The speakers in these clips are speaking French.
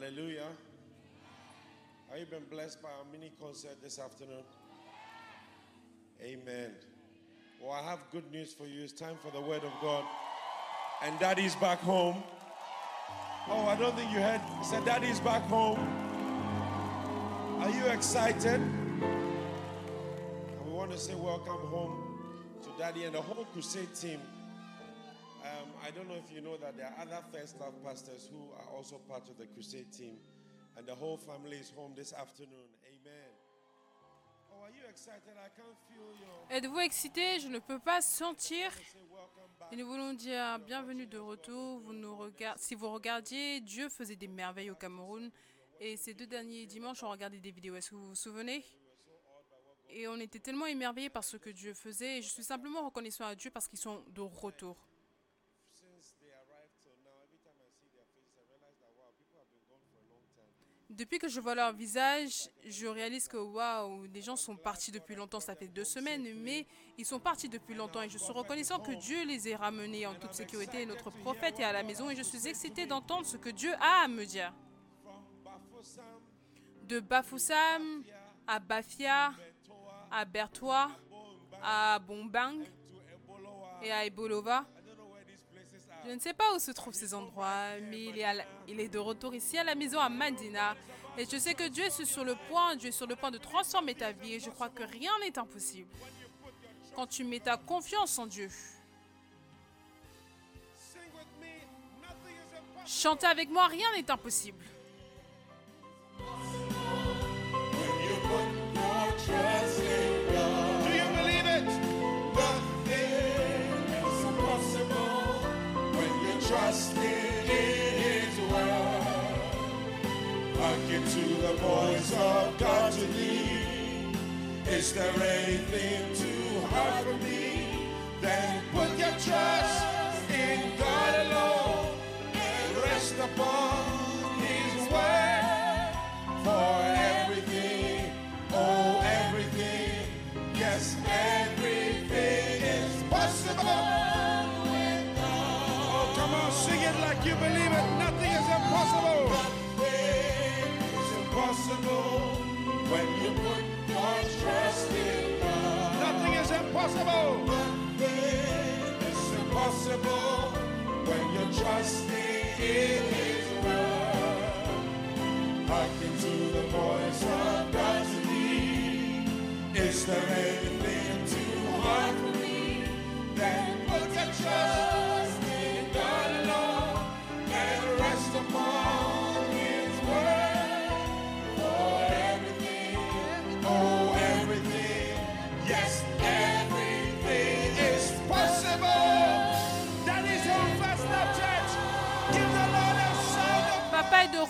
Hallelujah. Have you been blessed by our mini concert this afternoon? Amen. Well, I have good news for you. It's time for the word of God. And daddy's back home. Oh, I don't think you heard. He said, Daddy's back home. Are you excited? And we want to say welcome home to Daddy and the whole crusade team. I don't know if you know that there are other First Love pastors who are also part of the crusade team. And the whole family is home this afternoon. Amen. Oh, are you excited? I can't feel your. Êtes-vous excité? Je ne peux pas sentir. Et nous voulons dire bienvenue de retour. Vous nous regard- Si vous regardiez, Dieu faisait des merveilles au Cameroun. Et ces deux derniers dimanches, on regardait des vidéos. Est-ce que vous vous souvenez? Et on était tellement émerveillés par ce que Dieu faisait. Et je suis simplement reconnaissant à Dieu parce qu'ils sont de retour. Since they arrived till now, every time I see their faces, I realize that wow, people have been gone for a long time. Depuis que je vois leur visage, je réalise que waouh, les gens sont partis depuis longtemps. Ça fait deux semaines, mais ils sont partis depuis longtemps. Et je suis reconnaissant que Dieu les ait ramenés en toute sécurité. Notre prophète est à la maison et je suis excité d'entendre ce que Dieu a à me dire. De Bafoussam à Bafia, à Bertois, à Bombang et à Ebolova. Je ne sais pas où se trouvent ces endroits, mais il est, de retour ici à la maison à Mandina. Et je sais que Dieu est sur le point, Dieu est sur le point de transformer ta vie. Et je crois que rien n'est impossible. Quand tu mets ta confiance en Dieu. Chantez avec moi, rien n'est impossible. Trust in His word. Hearken to the voice of God to thee. Is there anything too hard for me? Then put your trust in God alone and rest upon His word for believe it. Nothing is impossible. Nothing is impossible when you put your trust in God. Nothing is impossible. Nothing is impossible when you're trusting in His word. Hearken to the voice of God to thee. Is there anything too hard for me? Then put your trust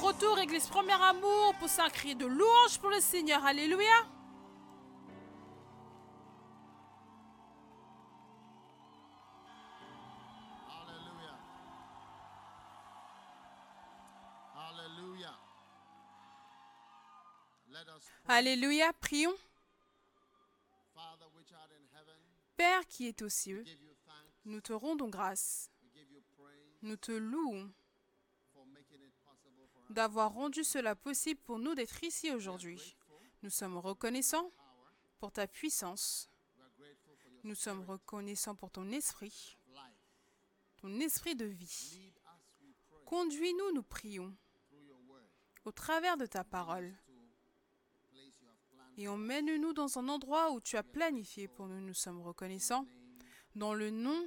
retour, Église Premier Amour, pousse un cri de louange pour le Seigneur. Alléluia. Pray. Alléluia. Prions. Father which art in heaven, Père qui est aux cieux, nous te rendons grâce. Nous te louons for making it possible for us. D'avoir rendu cela possible pour nous d'être ici aujourd'hui. Nous sommes reconnaissants pour ta puissance. Nous sommes reconnaissants pour ton esprit, ton esprit de vie. Conduis-nous, nous prions, au travers de ta parole. Et emmène-nous dans un endroit où tu as planifié pour nous. Nous sommes reconnaissants. Dans le nom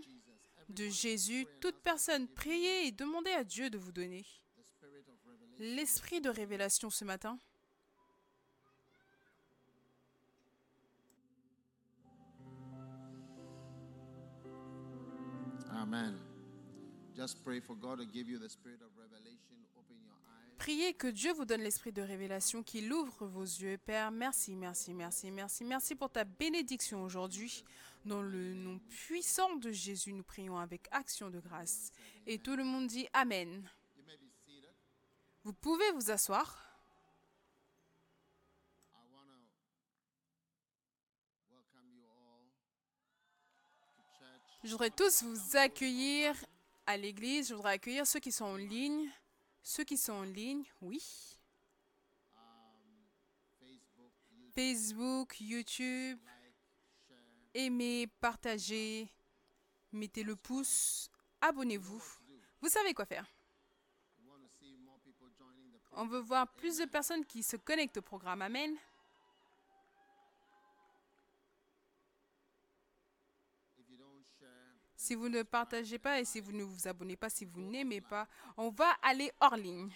de Jésus, toute personne, priez et demandez à Dieu de vous donner The spirit of revelation. L'esprit de révélation ce matin. Amen. Just pray for God to give you the spirit of revelation. Open your eyes. Priez que Dieu vous donne l'esprit de révélation, qu'il ouvre vos yeux. Père, merci, merci, merci, merci, merci pour ta bénédiction aujourd'hui. Dans le nom puissant de Jésus, nous prions avec action de grâce. Et tout le monde dit Amen. You may be seated. Vous pouvez vous asseoir. Je voudrais tous vous accueillir à l'église. Je voudrais accueillir ceux qui sont en ligne Ceux qui sont en ligne, oui. Facebook, YouTube, aimez, partagez, mettez le pouce, abonnez-vous. Vous savez quoi faire. We want to see more people joining the On veut voir plus de personnes qui se connectent au programme. Amen. Si vous ne partagez pas et si vous ne vous abonnez pas, si vous n'aimez pas, on va aller hors ligne.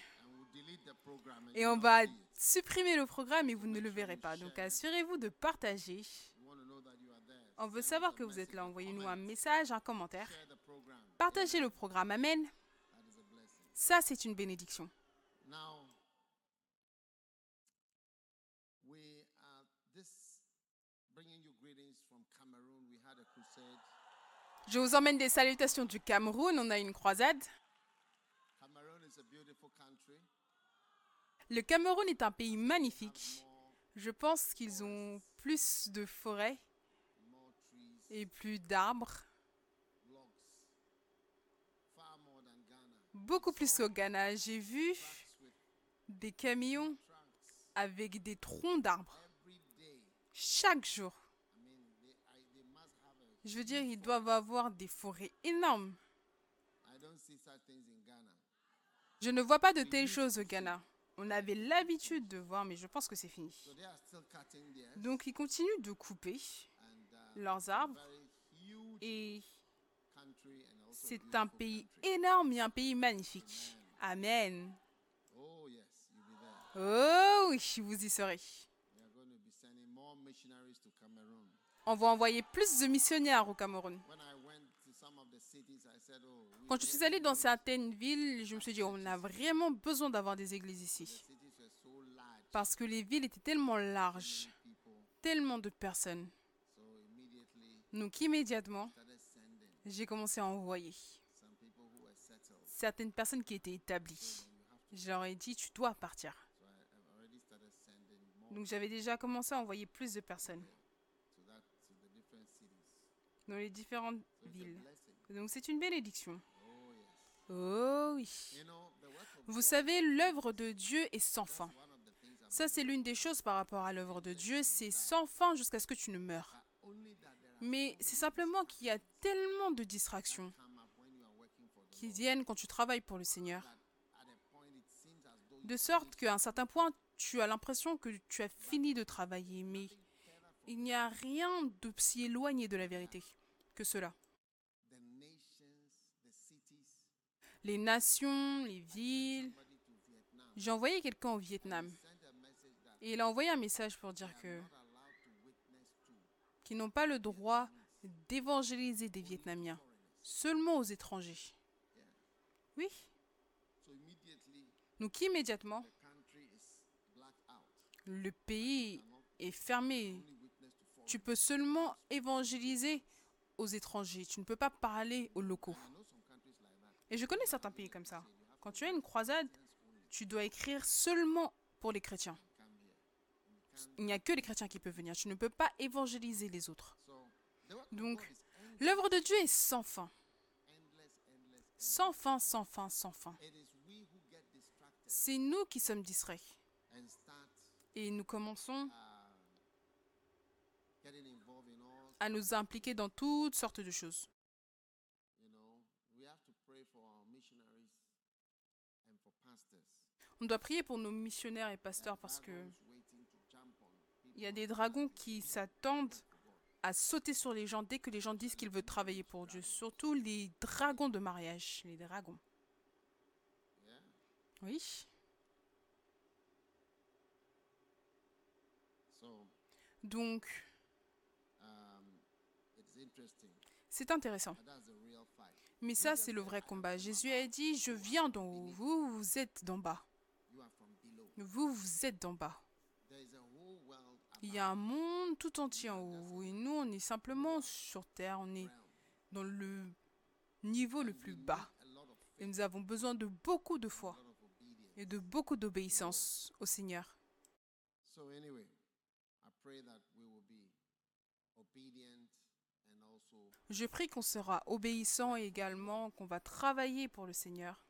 Et on va supprimer le programme et vous ne le verrez pas. Donc assurez-vous de partager. On veut savoir que vous êtes là. Envoyez-nous un message, un commentaire. Partagez le programme. Amen. Ça, c'est une bénédiction. Now, we are this bringing you greetings from Cameroon. We had a crusade. Je vous emmène des salutations du Cameroun. On a une croisade. Le Cameroun est un pays magnifique. Je pense qu'ils ont plus de forêts et plus d'arbres. Beaucoup plus qu'au Ghana. J'ai vu des camions avec des troncs d'arbres chaque jour. I mean, they, I, they must have a. Je veux dire, ils doivent avoir des forêts énormes. Je ne vois pas de telles choses au Ghana. On avait l'habitude de voir, mais je pense que c'est fini. Donc ils continuent de couper uh, leurs arbres et c'est un pays énorme et un pays magnifique. Amen. Oh. Oh oui, vous y serez. We are going to be sending more missionaries to Cameroon. On va envoyer plus de missionnaires au Cameroun. "Oh, Quand je suis allée dans certaines villes, je me suis dit, on a vraiment besoin d'avoir des églises ici. Parce que les villes étaient tellement larges, tellement de personnes. Donc immédiatement, j'ai commencé à envoyer certaines personnes qui étaient établies. Je leur ai dit, tu dois partir. Donc j'avais déjà commencé à envoyer plus de personnes to that to the different cities. Dans les différentes villes. Donc c'est une bénédiction. Oh oui. Vous savez, l'œuvre de Dieu est sans fin. Ça, c'est l'une des choses par rapport à l'œuvre de Dieu. C'est sans fin jusqu'à ce que tu ne are Mais c'est simplement qu'il y a tellement de distractions qui viennent quand tu travailles pour le Seigneur. De sorte qu'à un certain point, tu as l'impression que tu as fini de travailler. Mais il n'y a rien de si éloigné de la vérité que cela. Les nations, les villes. J'ai envoyé quelqu'un au Vietnam. Et il a envoyé un message pour dire que qu'ils n'ont pas le droit d'évangéliser des Vietnamiens, seulement aux étrangers. Oui. immediately Donc immédiatement, le pays est fermé. Only witness to foreign. Tu peux seulement évangéliser aux étrangers. Tu ne peux pas parler aux locaux. Et je connais certains pays comme ça. Quand tu as une croisade, tu dois écrire seulement pour les chrétiens. Il n'y a que les chrétiens qui peuvent venir. Tu ne peux pas évangéliser les autres. Donc, l'œuvre de Dieu est sans fin. Sans fin, sans fin, sans fin. C'est nous qui sommes distraits. Et nous commençons uh, getting involved in all. À nous impliquer dans toutes sortes de choses. On doit prier pour nos missionnaires et pasteurs parce que il y a des dragons qui s'attendent à sauter sur les gens dès que les gens disent qu'ils veulent travailler pour Dieu. Surtout les dragons de mariage, les dragons. Oui. Donc, c'est intéressant. Mais ça, c'est le vrai combat. Jésus a dit, je viens d'en haut, vous, vous êtes d'en bas. Vous, vous êtes d'en bas. Il y a un monde tout entier en haut. Et nous, on est simplement sur Terre, on est dans le niveau le plus bas. Et nous avons besoin de beaucoup de foi et de beaucoup d'obéissance au Seigneur. So anyway, I pray that we will be obedient and also Je prie qu'on sera obéissant et également qu'on va travailler pour le Seigneur.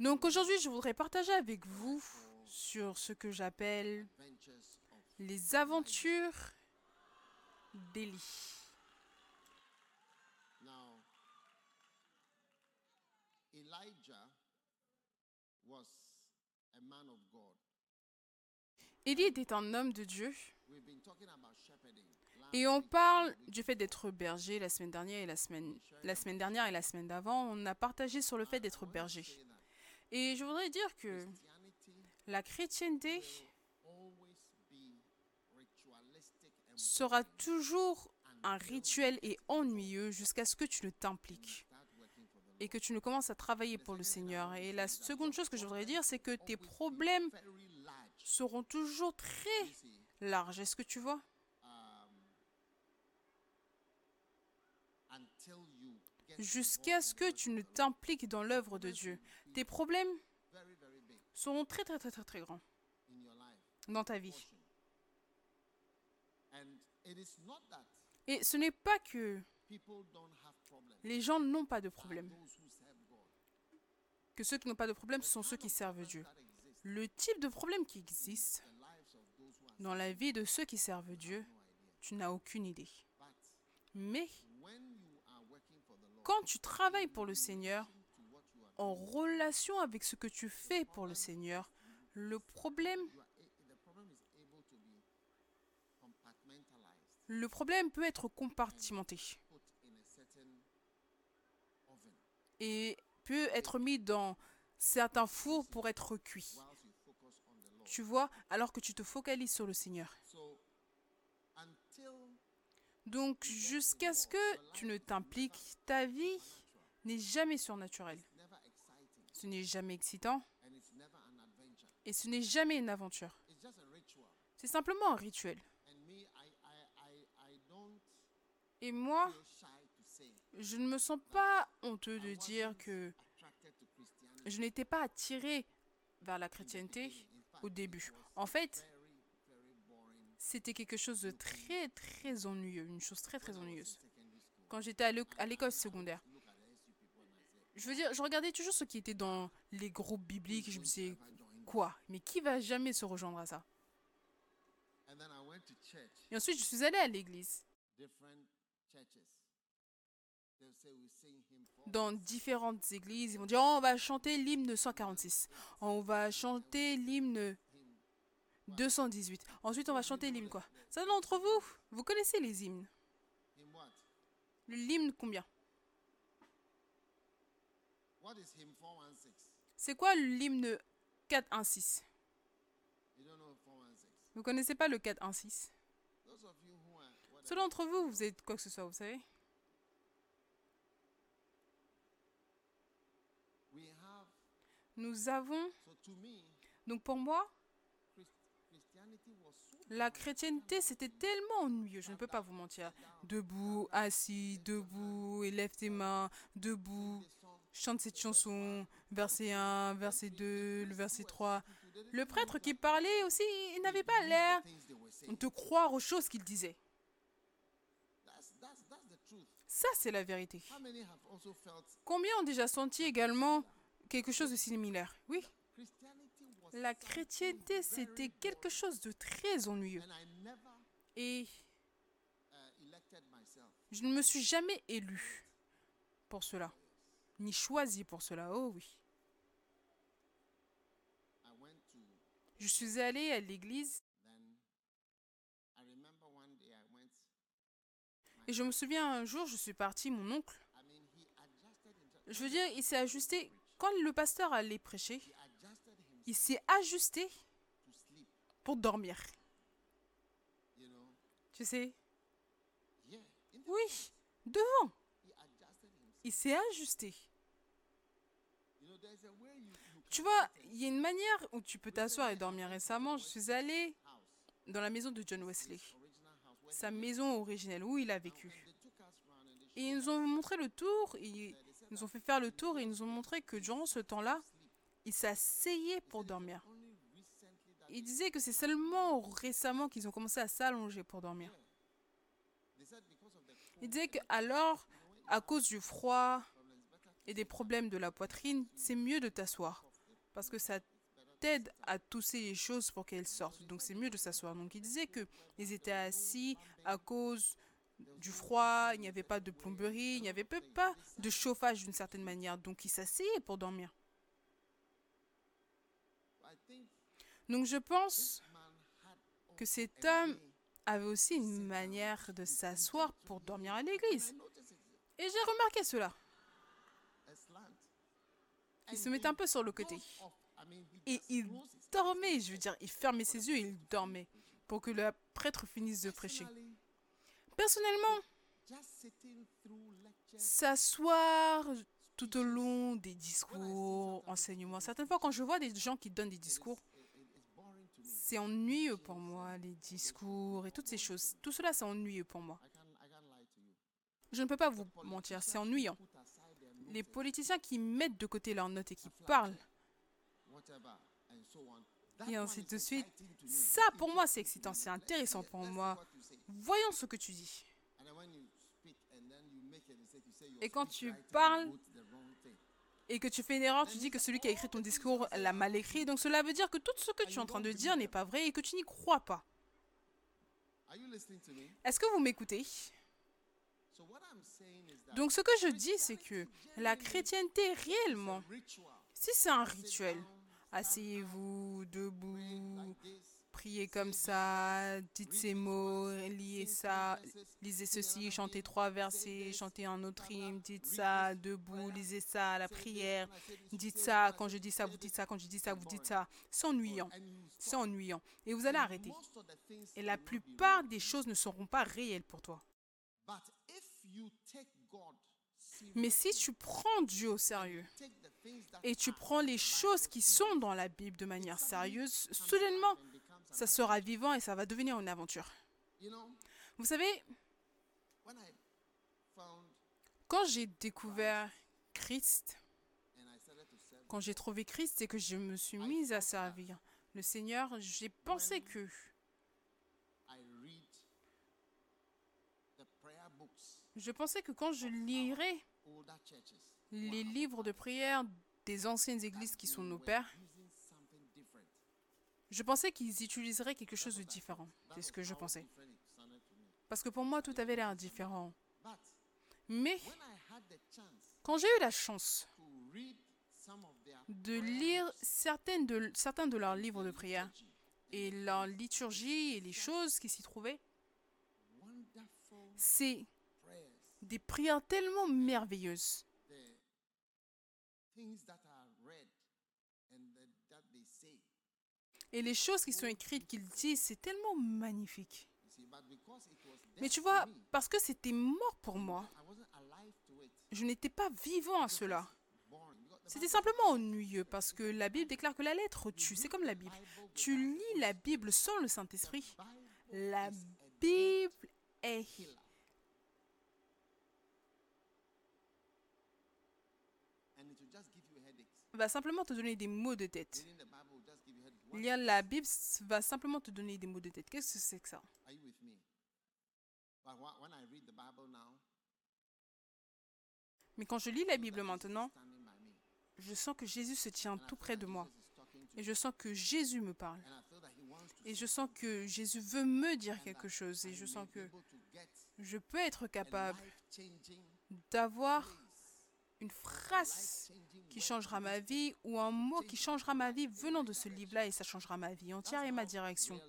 Donc aujourd'hui, je voudrais partager avec vous sur ce que j'appelle les aventures d'Élie. Élie était un homme de Dieu et on parle du fait d'être berger la semaine dernière et la semaine, la semaine dernière et la semaine d'avant. On a partagé sur le fait d'être berger. Et je voudrais dire que la chrétienté sera toujours un rituel et ennuyeux jusqu'à ce que tu ne t'impliques et que tu ne commences à travailler pour le Seigneur. Et la seconde chose que je voudrais dire, c'est que tes problèmes seront toujours très larges. Est-ce que tu vois um, until you get Jusqu'à ce que tu ne t'impliques dans l'œuvre de Dieu. Tes problèmes seront très très très très très grands dans ta vie. Et ce n'est pas que les gens n'ont pas de problème. Que ceux qui n'ont pas de problème, sont ceux qui servent Dieu. Le type de problème qui existe dans la vie de ceux qui servent Dieu, tu n'as aucune idée. Mais when you are working for the Lord, quand tu travailles pour le Seigneur, en relation avec ce que tu fais pour le Seigneur, le problème, peut être compartimenté et peut être mis dans certains fours pour être cuit. Tu vois, alors que tu te focalises sur le Seigneur. Donc, jusqu'à ce que tu ne t'impliques, ta vie n'est jamais surnaturelle. Ce n'est jamais excitant et ce n'est jamais une aventure. C'est simplement un rituel. Et moi, je ne me sens pas honteux de dire que je n'étais pas attiré vers la chrétienté au début. En fait. C'était quelque chose de très, très ennuyeux, une chose très, très ennuyeuse. Quand j'étais à l'é- à l'école secondaire, je veux dire, je regardais toujours ce qui était dans les groupes bibliques je me disais, quoi? Mais qui va jamais se rejoindre à ça? Et ensuite, je suis allée à l'église. Dans différentes églises, ils vont dire, oh, on va chanter l'hymne 146. On va chanter l'hymne 218. Ensuite, on va chanter l'hymne quoi Ça d'entre vous, vous connaissez les hymnes. L'hymne combien? What is hymn 416? C'est quoi l'hymne 416 You don't know 416. Vous connaissez pas le 416 Those of you who are what Ceux d'entre vous, vous êtes quoi que ce soit, vous savez? Nous avons, donc pour moi, Christ, Christianity was so la chrétienté, c'était tellement ennuyeux, je ne peux pas vous mentir. Debout, assis, debout, élève tes mains, debout, chante cette chanson, verset 1, verset 2, le verset 3. Le prêtre qui parlait aussi, il n'avait pas l'air de croire aux choses qu'il disait. Ça, c'est la vérité. Combien ont déjà senti également quelque chose de similaire? Oui. La chrétienté, c'était quelque chose de très ennuyeux. Et je ne me suis jamais élu pour cela, ni choisi pour cela. Oh oui. Je suis allée à l'église et je me souviens un jour, je suis partie, mon oncle. Je veux dire, il s'est ajusté. Quand le pasteur allait prêcher, il s'est ajusté pour dormir. Tu sais? Oui, devant. Il s'est ajusté. Tu vois, il y a une manière où tu peux t'asseoir et dormir. Récemment, je suis allée dans la maison de John Wesley, sa maison originelle où il a vécu. Et ils nous ont montré le tour, ils nous ont fait faire le tour et ils nous ont montré que durant ce temps-là, il s'asseyait pour dormir. only recently that Il disait que c'est seulement récemment qu'ils ont commencé à s'allonger pour dormir. they said because of the Il disait que alors, à cause du froid, et des problèmes de la poitrine, c'est mieux de t'asseoir. Parce que ça t'aide à tousser les choses pour qu'elles sortent. Donc c'est mieux de s'asseoir. Donc il disait qu'ils étaient assis à cause du froid, il n'y avait pas de plomberie, il n'y avait pas de chauffage d'une certaine manière. Donc ils s'asseyaient pour dormir. I think Donc je pense que cet homme avait aussi une manière de s'asseoir pour dormir à l'église. Et j'ai remarqué cela. Il se mettait un peu sur le côté. Et il dormait, je veux dire, il fermait ses yeux et il dormait pour que le prêtre finisse de prêcher. Personnellement, s'asseoir tout au long des discours, enseignements. Certaines fois, quand je vois des gens qui donnent des discours, it- it- it's boring to me. C'est ennuyeux pour moi, les discours et toutes ces choses. Tout cela, c'est ennuyeux pour moi. Je ne peux pas vous mentir, c'est ennuyant. Les politiciens qui mettent de côté leurs notes et qui parlent, et ainsi de suite, ça pour moi c'est excitant, c'est intéressant pour moi. Voyons ce que tu dis. Et quand tu parles, wrote the wrong thing. Et que tu fais une erreur, tu dis que celui qui a écrit ton discours l'a mal écrit. Donc cela veut dire que tout ce que tu es en train de dire n'est pas vrai et que tu n'y crois pas. Est-ce que vous m'écoutez? Donc ce que je dis, c'est que la chrétienté réellement, si c'est un rituel, asseyez-vous, debout, priez comme ça, dites ces mots, liez ça, lisez ceci, chantez trois versets, chantez un autre hymne, dites ça, debout, lisez ça, la prière, dites ça, quand je dis ça, vous dites ça, quand je dis ça, vous dites ça. C'est ennuyant, c'est ennuyant. Et vous allez arrêter. Et la plupart des choses ne seront pas réelles pour toi. But if you take God Mais si tu prends Dieu au sérieux take the things that et tu prends les choses qui sont dans la Bible de manière sérieuse, soudainement, ça sera vivant et ça va devenir une aventure. Vous savez, quand j'ai découvert Christ, quand j'ai trouvé Christ et que je me suis mise à servir le Seigneur, j'ai pensé que je pensais que quand je lirais les livres de prière des anciennes églises qui sont nos pères, je pensais qu'ils utiliseraient quelque chose de différent. C'est ce que je pensais. Parce que pour moi, tout avait l'air différent. Mais quand j'ai eu la chance de lire certains de leurs livres de prière et leur liturgie et les choses qui s'y trouvaient, c'est des prières tellement merveilleuses. the things that are read and that, that they say Et les choses qui sont écrites qu'ils disent, c'est tellement magnifique. Mais tu vois, parce que c'était mort pour moi, I wasn't alive to it je n'étais pas vivant à cela. C'était simplement ennuyeux parce que la Bible déclare que la lettre tue. C'est comme la Bible. Tu lis la Bible sans le Saint-Esprit. La Bible est va simplement te donner des maux de tête. Lire la Bible va simplement te donner des maux de tête. Qu'est-ce que c'est que ça? Mais quand je lis la Bible maintenant, je sens que Jésus se tient tout près de moi. Et je sens que Jésus me parle. Et je sons que Jésus veut me dire quelque chose. Et je sens que je peux être capable d'avoir une phrase qui changera ma vie ou un mot qui changera ma vie venant de ce livre-là et ça changera ma vie entière et ma direction.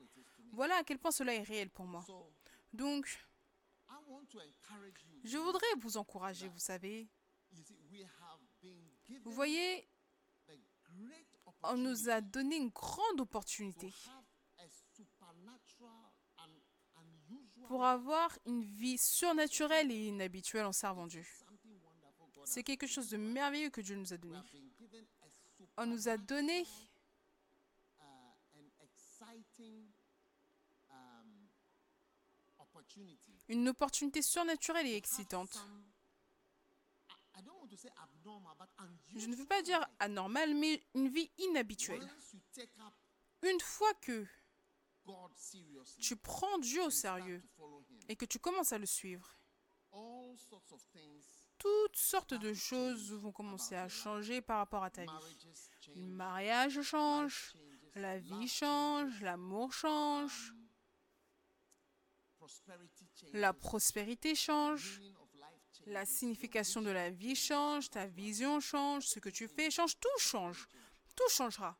Voilà à quel point cela est réel pour moi. Donc, je voudrais vous encourager, vous savez. Vous voyez, on nous a donné une grande opportunité pour avoir une vie surnaturelle et inhabituelle en servant Dieu. C'est quelque chose de merveilleux que Dieu nous a donné. On nous a donné uh, um, opportunity. une opportunité surnaturelle et excitante. Je ne veux pas dire anormale, mais une vie inhabituelle. Une fois que tu prends Dieu au sérieux et que tu commences à le suivre, toutes sortes de choses vont commencer à changer par rapport à ta vie. Le mariage change, la vie change, l'amour change, la prospérité change, la signification de la vie change, ta vision change, ce que tu fais change, tout change. Tout changera.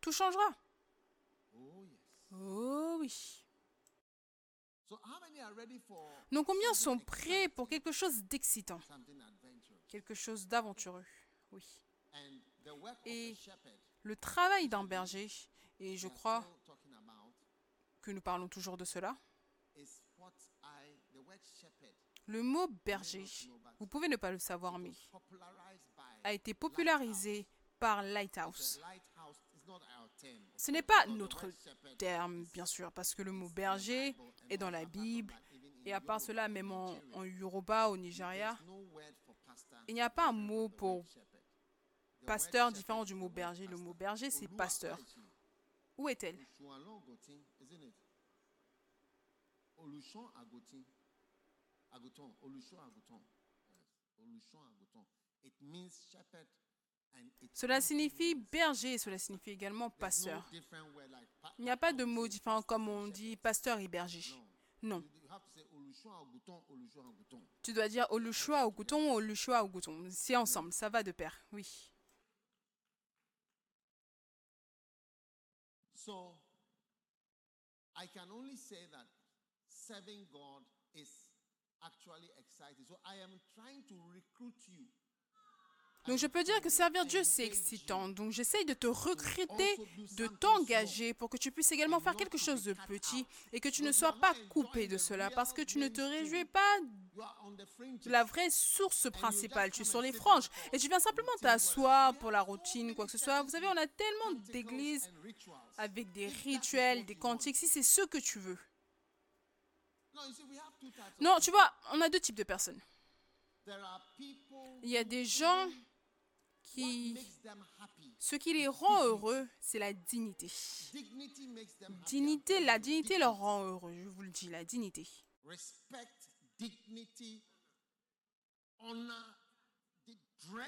Tout changera. Oh oui. So how many are ready for Donc combien sont prêts pour quelque chose d'excitant, quelque chose d'aventureux Oui. Et le travail d'un berger, et je crois que nous parlons toujours de cela, le mot berger, vous pouvez ne pas le savoir, mais a été popularisé par Lighthouse. Ce n'est pas notre terme, bien sûr, parce que le mot berger est dans la Bible, et à part cela, même en, en Yoruba, au Nigeria, il n'y a pas un mot pour pasteur différent du mot berger. Le mot berger, c'est pasteur. Où est-elle? Cela signifie berger, cela signifie également pasteur. Il n'y a pas de pastor, mot say différent comme on dit pasteur et berger. No. Non. Tu dois dire Olushua au gouton, Olushua au gouton. C'est ensemble, ça va de pair, oui. So. Donc je peux dire que servir Dieu, c'est excitant. Donc j'essaye de te recruter, de t'engager pour que tu puisses également faire quelque chose de petit et que tu ne sois pas coupé de cela parce que tu ne te réjouis pas de la vraie source principale. Tu es sur les franges et tu viens simplement t'asseoir pour la routine, quoi que ce soit. Vous savez, on a tellement d'églises avec des rituels, des cantiques, si c'est ce que tu veux. Non, tu vois, on a deux types de personnes. Il y a des gens qui... Ce qui les rend heureux, c'est la dignité. Dignité, la dignité leur rend heureux, je vous le dis, la dignité.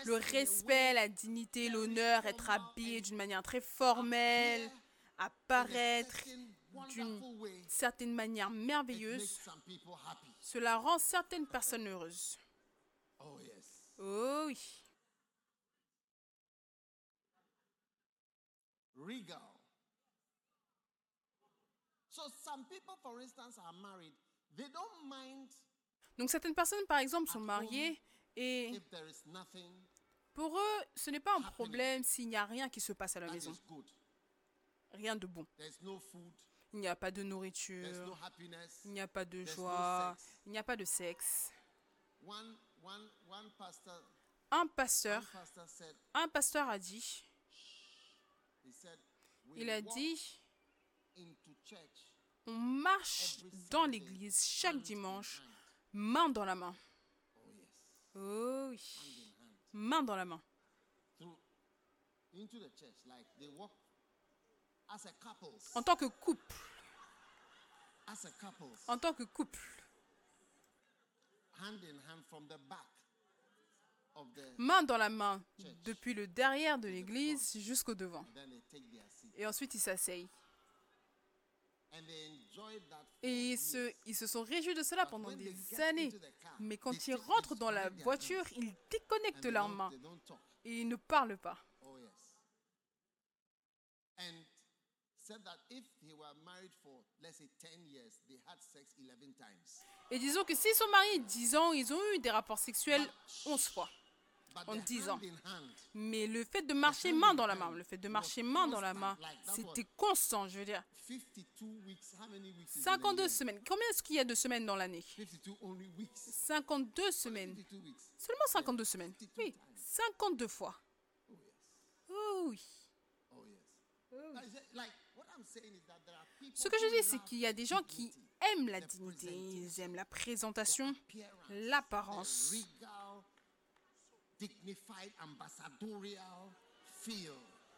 Le respect, la dignité, l'honneur, être habillé d'une manière très formelle, apparaître d'une certaine manière merveilleuse, cela rend certaines personnes heureuses. Oh. Oh oui. Regal. So some people, for instance, are married. They don't Donc certaines personnes, par exemple, sont mariées et pour eux, ce n'est pas un problème s'il n'y a rien qui se passe à la maison. Rien de bon. Il n'y a pas de nourriture, il n'y a pas de joie, il n'y a pas de sexe. Un pasteur, un pasteur a dit, il a dit, on marche dans l'église chaque dimanche, main dans la main. Oh Oh oui, main dans la main. En tant que couple, en tant que couple, hand in hand from the back of the. Main dans la main, depuis le derrière de l'église jusqu'au devant. Et ensuite, ils s'asseyent. Et ils se, ils se sont réjouis de cela pendant des années. Mais quand ils rentrent dans la voiture, ils déconnectent leurs mains et ils ne parlent pas. Oh yes. And said that if they were married for let's say 10 years, they had sex 11 times. Et disons que s'ils sont mariés 10 ans, ils ont eu des rapports sexuels 11 fois. En the 10 ans. Mais le fait de marcher main dans la main, le fait de marcher main dans la main, c'était constant, je veux dire. 52 weeks. How many weeks? is in a 52 year? semaines. Combien est-ce qu'il y a de semaines dans l'année? 52 only weeks. 52 semaines. 52 weeks. Seulement 52 semaines. Oui, 52 fois. Oh. Oh oui. Ce que je dis, c'est qu'il y a des gens qui aiment la dignité, ils aiment la présentation, l'apparence, the regal, dignified, ambassadorial feel.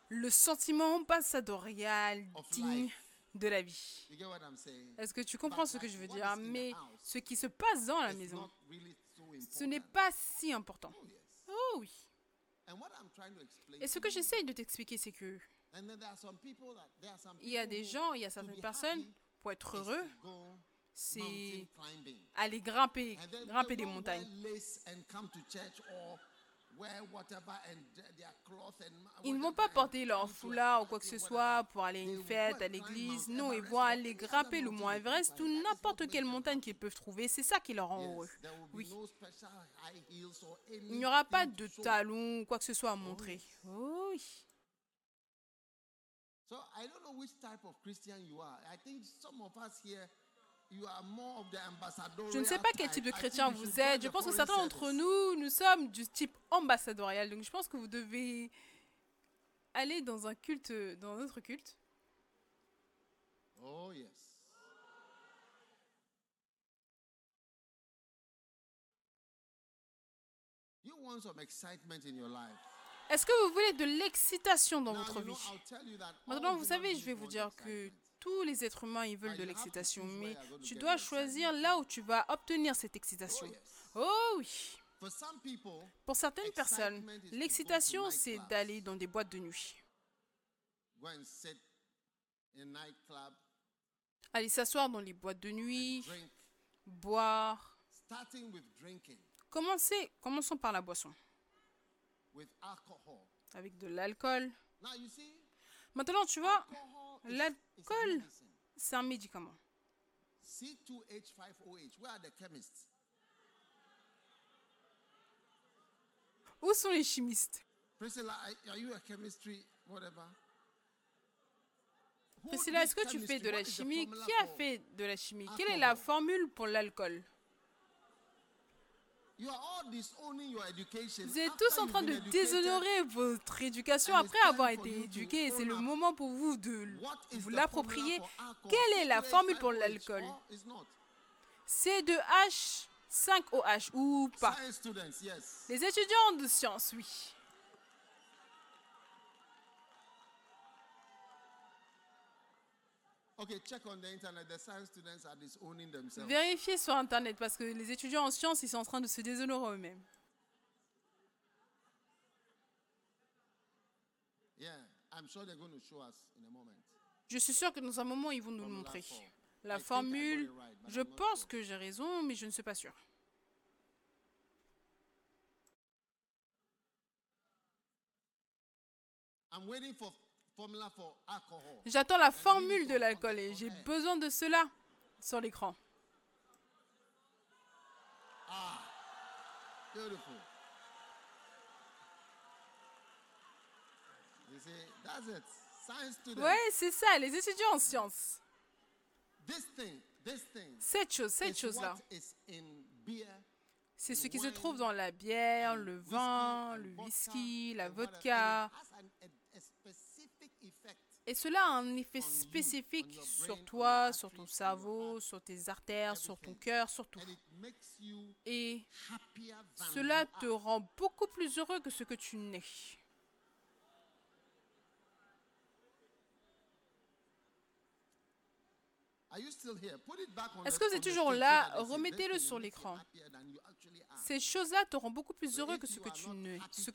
Le sentiment ambassadorial digne de la vie. You get what I'm saying? Est-ce que tu comprends ce que je veux dire? Mais ce qui se passe dans la maison, ce n'est pas si important. Oh. Oh oui. And what I'm trying to explain Et ce que j'essaye de t'expliquer, c'est que il y a des gens, il y a certaines personnes, pour être heureux, c'est aller grimper, grimper des montagnes. Ils ne vont pas porter leur foulard ou quoi que ce soit pour aller à une fête, à l'église. Non, ils vont aller grimper le mont Everest ou n'importe quelle montagne qu'ils peuvent trouver. C'est ça qui leur rend heureux. Oui. Il n'y aura pas de talons ou quoi que ce soit à montrer. Oh oui. So I don't know which type of Christian you are. I think some of us here, Je ne sais pas quel type. de chrétien vous êtes. Je pense que certains d'entre nous, nous sommes du type ambassadorial. Donc je pense que vous devez aller dans un culte, dans un autre culte. Oh yes. You want some excitement in your life. Est-ce que vous voulez de l'excitation dans votre vie? Maintenant, vous savez, je vais vous dire que. Tous les êtres humains, ils veulent Ah, de l'excitation, mais tu dois choisir là où tu vas obtenir cette excitation. Oh. Oh oui. Pour certaines personnes, l'excitation, c'est d'aller dans des boîtes de nuit. Aller s'asseoir dans les boîtes de nuit, boire. Commencez, commençons par la boisson, avec de l'alcool. Maintenant, tu vois, l'alcool, c'est un médicament. C2H5OH. Where are the chemists? Où sont les chimistes? Priscilla, are- you a chemistry, whatever? Priscilla, est-ce que tu fais de la chimie? Qui a fait de la chimie? Quelle est la formule pour l'alcool You are all disowning your education. Vous êtes tous en train de déshonorer votre éducation après avoir for été you to éduqué. C'est le moment pour vous de vous l'approprier. Quelle est la formule pour C2H5OH l'alcool? or is not? C2H, 5OH ou pas. Les étudiants de sciences, oui. Okay, check on the internet. The science students are disowning themselves. Vérifiez sur Internet parce que les étudiants en sciences, ils sont en train de se déshonorer eux-mêmes. Yeah, I'm sure they're going to show us in a moment. Je suis sûre que dans un moment, ils vont nous le montrer. La formule, je pense que j'ai raison, mais je ne suis pas. I'm waiting for alcohol. J'attends la formule de l'alcool et j'ai besoin de cela sur l'écran. Students. Ouais, c'est ça, les étudiants en sciences. Cette chose, cette chose-là, c'est ce qui se trouve dans la bière, le vin, le whisky, la vodka. And it has an- a, a specific effect. Et cela a un effet spécifique sur toi, sur ton cerveau, sur tes artères, sur ton cœur, sur tout. Et cela te rend beaucoup plus heureux que ce que tu n'es. Est-ce que vous êtes toujours là? Remettez-le sur l'écran. Ces choses-là te rendent beaucoup plus heureux que ce que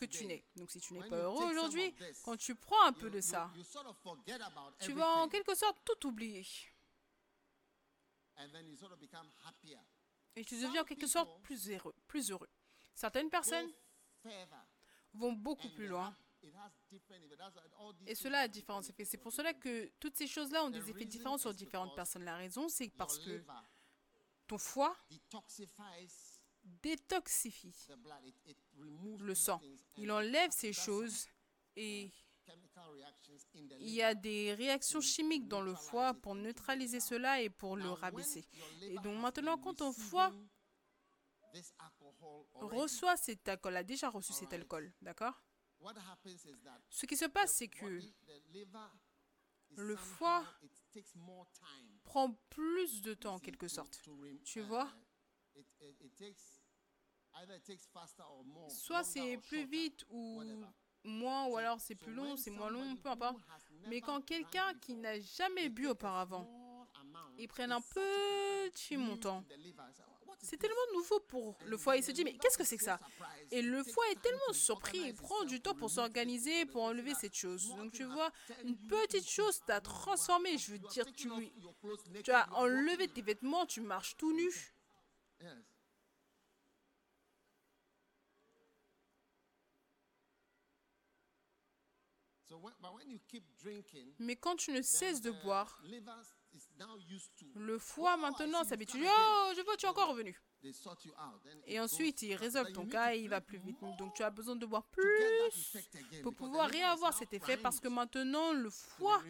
tu n'es. Donc si tu n'es pas heureux aujourd'hui, quand tu prends un peu de ça, tu vas en quelque sorte tout oublier. Et tu deviens en quelque sorte plus heureux. Plus heureux. Certaines personnes vont beaucoup plus loin. Et cela a différents effets. C'est pour cela que toutes ces choses-là ont des effets différents sur différentes personnes. La raison, c'est parce que ton foie détoxifie le these sang. Il enlève ces choses et chemical reactions in the il y a des réactions chimiques dans le foie pour neutraliser cela et pour le rabaisser. Et donc maintenant, quand ton foie reçoit cet alcool, a déjà reçu cet alcool, d'accord? what happens is that Ce qui se passe, the c'est que le foie prend plus de temps en quelque sorte. Tu uh, vois Soit c'est plus vite ou moins, ou alors c'est plus long, c'est moins long, peu importe. Mais quand quelqu'un qui n'a jamais bu auparavant, small amount, il prennent un petit montant C'est tellement nouveau pour le foie. Il se dit, mais qu'est-ce que c'est que ça? Et le foie est tellement surpris. Il prend du temps pour s'organiser, pour enlever cette chose. Donc tu vois, une petite chose t'a transformé. Je veux dire, tu, tu as enlevé tes vêtements, tu marches tout nu. Mais quand tu ne cesses de boire, le foie maintenant s'habitue. Oh, je vois, tu es encore revenu. Et ensuite, il résolve ton cas et il va plus vite. Donc, tu as besoin de boire plus pour pouvoir réavoir cet effet parce que maintenant, le foie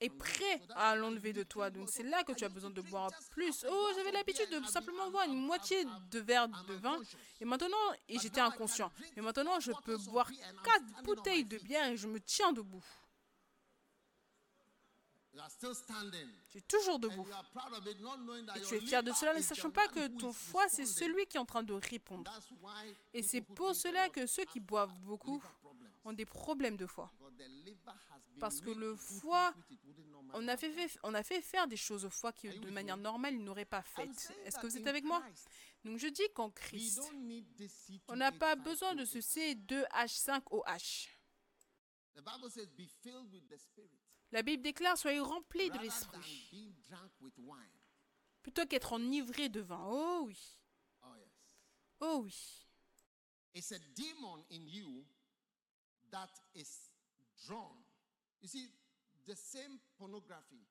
est prêt à l'enlever de toi. Donc c'est là que tu as besoin de boire plus. Oh, j'avais l'habitude de simplement boire une moitié de verre de vin. Et maintenant, et j'étais inconscient. Et maintenant, je peux boire quatre bouteilles de bière et je me tiens debout. Tu es toujours debout. Et tu es fier de cela, ne sachant pas que ton foie, c'est celui qui est en train de répondre. Et c'est pour cela que ceux qui boivent beaucoup ont des problèmes de foie. Parce que le foie, on a fait, on a fait faire des choses au foie qui, de manière normale, il n'aurait pas faites. Est-ce que vous êtes avec moi? Donc je dis qu'en Christ, on n'a pas besoin de ce C2H5OH. La Bible déclare Soyez remplis de l'esprit. Plutôt qu'être enivré de vin. Oh oui. Oh oui. It's a demon in you that is drawn. You see, the same pornography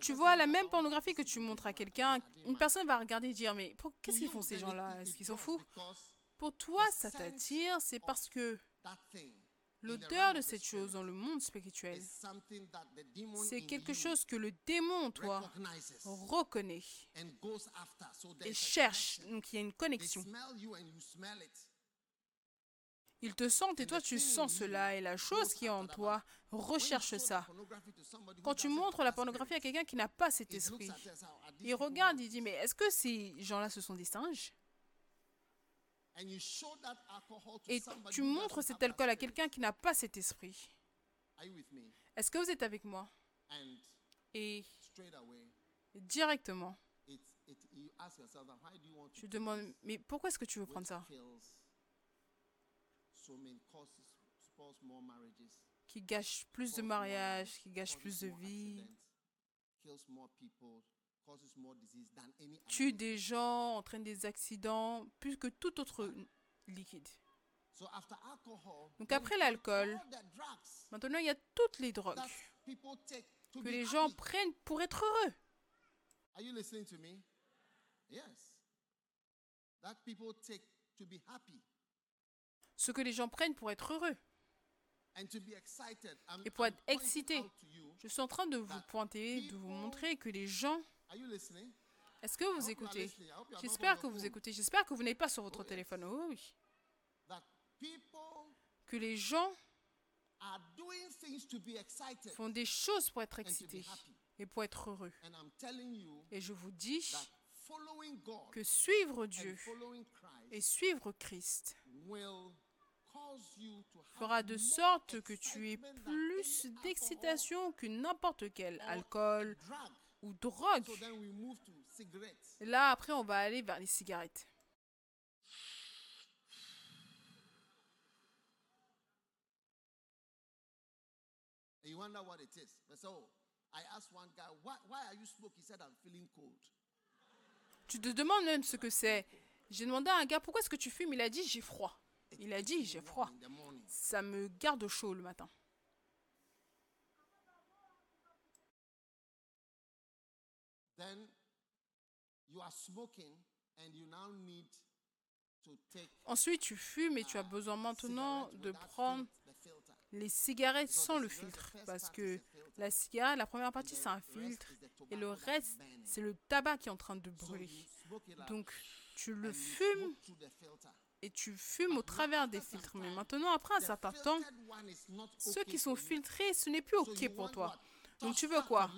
tu vois la même pornographie que tu montres à quelqu'un, une personne va regarder et dire mais qu'est-ce qu'ils font ces gens-là? Est-ce qu'ils sont fous Pour toi, ça t'attire, c'est parce que L'auteur de cette chose dans le monde spirituel, c'est quelque chose que le démon, toi, reconnaît et cherche. Donc il y a une connexion. Il te sent et toi tu sens cela et la chose qui est en toi recherche ça. Quand tu montres la pornographie à quelqu'un qui n'a pas cet esprit, il regarde, il dit mais est-ce que ces gens-là ce sont des singes? Et tu montres cet alcool à quelqu'un qui n'a pas cet esprit. Est-ce que vous êtes avec moi? Et directement, tu demandes, mais pourquoi est-ce que tu veux prendre ça? Qui gâche plus de mariages, qui gâche plus de vie, tue des gens, entraîne des accidents, plus que tout autre liquide. Donc après l'alcool, maintenant il y a toutes les drogues que les gens prennent pour être heureux. Ce que les gens prennent pour être heureux et pour être excités. Je suis en train de vous pointer, de vous montrer que les gens est-ce que vous écoutez? J'espère que vous écoutez. J'espère que vous n'êtes pas sur votre téléphone. Oh oui. Que les gens font des choses pour être excités et pour être heureux. Et je vous dis que suivre Dieu et suivre Christ fera de sorte que tu aies plus d'excitation que n'importe quel alcool ou drogue. Et là, après, on va aller vers les cigarettes. Tu te demandes même ce que c'est. J'ai demandé à un gars pourquoi est-ce que tu fumes? Il a dit j'ai froid. Il a dit j'ai froid. Ça me garde chaud le matin. Ensuite, tu fumes et tu as besoin maintenant de prendre les cigarettes sans le filtre. Parce que la cigarette, la première partie, c'est un filtre. Et le reste, c'est le tabac qui est en train de brûler. Donc, tu le fumes et tu fumes au travers des filtres. Mais maintenant, après un certain temps, ceux qui sont filtrés, ce n'est plus OK pour toi. Donc, tu veux quoi?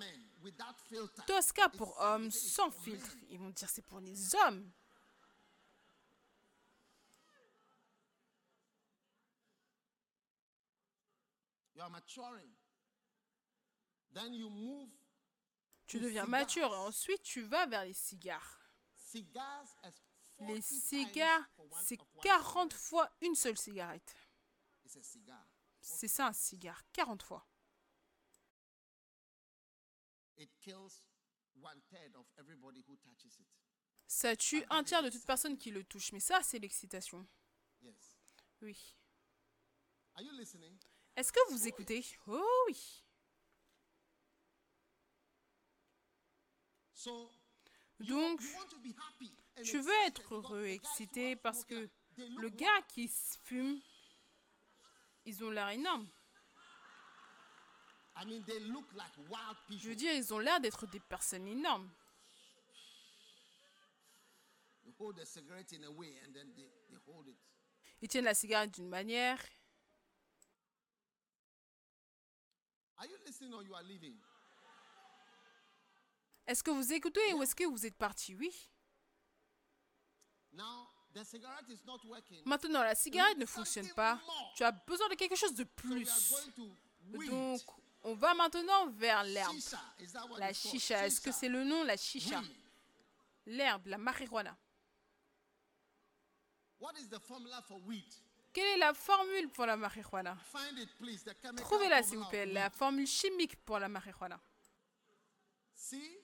Tosca pour hommes sans filtre. Ils vont dire c'est pour les hommes. Tu deviens mature et ensuite tu vas vers les cigares. Cigars as 40 Les cigares, c'est of one 40 cigarette. fois une seule cigarette. C'est ça un cigare, 40 fois. Ça tue un tiers de toute personne qui le touche. Mais ça, c'est l'excitation. Oui. Est-ce que vous écoutez? Oh oui. Donc, tu veux être heureux, excité, parce que le gars qui fume, ils ont l'air énormes. Je veux dire, ils ont l'air d'être des personnes énormes. Ils tiennent la cigarette d'une manière. Are you listening or you are leaving? Est-ce que vous écoutez ou est-ce que vous êtes parti? Oui. Now, the cigarette is not working. Maintenant, la cigarette ne fonctionne pas. Tu as besoin de quelque chose de plus. Donc, on va maintenant vers l'herbe. La chicha. Est-ce que c'est le nom, la chicha. L'herbe, la marijuana. What is the formula for weed? Quelle est la formule pour la marijuana? Trouvez-la, s'il vous plaît, la formule chimique pour la marijuana. C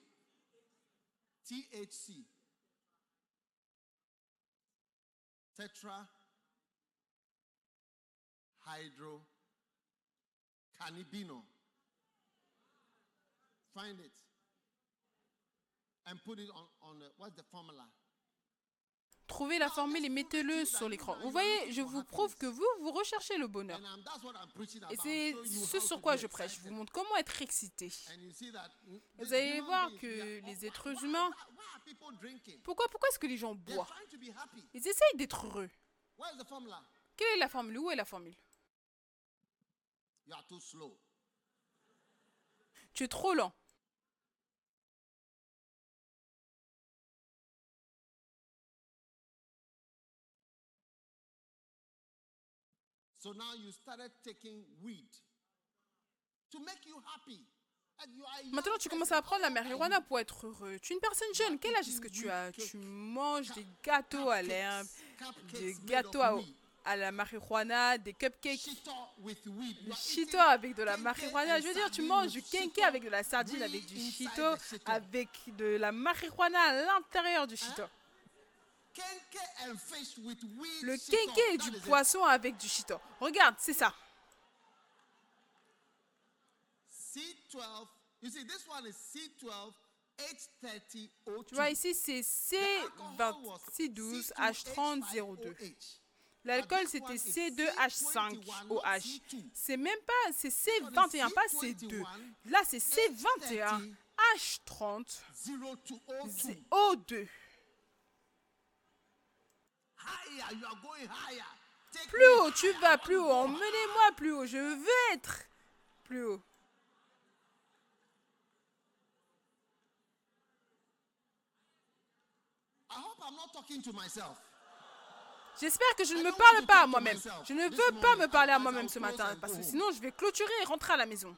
THC tetra hydro cannabino find it and put it on on the, what's the formula Trouvez la formule et mettez-le sur l'écran. Vous voyez, je vous prouve que vous, vous recherchez le bonheur. Et c'est ce sur quoi je prêche. Je vous montre comment être excité. Vous allez voir que les êtres humains- Pourquoi, pourquoi est-ce que les gens boivent? Ils essayent d'être heureux. Quelle est la formule? Où est la formule? Tu es trop lent. So now you started taking weed to make you happy. And you are a young Maintenant, tu commences à prendre la marijuana pour être heureux. Tu es une personne jeune. Quel âge est-ce que tu as? Tu manges des gâteaux à l'herbe, des gâteaux à, la marijuana, des cupcakes. Du eating avec de la marijuana. Je veux dire, tu manges du kenke avec de la sardine, avec du Cheeto. avec de la marijuana à l'intérieur du Cheeto. Le kenke That du poisson avec du Cheeto. Regarde, c'est ça. C12. You see, this one is C12 H30 O2. Tu vois, ici, c'est C2612H3002. L'alcool, c'était C2H5OH. C'est même pas, c'est C21, pas C2. Là, c'est C21H30 0202. O2. Higher, you are going higher. Take Plus haut, tu vas plus haut. Emmenez-moi plus haut. Je veux être plus haut. J'espère que je ne me parle pas à moi-même. Je ne veux pas me parler à moi-même ce matin parce que sinon je vais clôturer et rentrer à la maison.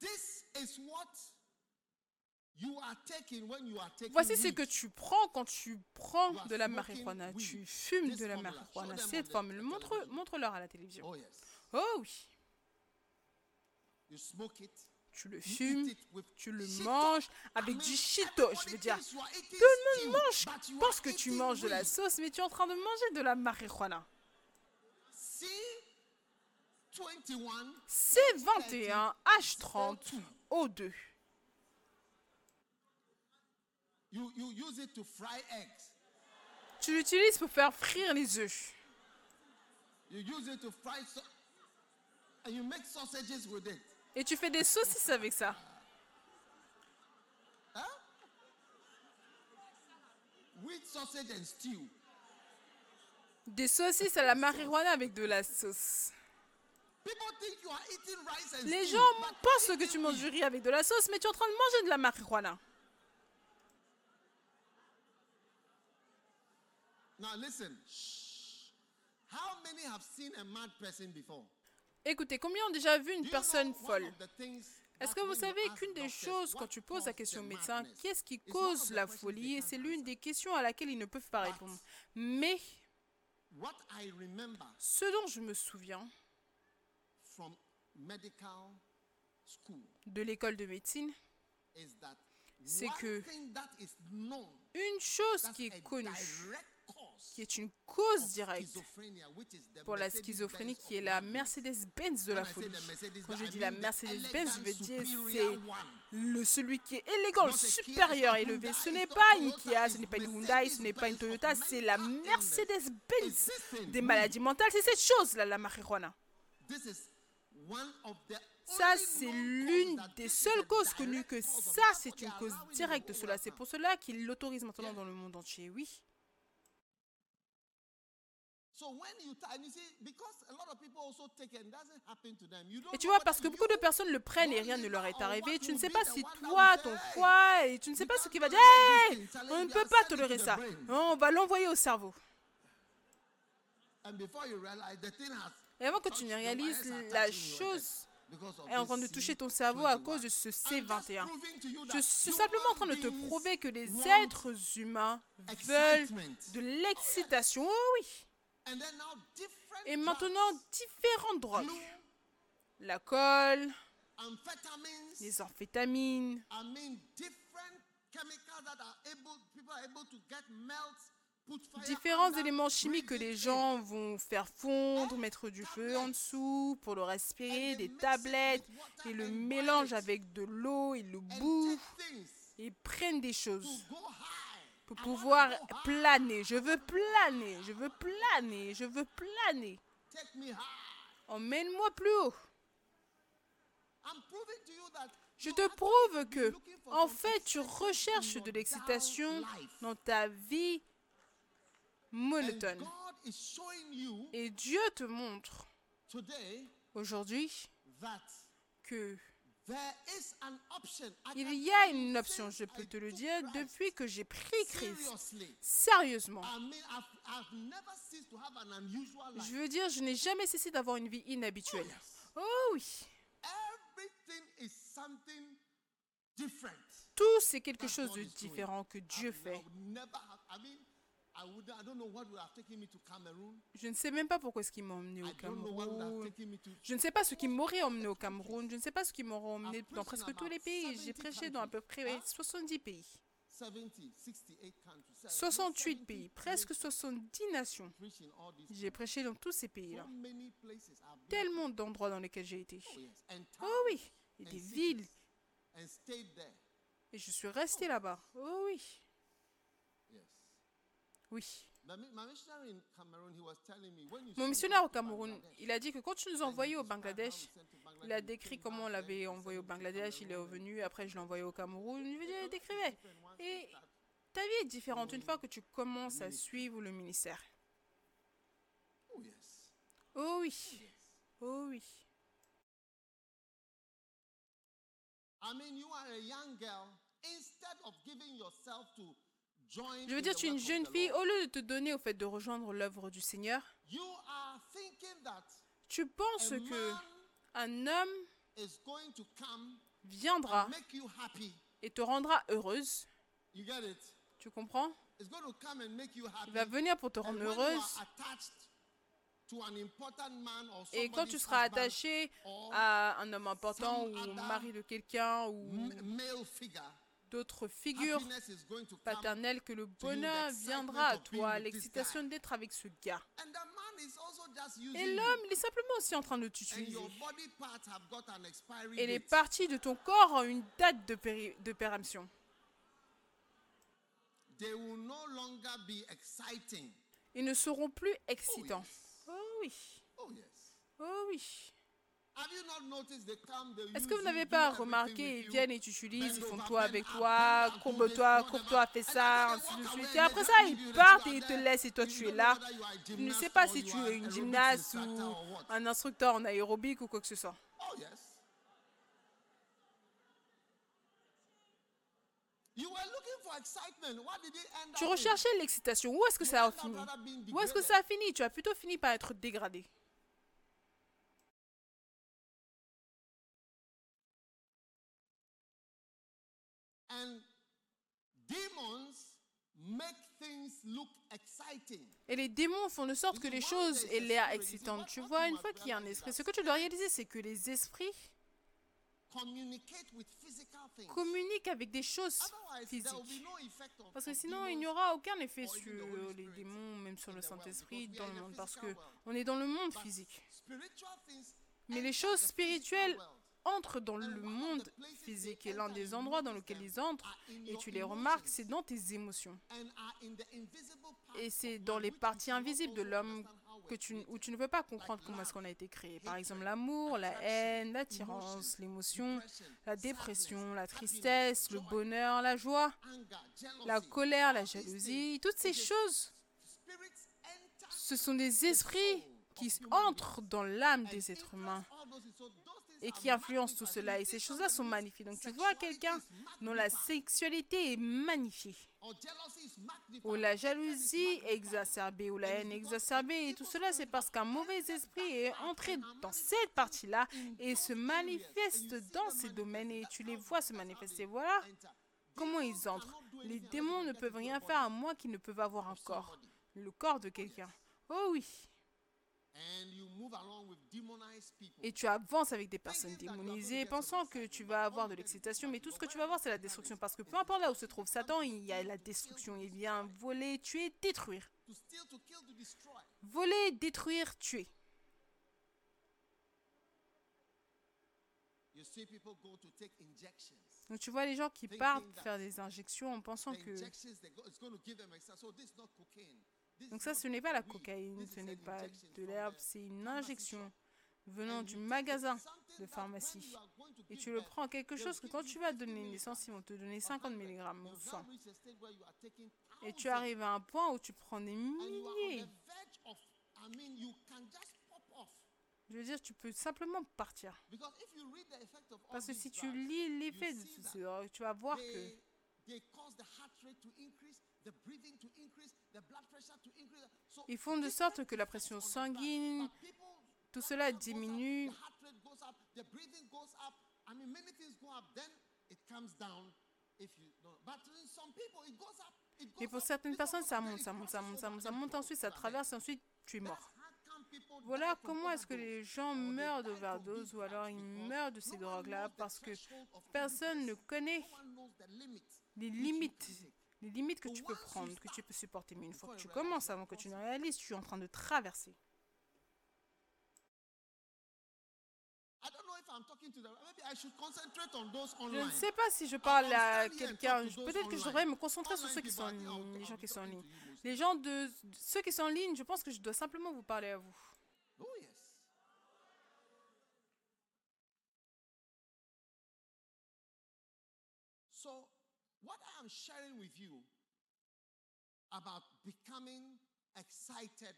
This is what Voici ce que tu prends quand tu prends de la marijuana. Tu fumes de la marijuana. Cette formule, montre-leur à la télévision. Oh, oh oui. Tu le fumes, tu le manges avec du shito, je veux dire. Tout le monde mange, pense que tu manges de la sauce, mais tu es en train de manger de la marijuana. C21H30O2 you, you use it to fry eggs. Tu l'utilises pour faire frire les œufs. You use it to fry so and you make sausages with it. Et tu fais des saucisses avec ça. With sausage and stew. Des saucisses à la marijuana avec de la sauce. People think you are eating rice and Les gens pensent que tu manges du riz avec de la sauce, mais tu es en train de manger de la marijuana. Now listen. Shh. How many have seen a mad person before? Écoutez, combien ont déjà vu une personne folle? Est-ce que vous savez qu'une des choses, quand tu poses la question au médecin, qu'est-ce qui cause la folie? Et c'est l'une des questions à laquelle ils ne peuvent pas répondre. Mais ce dont je me souviens de l'école de médecine, C'est que une chose qui est connue, qui est une cause directe pour la schizophrénie, qui est la. Mercedes-Benz de la folie. Quand je dis la Mercedes-Benz, je veux dire c'est le, celui qui est élégant, le supérieur élevé. Ce n'est pas une Kia, ce n'est pas une Hyundai, ce n'est pas une Toyota, c'est la. Mercedes-Benz des maladies mentales. C'est cette chose-là, la marijuana. Ça, c'est l'une des seules causes connues que ça, c'est une cause directe de cela. C'est pour cela qu'il l'autorise maintenant dans le monde entier, oui. Et tu vois, parce que beaucoup de personnes le prennent et rien ne leur est arrivé, tu ne sais pas si toi, ton foie, et tu ne sais pas ce qui va dire, hey, on ne peut pas tolérer ça. On va l'envoyer au cerveau. Et avant que tu ne réalises, la chose est en train de toucher ton cerveau à C21. cause de ce I'm just C21. proving to you Je suis simplement en train de te prouver que les êtres humains veulent de l'excitation. Oh oui. Et maintenant, différentes drogues. L'alcool, amphetamines, les amphétamines, différents éléments chimiques que les gens vont faire fondre, mettre du feu en dessous pour le respirer, des tablettes, et le mélangent avec de l'eau, ils le things et prennent des choses. Pour pouvoir planer. Je veux planer, je veux planer, je veux planer. Emmène-moi plus haut. Je te prouve que, en fait, tu recherches de l'excitation dans ta vie monotone. Et Dieu te montre aujourd'hui que il y a une option. Je peux te le dire depuis que j'ai pris Christ. Sérieusement. Je veux dire, je n'ai jamais cessé d'avoir une vie inhabituelle. Oh oui. Something different. Tout, c'est quelque chose de différent que Dieu fait. Je ne sais même pas pourquoi est-ce qu'il m'a emmené au Cameroun. Je ne sais pas ce qui m'aurait emmené au Cameroun. Je ne sais pas ce qui m'aurait emmené dans presque tous les pays. J'ai 70 prêché dans à peu près countries. Huh? 70 pays. 70, 68 countries. seven- 68 70 pays. Presque 70 nations. J'ai prêché dans tous ces pays-là. Tellement d'endroits dans lesquels j'ai été. Oh, Oh oui. Et des villes. Et je suis restée là-bas. Oh oui. Yes. Oui. My, mi- my missionary in Cameroon, he was telling me when you Mon missionnaire au Cameroun, il a dit que quand tu nous envoyais au Bangladesh, il a décrit comment on l'avait envoyé au Bangladesh, il est revenu, après je l'ai envoyé au Cameroun. Je il décrivait. different ones Et ta vie est différente une fois que tu commences à suivre le ministère. Oh. Oh oui. Oh oui. I mean, you are a young girl. Instead of giving yourself to Je veux dire, tu es une jeune fille, au lieu de te donner au fait de rejoindre l'œuvre du Seigneur, tu penses que un homme is going to come viendra et te rendra heureuse. Tu comprends? It's going to come and make you happy. Il va venir pour te rendre heureuse. Et quand tu seras attaché à un homme important ou au mari de quelqu'un ou d'autres figures paternelles, que le bonheur viendra à toi, l'excitation d'être avec ce gars. Et l'homme, il est simplement aussi en train de t'utiliser. Et les parties de ton corps ont une date de, péri- de péremption. They will no longer be exciting. Ils ne seront plus excitants. Oh oui, Oh yes. oh oui. Est-ce que vous you, n'avez pas remarqué, ils viennent et t'utilisent, ils font bend avec toi, courbe-toi, courbe-toi, fais ça, ainsi de suite. Et après ça, ils partent et ils te laissent et toi tu es là. Tu ne sais pas si tu es une gymnaste ou un instructeur en aérobic ou quoi que ce soit. Oh Tu recherchais l'excitation. Où est-ce que You ça a fini? Où est-ce que ça a fini? Tu as plutôt fini par être dégradé. Et les démons font de sorte que les choses aient l'air excitantes. Tu vois, une fois qu'il y a un esprit, ce que tu dois réaliser, c'est que les esprits Communicate with physical things. communiquent avec des choses physiques. Parce que sinon, il n'y aura aucun effet sur les démons, même sur le Saint-Esprit dans le monde, parce que physical world. on est dans le monde physique. Mais les choses spirituelles. Entrent dans le monde physique et l'un des endroits dans lesquels ils entrent, et tu les remarques, c'est dans tes émotions. Et c'est dans les parties invisibles de l'homme que tu, où tu ne peux pas comprendre comment est-ce qu'on a été créé. Par exemple, l'amour, la haine, l'attirance, l'émotion, la dépression, la tristesse, le bonheur, la joie, la colère, la jalousie, toutes ces choses, ce sont des esprits qui entrent dans l'âme des êtres humains et qui influencent tout cela. Et ces choses-là sont magnifiques. Donc tu vois quelqu'un dont la sexualité est magnified. ou la jalousie exacerbée, ou la haine exacerbée, et tout cela c'est parce qu'un mauvais esprit est entré dans cette partie-là et se manifeste dans ces domaines et tu les vois se manifester. Voilà comment ils entrent. Les démons ne peuvent rien faire à moins qu'ils ne peuvent avoir un corps, le corps de quelqu'un. Oh oui. Et tu avances avec des personnes démonisées, pensant que tu vas avoir de l'excitation, mais tout ce que tu vas avoir, c'est la destruction. Parce que peu importe là où se trouve Satan, il y a la destruction. Il vient voler, tuer, détruire. Voler, détruire, tuer. Donc tu vois les gens qui partent faire des injections en pensant que... Donc ça, ce n'est pas la cocaïne, ce n'est pas de l'herbe, c'est une injection venant du magasin de pharmacie. Et tu le prends quelque chose que quand tu vas 50 donner naissance, ils vont te donner or 50 100. mg ou You've 100. now reached a stage where you are taking Et tu arrives à un point où tu prends des milliers. Je veux dire, tu peux simplement partir. Parce que si tu lis l'effet de tout ça, tu vas voir que ils font de sorte que la pression sanguine, tout cela diminue. Et pour certaines personnes, ça monte, ça monte, ça monte, ça monte, ça monte, ensuite ça traverse, ensuite tu es mort. Voilà comment est-ce que les gens meurent d'overdose ou alors ils meurent de ces drogues-là parce que personne ne connaît les limites. Les limites que tu peux prendre, que tu peux supporter. Mais une fois que tu commences, avant que tu ne réalises, tu es en train de traverser. Je ne sais pas si je parle à quelqu'un. Peut-être que je devrais me concentrer sur ceux qui sont en ligne, les gens qui sont en ligne. Les gens de ceux qui sont en ligne, je pense que je dois simplement vous parler à vous. Oh, yes. So, sharing with you about becoming excited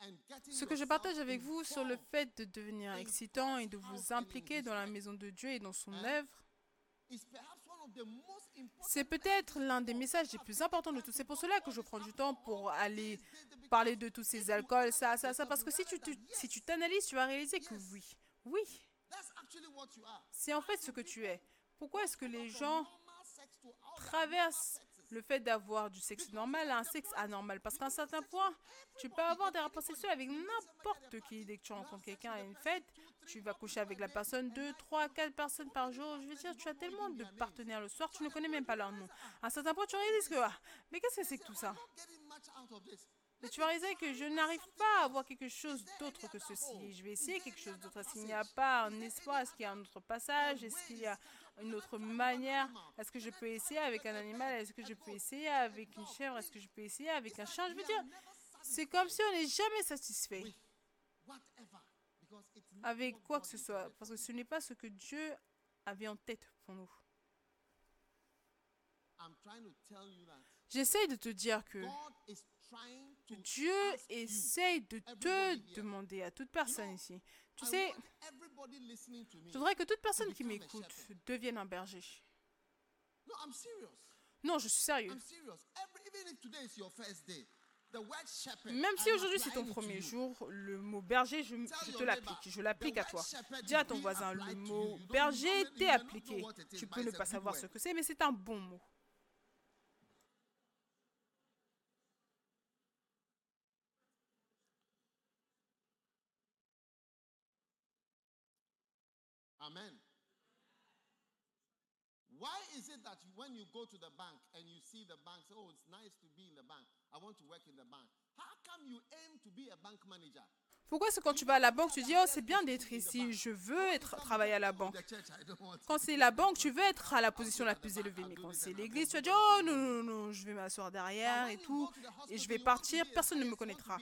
and getting Ce que je partage avec vous sur le fait de devenir excitant et de vous impliquer dans la maison de Dieu et dans son œuvre, is perhaps one of the most important c'est peut-être l'un des messages les plus importants de tous. C'est pour cela que je prends du temps pour aller parler de tous ces alcools, ça, ça, ça, parce que si tu si tu t'analyses, tu vas réaliser que oui, oui, c'est en fait ce que tu es. Pourquoi est-ce que les gens Sexes. le fait d'avoir du sexe normal à un sexe anormal Parce qu'à un certain point, tu peux avoir des rapports sexuels avec n'importe qui. Dès que tu rencontres quelqu'un à une fête, tu vas coucher avec la personne deux, trois, quatre personnes par jour. Je veux dire, tu as tellement de partenaires le soir, tu ne connais même pas leur nom. À un certain point, tu réalises que, ah, mais qu'est-ce que c'est que tout ça? Et tu vas réaliser que je n'arrive pas à avoir quelque chose d'autre que ceci. Je vais essayer quelque chose d'autre. Qu'il n'y a pas un espoir? Est-ce qu'il y a un autre passage? Est-ce qu'il y a une autre manière Est-ce que je peux essayer avec un animal? Est-ce que je peux essayer avec une chèvre? Est-ce que je peux essayer avec un chien? Je veux dire, c'est comme si on n'est jamais satisfait avec quoi que ce soit. Parce que ce n'est pas ce que Dieu avait en tête pour nous. J'essaye de te dire que Dieu essaye de te demander à toute personne ici. Tu sais, je voudrais que toute personne qui m'écoute devienne un berger. Non, je suis sérieux. Même si aujourd'hui c'est ton premier jour, le mot berger, je, je te l'applique. Je l'applique à toi. Dis à ton voisin, le mot berger t'est appliqué. Tu peux ne pas savoir ce que c'est, mais c'est un bon mot. That when you go to the bank and you see the bank, say, oh, it's nice to be in the bank. I want to work in the bank. How come you aim to be a bank manager? Pourquoi que quand tu vas à la banque, tu dis, oh, c'est bien d'être ici, je veux être travailler à la banque? Quand c'est la banque, tu veux être à la position la plus élevée. Mais quand c'est l'église, tu vas dire, oh non, non, non, je vais m'asseoir derrière et tout, et je vais partir, personne ne me connaîtra.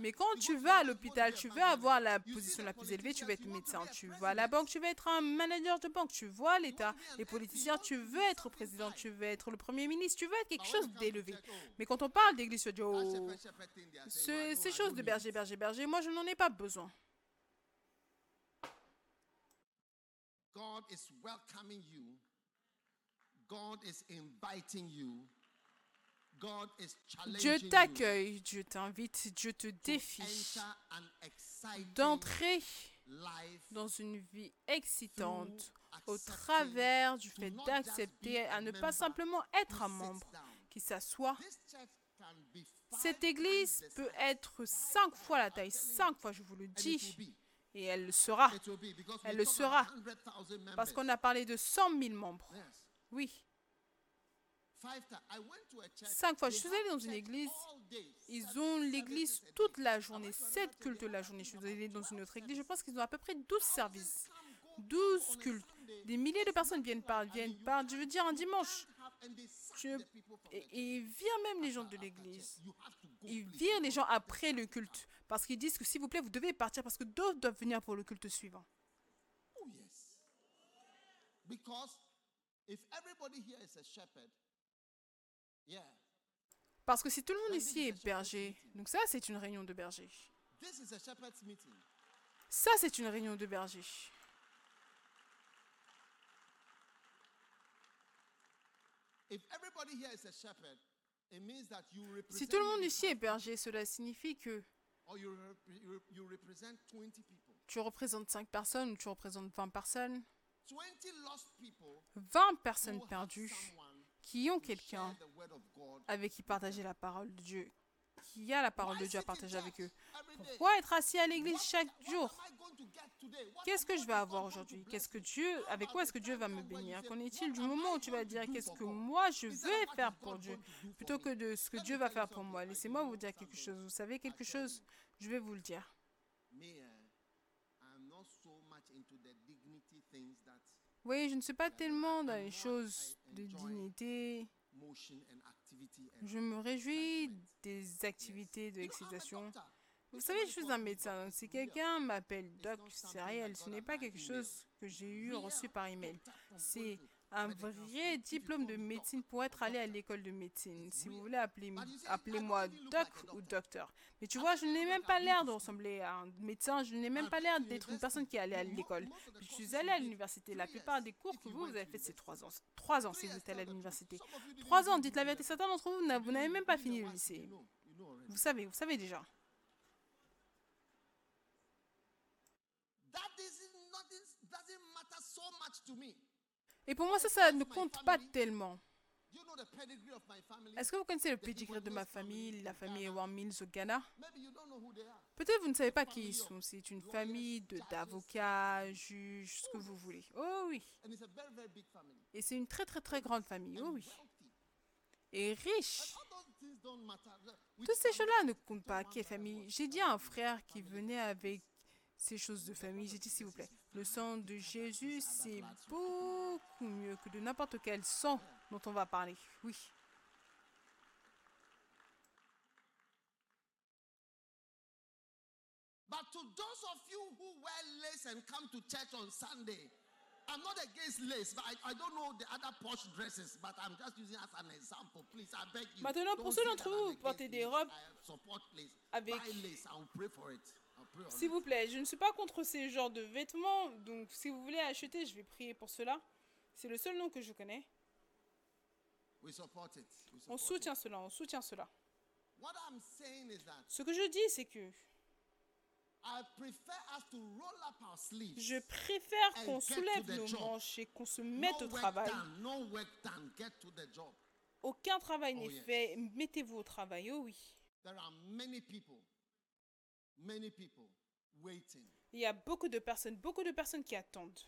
Mais quand tu vas à l'hôpital, tu veux avoir la position la plus élevée, tu veux être médecin. Tu vas à la banque, tu veux être un manager de banque. Tu vois l'État, les politiciens, tu veux être président, tu veux être le premier ministre, tu veux être quelque chose d'élevé. Mais quand on parle d'église, tu vas dire, oh, ces choses de berger, berger, berger, moi je n'en ai pas besoin. God is welcoming you. God is inviting you. God is challenging Dieu t'accueille, Dieu t'invite, Dieu te défie d'entrer life dans une vie excitante au travers du fait d'accepter à ne pas simplement être un membre qui s'assoit. This church can be five Cette église peut être cinq fois la taille, cinq fois, je vous le dis, et elle le sera, Elle le sera. about 100,000 members. parce qu'on a parlé de 100 000 membres. Oui. Cinq fois. Je suis allée dans une église, ils ont l'église toute la journée, sept cultes la journée. Je suis allée dans une 12 autre église, je pense qu'ils ont à peu près 12 services. Come, go 12 on a cultes. Des milliers de personnes viennent par, viennent par, je veux dire un dimanche. Je- Et, the et ils virent même les gens de l'église. Ils virent les gens après le culte. Parce qu'ils disent que s'il vous plaît, vous devez partir parce que d'autres doivent venir pour le culte suivant. Oh, yes. Because if everybody here is a shepherd, yeah, Parce que si tout le monde ici est berger, donc ça c'est une réunion de berger. this is a shepherd's meeting. Ça c'est une réunion de berger. If everybody here is a shepherd, it means that you Si tout le monde ici est berger, cela signifie que or you, rep- you, rep- you represent 20 people. tu représentes 5 personnes ou tu représentes 20 personnes. 20 lost people 20 who personnes perdues qui ont quelqu'un avec qui partager la parole de Dieu, qui a la parole de Dieu à partager avec eux. Pourquoi être assis à l'église chaque jour? Qu'est-ce que je vais avoir aujourd'hui? Qu'est-ce que you? Dieu, avec quoi est-ce que Dieu va me bénir? Qu'en est-il du moment où tu vas dire qu'est-ce que moi je vais faire pour Dieu? plutôt que de ce que Dieu va faire pour moi. Laissez-moi vous dire quelque chose. Vous savez quelque chose? Je vais vous le dire. Eh, Oui, je ne suis pas tellement dans les choses de dignité. Je me réjouis des activités de doctor. Vous savez, je suis un médecin. donc Si quelqu'un m'appelle doc, c'est réel. Ce n'est pas quelque chose que j'ai eu reçu par email. C'est un vrai diplôme de médecine pour être allé à l'école de médecine. Si vous voulez, appelez-moi doc ou docteur. Mais tu vois, je n'ai même pas l'air de ressembler à un médecin. Je n'ai même pas l'air d'être une personne qui est allée à l'école. Je suis you allée à l'université. La plupart des cours que vous, avez fait, c'est trois ans. Trois ans si vous êtes allé à l'université. Trois ans, dites la vérité. Certains d'entre vous, vous n'avez même pas fini le lycée. Vous savez, vous savez déjà. Et pour moi, ça, ça ne compte pas tellement. Pedigree? Est-ce que vous connaissez le pédigré de ma famille, la famille Ewan Mills au Ghana? Peut-être vous ne savez pas qui ils sont. C'est une famille d'avocats, juges, ce que vous voulez. Oh oui. Et c'est une très très très grande famille. Oh oui. Et riche. Toutes ces choses-là ne comptent pas. Quelle famille? J'ai dit à un frère qui venait avec ces choses de famille, j'ai dit s'il vous plaît, le sang de Jésus, c'est beaucoup mieux que de n'importe quel sang dont on va parler. Oui. But to those of you who wear lace and come to church on Sunday, I'm not against lace, but I, I don't know the other posh dresses, but I'm just using as an example. Please, I beg you. Maintenant, pour ceux d'entre vous, portez des robes lace. avec- pray for it. S'il vous plaît, je ne suis pas contre ces genres de vêtements, donc si vous voulez acheter, je vais prier pour cela. C'est le seul nom que je connais. We support it. We On it. soutient cela, on soutient cela. What I'm saying is that Ce que je dis, c'est que I prefer us to roll up our sleeves. je préfère qu'on soulève nos job. manches et qu'on se mette no au travail. done. No work done. Get to the job. Aucun travail Oh, n'est yes. fait. Mettez-vous au travail, oh oui. There are many people, many people waiting. Il y a beaucoup de personnes, beaucoup de personnes qui attendent.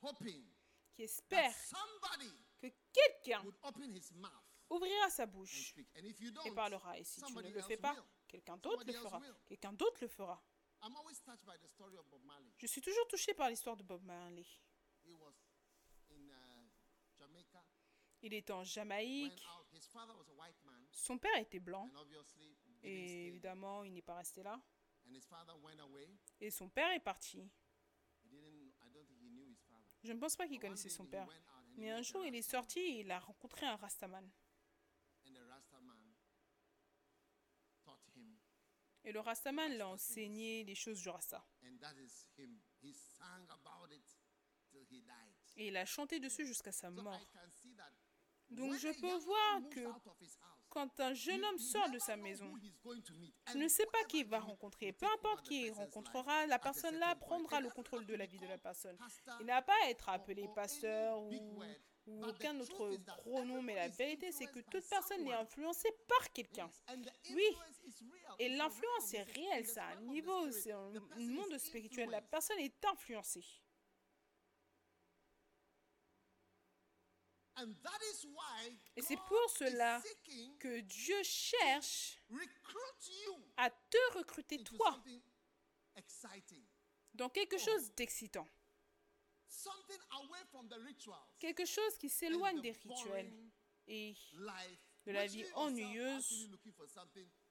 hoping qui that espère somebody que quelqu'un would open his mouth ouvrira sa and bouche speak. And if you et don't, parlera. Et si tu ne le fais pas, quelqu'un d'autre le fera. Quelqu'un d'autre le fera. Je suis toujours touchée par l'histoire de Bob Marley. Uh, Il était en Jamaïque. Son père était blanc. Et évidemment, il n'est pas resté là. And his father went away. Et son père est parti. He didn't. I don't think he knew his father. Je ne pense pas qu'il connaissait son père. Mais un jour, il est sorti et il a rencontré un Rastaman. And the Rasta man taught him, Et le Rastaman l'a enseigné les choses du Rasta. Et il a chanté dessus jusqu'à sa mort. Donc je peux voir que quand un jeune homme sort de sa maison, tu ne sais pas qui il va rencontrer. Peu importe qui il rencontrera, la certain point. prendra le contrôle de la vie de la personne. Il n'a pas à être appelé pasteur ou, ou aucun autre gros nom, mais la vérité, c'est que toute personne est influencée par quelqu'un. Oui. Et l'influence, c'est realm. It's in réel, the c'est un niveau, c'est un monde spirituel. La personne est influencée. And that is why Et c'est pour is cela que Dieu cherche à te recruter, toi, dans quelque chose d'excitant. something away from the rituals Quelque chose qui and s'éloigne des rituels et de la vie ennuyeuse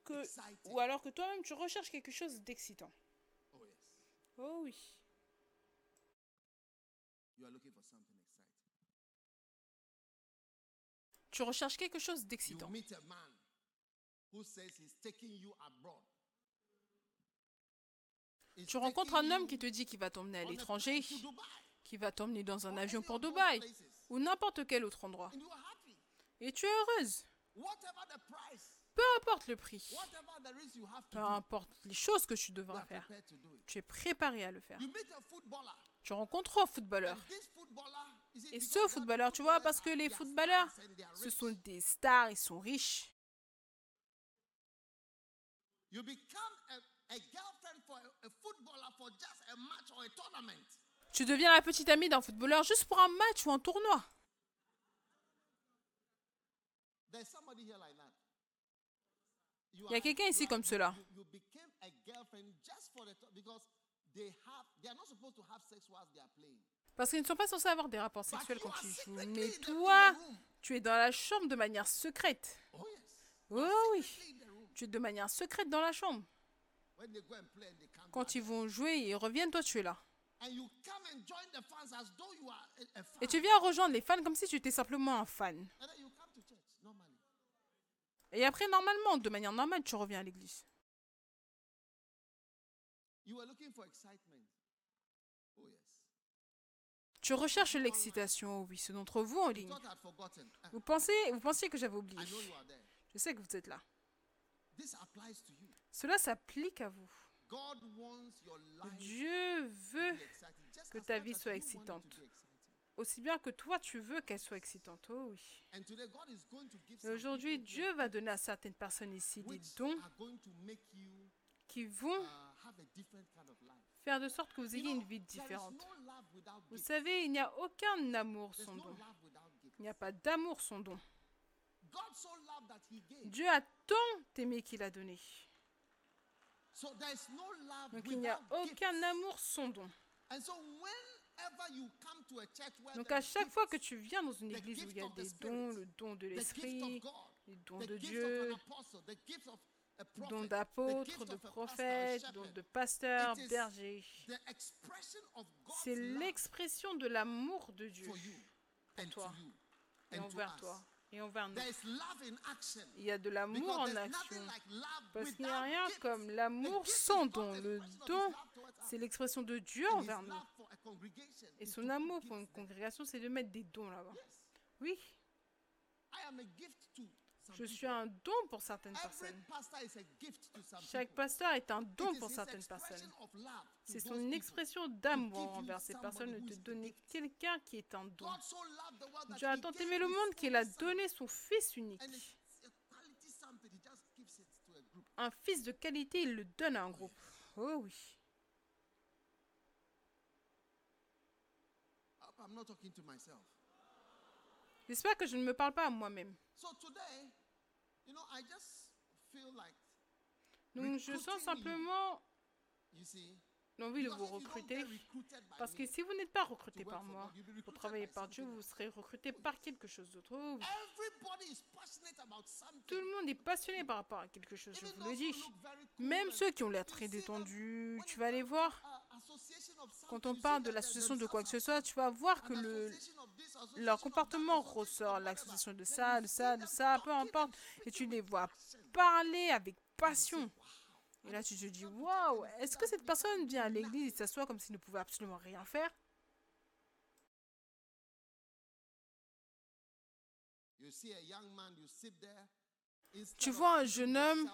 que, ou alors que toi-même tu recherches quelque chose d'excitant. Oh yes, Oh oui. Tu recherches quelque chose d'excitant. Tu rencontres un homme qui te dit qu'il va t'emmener à l'étranger, qui va t'emmener dans un avion pour Dubaï ou n'importe quel autre endroit. Et tu es heureuse. Peu importe le prix, peu importe les choses que tu devras faire, tu es préparé à le faire. Tu rencontres un footballeur. Et ce footballeur, tu vois, parce que les footballeurs, ce sont des stars, ils sont riches. Tu deviens la petite amie d'un footballeur juste pour un match ou un tournoi. Il y a quelqu'un ici comme cela. Parce qu'ils ne sont pas censés avoir des rapports sexuels quand ils jouent. secretly Mais toi, tu es dans la chambre de manière secrète. Oh oui, tu es de manière secrète dans la chambre. Quand ils vont jouer et ils reviennent, toi tu es là. Et tu viens rejoindre les fans comme si tu étais simplement un fan. Et après, normalement, de manière normale, tu reviens à l'église. Tu recherches l'excitation, oh oui, ceux d'entre vous en ligne. Vous pensez, vous pensiez que j'avais oublié. Je sais que vous êtes là. Cela s'applique à vous. Dieu veut que ta vie soit excitante. aussi bien que toi tu veux qu'elle soit excitante. Oh oui. Et aujourd'hui, Dieu va donner à certaines personnes ici des dons qui vont faire de sorte que vous ayez une vie différente. Vous savez, il n'y a aucun amour sans don. Il n'y a pas d'amour sans don. Dieu a tant aimé qu'il a donné. Donc il n'y a aucun amour sans don. Donc à chaque fois que tu viens dans une église où il y a des dons, le don de l'esprit, les dons de Dieu, dons d'apôtres, de prophètes, dons de pasteurs, bergers. C'est l'expression de l'amour de Dieu toi et envers toi et envers nous. Il y a de l'amour en action. Parce qu'il n'y a rien comme l'amour sans don. Le don, c'est l'expression de Dieu envers nous. Et son amour pour une congrégation, c'est de mettre des dons là-bas. Oui, je suis un don pour certaines personnes. Chaque pasteur est un don pour certaines personnes. C'est son expression d'amour envers ces personnes de te donner quelqu'un qui est un don. Dieu a tant aimé le monde qu'il a donné son fils unique. Un fils de qualité, il le donne à un groupe. Oh oui. J'espère que je ne me parle pas à moi-même. So today, you know, I just feel like, Donc je sens simplement l'envie de vous recruter. Parce que si vous n'êtes pas recruté to par moi, travailler by par Dieu, vous serez recruté par quelque chose d'autre. Tout le monde est passionné par rapport à quelque chose, je vous le dis. Même ceux qui ont l'air très détendus, tu vas les voir. Quand on parle de l'association de quoi que ce soit, tu vas voir que leur comportement ressort, l'association de ça, de ça, de ça, peu importe. Et tu les vois parler avec passion. Et là, tu te dis, waouh, est-ce que cette personne vient à l'église et s'assoit comme s'il ne pouvait absolument rien faire? You see a young man, you. Tu vois un jeune homme,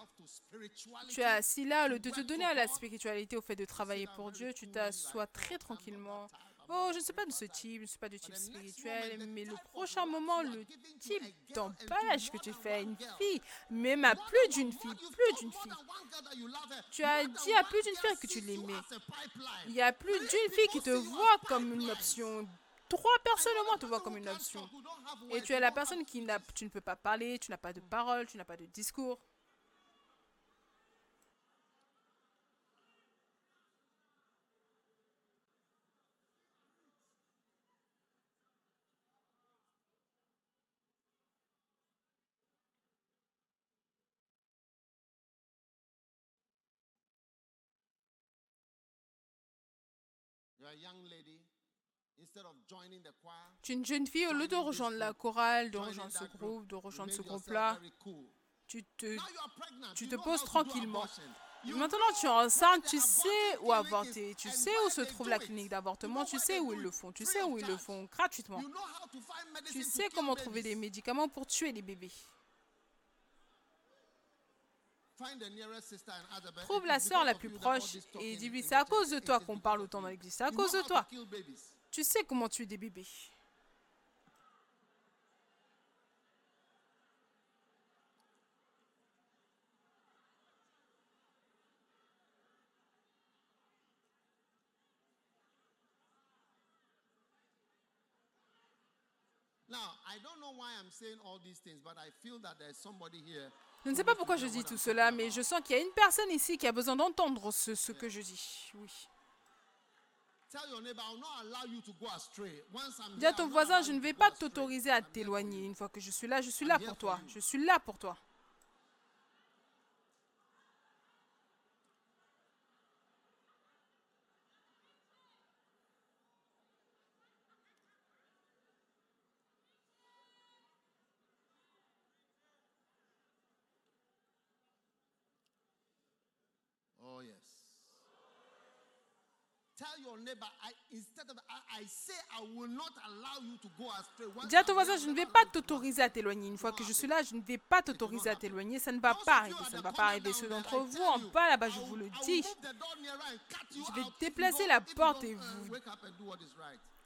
Tu es assis là, le de te donner à la spiritualité, au fait de travailler pour Dieu, tu t'assois très tranquillement. Oh, je ne suis pas de ce type, je ne suis pas de type spirituel, mais le prochain moment, le type d'emballage que tu fais à une fille, même à plus d'une fille, plus d'une fille, Tu as dit à plus d'une fille que tu l'aimais. il y a plus d'une fille qui te voit comme une option. Trois personnes au moins te voient comme une option. Et tu es la personne qui n'a, tu ne peux pas parler, tu n'as pas de parole, tu n'as pas de discours. Instead of joining the choir, Tu es une jeune fille, au lieu de rejoindre la chorale, de rejoindre ce groupe, de rejoindre ce groupe-là, tu te, tu te poses tranquillement. Maintenant, tu es enceinte, tu sais où avorter, tu sais où se trouve la clinique d'avortement, tu sais où ils le font, tu sais où ils le font gratuitement. Tu sais comment trouver des médicaments pour tuer les bébés. Trouve "It la sœur la plus proche et dis-lui c'est à cause de toi qu'on parle autant dans l'église, c'est à cause de toi. Tu sais comment tuer des bébés. Now, I don't know why I'm saying all these things, but I feel that there's somebody here. Je ne sais pas pourquoi je dis tout cela, mais je sens qu'il y a une personne ici qui a besoin d'entendre ce, ce que je dis. Oui. Dis à ton voisin, je ne vais pas t'autoriser à t'éloigner. Une fois que je suis là, je suis là pour toi. Je suis là pour toi. Oh, yes. Tell your neighbor, I, instead of, I, I say I will not allow you to go astray. Once Dis à ton voisin, je ne vais pas you t'autoriser à t'éloigner. Une fois que je suis là, je ne vais pas t'autoriser à t'éloigner. Ça ne va pas arriver. Ça ne va pas arriver. Ceux d'entre vous en bas là-bas, je vous le dis. Je vais déplacer la porte et vous-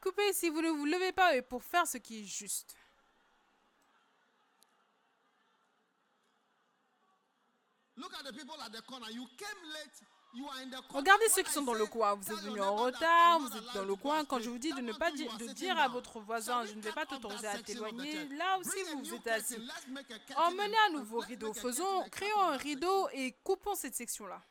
Coupez si vous ne vous levez pas et pour faire ce qui est juste. Regardez ceux qui sont dans le coin. Vous êtes venus en retard, vous êtes dans le coin. Quand je vous dis de ne pas dire, de dire à votre voisin, je ne vais pas t'autoriser à t'éloigner, là aussi vous vous êtes assis. Emmenez un nouveau rideau. Faisons, créons un rideau et coupons cette section-là.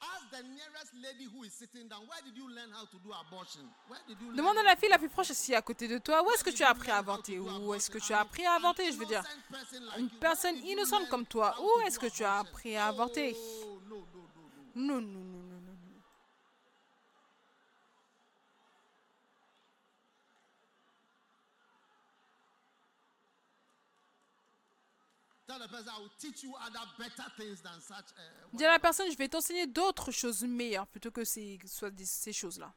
Ask the nearest lady who is sitting down, where did you learn how to do abortion? Where did you Demande à la fille la plus proche assise à côté de toi, où est-ce que tu as appris à avorter? Où est-ce que tu as appris à avorter, je veux dire Une personne innocente comme toi, où est-ce que tu as appris à avorter? Oh, no, no, no, no. Non, non, non, non, non. non. Tell the person I will teach you other better things than such. Uh, Dis à la personne, je vais t'enseigner d'autres choses meilleures plutôt que ces, soit des- ces choses-là.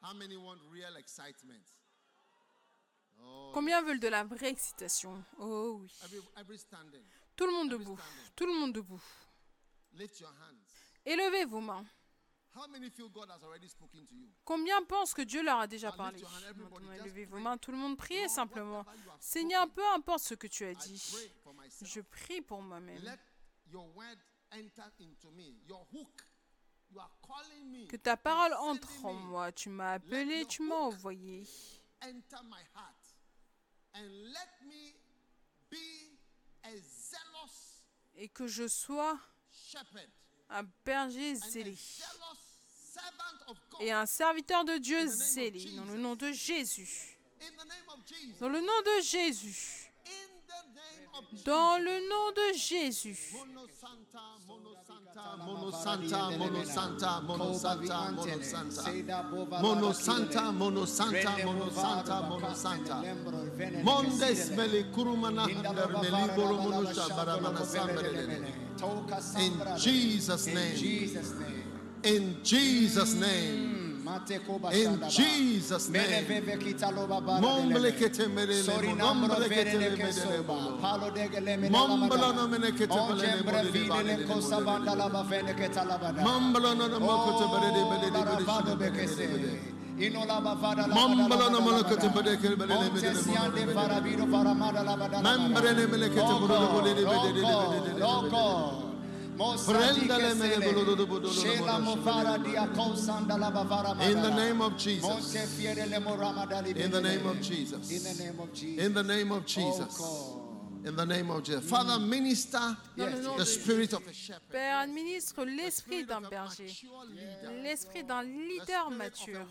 How many want real excitement? Oh, Combien veulent de la vraie excitation? Oh oui. Tout le monde debout. Tout le monde debout. Élevez vos mains. Combien pensent que Dieu leur a déjà parlé? Maintenant, élevez vos mains. Tout le monde priez simplement. Seigneur, peu importe ce que tu as dit, je prie pour moi-même. Que ta parole entre en moi. Tu m'as appelé, tu m'as envoyé. Et que je sois. Un berger zélé. Et un serviteur de Dieu zélé. Dans le nom de Jésus. Dans le nom de Jésus. Dans le nom de Jésus. Monosanta, Monosanta, Monosanta, Monosanta, Monosanta, Monosanta, Monosanta, Monosanta, Mondes Melikurumana, Meliboro Monosha, In Jesus' name. In Jesus' name. In Jesus' name. Mambala na malaka te bade ke bade le bade le bade le bade. Mambre ne meleke te bade le bade le bade le bade. Prendele In the name of Jesus. In the name of Jesus. In the name of Jesus. In the name of Jesus. Oh In the name of Jesus. Father, minister le nom the de spirit of a shepherd. Père, administre l'esprit Spirit d'un berger. L'esprit d'un The leader mature.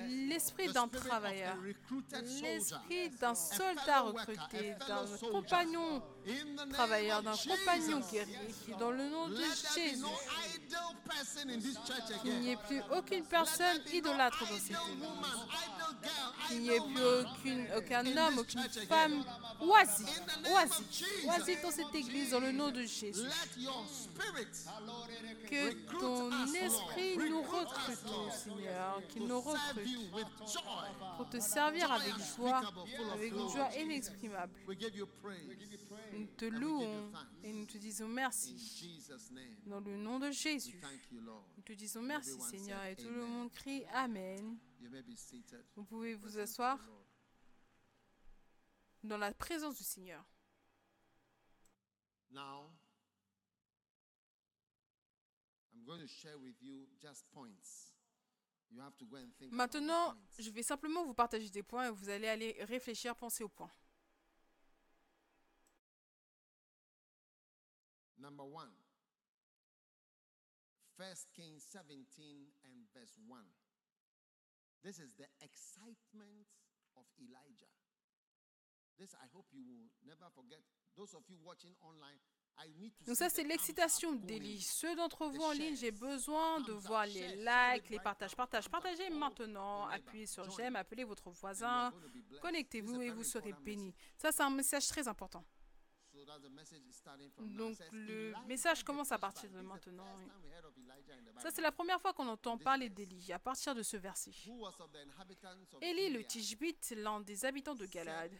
L'esprit d'un travailleur. L'esprit d'un soldat recruté, d'un compagnon travailleur, d'un compagnon guerrier. Dans le nom de Jésus. Qu'il n'y ait plus aucune personne idolâtre dans cette église. Qu'il n'y ait plus aucun homme, aucune femme of Jesus. oisive dans cette église, dans le nom de Jésus. Que ton esprit nous recrute, Seigneur, qu'il nous recrute. Pour te servir avec joie, avec une joie inexprimable. Nous te louons et nous te disons merci. Dans le nom de Jésus, thank you, Lord. nous te disons merci Seigneur et tout le monde crie Amen. Vous pouvez vous asseoir dans la présence du Seigneur. Now, I'm going to share with you just points. Maintenant, je vais simplement vous partager des points et vous allez aller réfléchir, penser aux points. Number one, First Kings 17 and verse 1. This is the excitement of Elijah. This I hope you will never forget. Those of you watching online, Donc ça, c'est l'excitation d'Élie. Ceux d'entre vous en ligne, j'ai besoin de voir les likes, les partages. now. Partagez, maintenant. Appuyez sur j'aime, appelez votre voisin. Connectez-vous et vous serez bénis. Ça, c'est un message très important. Donc le message commence à partir de maintenant. Ça, c'est la première fois qu'on entend parler d'Élie, à partir de ce verset. Élie le Tishbite, l'un des habitants de Galade,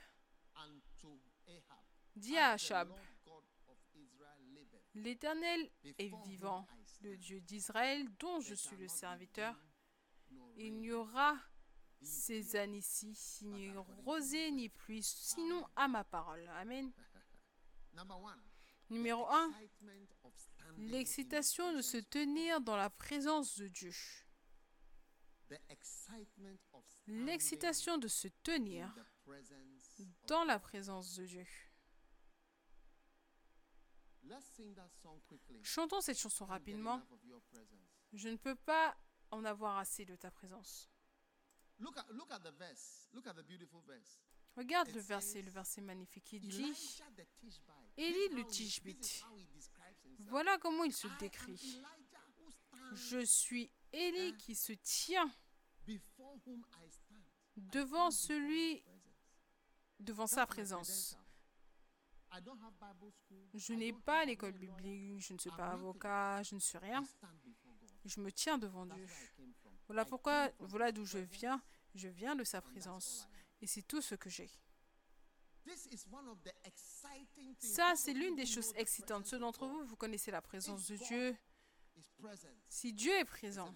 dit à Achab, Lord God of Israel liveth, L'Éternel est vivant, le Dieu d'Israël, dont je suis le serviteur. Il n'y aura ces années-ci, ni rosée, ni pluie, sinon à ma parole. Amen. Numéro 1. excitement of standing in the L'excitation de se tenir dans la présence de Dieu. L'excitation de se tenir dans la présence de Dieu. Chantons cette chanson rapidement. Je ne peux pas en avoir assez de ta présence. Regarde le verset, le verset magnifique. Il dit. Élie le Tishbite. Voilà comment il se décrit. Je suis Élie qui se tient devant celui, devant sa présence. credential. I don't have Bible school. Je n'ai pas l'école biblique, je ne suis pas avocat, je ne suis rien. Je me tiens devant Dieu. Voilà pourquoi, voilà d'où je viens. Je viens de sa présence. Et c'est tout ce que j'ai. Ça, c'est l'une des choses excitantes. Ceux d'entre vous, vous connaissez la présence de Dieu. Si Dieu est présent,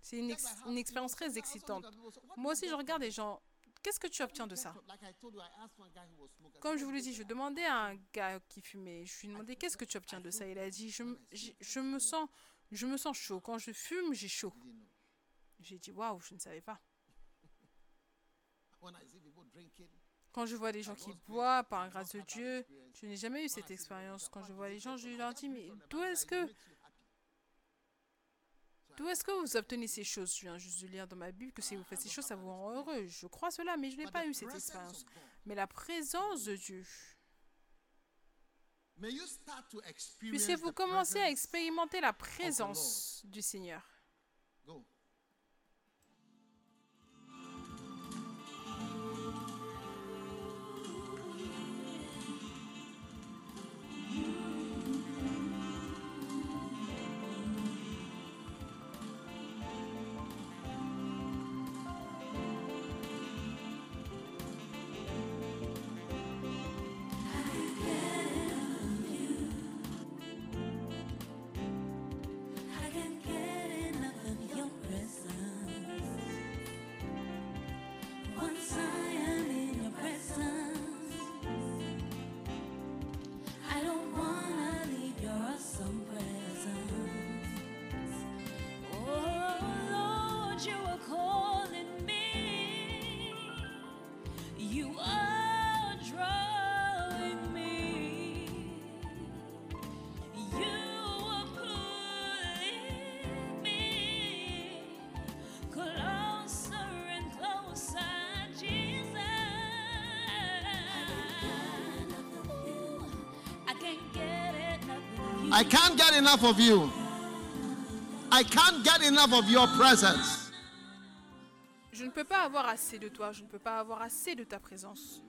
c'est une, une expérience très excitante. Moi aussi, je regarde les gens. Qu'est-ce que tu obtiens de ça Comme je vous l'ai dit, je demandais à un gars qui fumait, je lui ai demandé qu'est-ce que tu obtiens de ça? Il a dit, je, me- j'ai- je me sens, je me sens chaud. Quand je fume, j'ai chaud. J'ai dit, waouh, je ne savais pas. Quand je vois des gens qui boivent, par la grâce de Dieu, je n'ai jamais eu cette expérience. Quand je vois les gens, je leur dis, mais d'où est-ce que, d'où est-ce que vous obtenez ces choses Je viens juste de lire dans ma Bible que si vous faites ces choses, ça vous rend heureux. Je crois cela, mais je n'ai pas eu cette expérience. Mais la présence de Dieu, puissiez-vous commencer à expérimenter la présence du Seigneur. I can't get enough of you. I can't get enough of your presence. Je ne peux pas avoir assez de toi, je ne peux pas avoir assez de ta présence.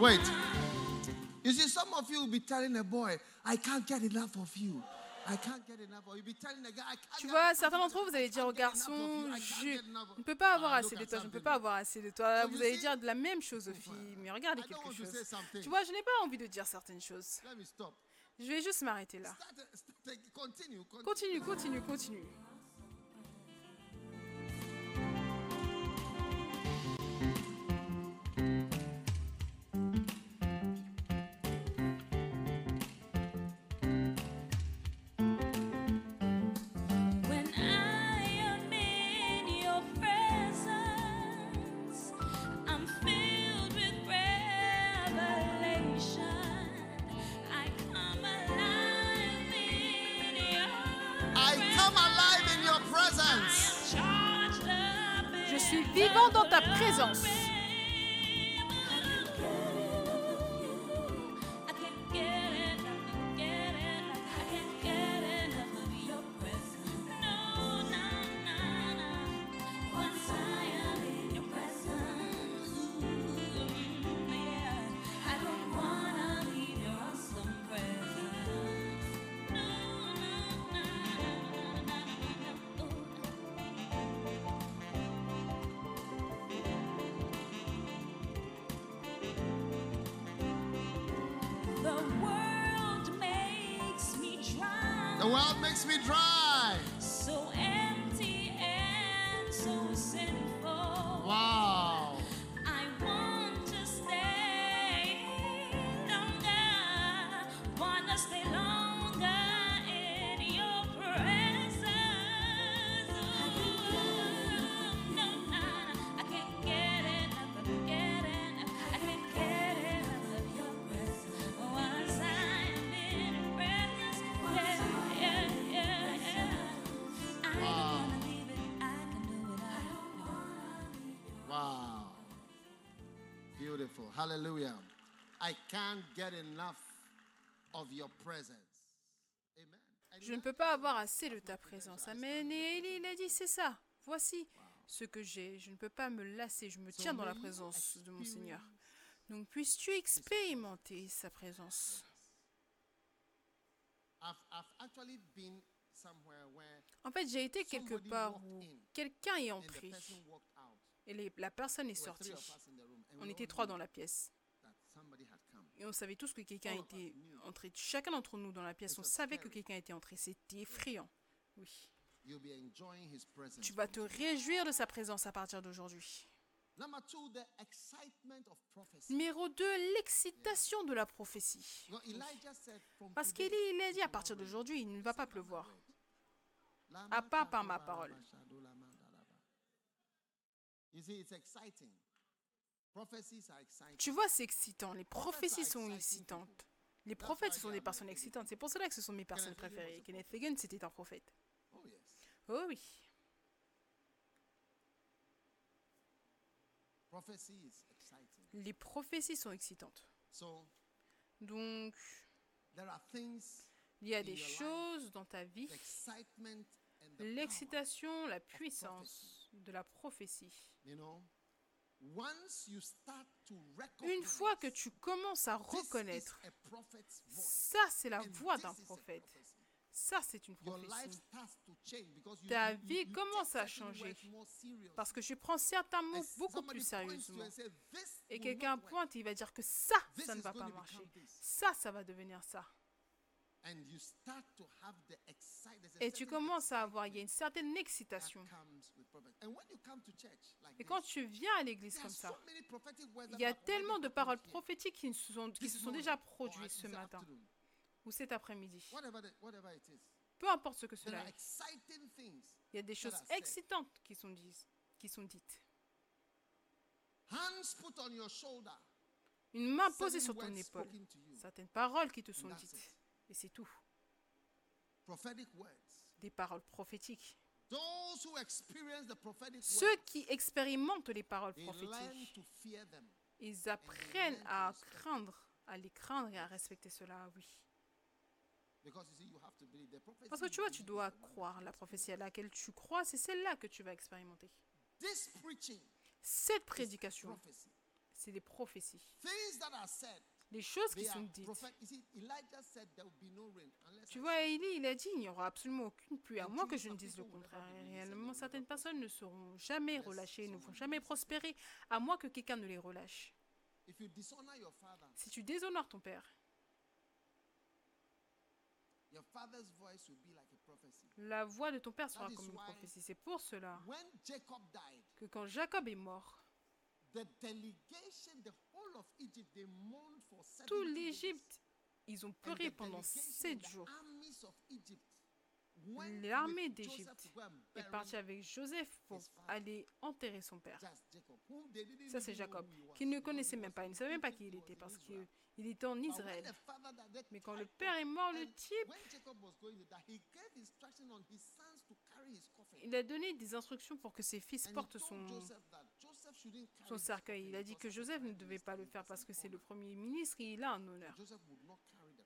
Wait. You see, some of you will be telling a boy, I can't get enough of you. Tu vois, certains d'entre vous, vous allez dire au garçon. I je ne peux pas avoir Ah, assez de toi, je ne peux pas avoir assez de toi. Vous allez dire de la même chose aux filles, mais regardez quelque chose. Tu vois, je n'ai pas envie de dire certaines choses. Je vais juste m'arrêter là. Continue, continue. Continue, Hallelujah. I can't get enough of your presence. Amen. And Je ne peux pas avoir assez de ta présence. Amen. Et Élie, il a dit, c'est ça. Voici ce que j'ai. Je ne peux pas me lasser. Je me tiens dans la présence de mon Seigneur. Donc puisses-tu expérimenter sa présence? En fait, j'ai été quelque part où quelqu'un est entré et les- la personne est sortie. On était trois dans la pièce et on savait tous que quelqu'un était entré. Chacun d'entre nous dans la pièce, on savait que quelqu'un était entré. C'était effrayant. Oui. Tu vas te réjouir de sa présence à partir d'aujourd'hui. Numéro 2, l'excitation de la prophétie. Parce qu'Élie, il a it dit à partir d'aujourd'hui, il ne va pas pleuvoir. À part par ma parole. Tu vois, c'est excitant. Les prophéties sont excitantes. Les prophètes, ce sont des personnes excitantes. C'est pour cela que ce sont mes personnes préférées. Kenneth Hagin, c'était un prophète. Oh. Oh oui. Les prophéties sont excitantes. Donc, il y a des choses dans ta vie. L'excitation, la puissance de la prophétie. Une fois que tu commences à reconnaître, ça c'est la voix d'un prophète. Ça c'est une prophétie. Ta vie commence à changer. Parce que je prends certains mots beaucoup plus sérieusement. and say, "This Et quelqu'un not work." pointe et il va dire que ça, ça ne va pas marcher. Ça, ça va devenir ça. Et tu commences à avoir, il y a une certaine excitation. Et quand tu viens à l'église comme ça, il y a tellement de paroles prophétiques qui se sont, qui this se sont morning, déjà produites ce matin ou cet après-midi. Peu importe ce que cela est. Il y a des choses excitantes qui sont, dites, qui sont. Une main posée sur ton épaule. Certaines paroles qui te sont dites. Et c'est tout. Des paroles prophétiques. Ceux qui expérimentent les paroles prophétiques, ils apprennent à craindre, à les craindre et à respecter cela, oui. Parce que tu vois, tu dois croire. La prophétie à laquelle tu crois, c'est celle-là que tu vas expérimenter. Cette prédication, c'est des prophéties. Les choses qui sont dites. Tu vois, Élie, il a dit, il n'y aura absolument aucune pluie, à moins que je ne dise le contraire. Réellement, certaines "Oh, personnes ne seront jamais relâchées, ne vont jamais prospérer, à moins que quelqu'un ne les relâche. Si tu déshonores ton père, la voix de ton père sera comme une prophétie. C'est pour cela que quand Jacob est mort, tout l'Égypte, ils ont pleuré pendant sept jours. L'armée d'Égypte est partie avec Joseph pour aller enterrer son père. Ça, c'est Jacob, qu'il ne connaissait même pas. Il ne savait même pas qui il était parce qu'il était en Israël. Mais quand le père est mort, le type, il a donné des instructions pour que ses fils portent son, son cercueil. Il a dit que Joseph ne devait pas le faire parce que c'est le premier ministre et il a un honneur.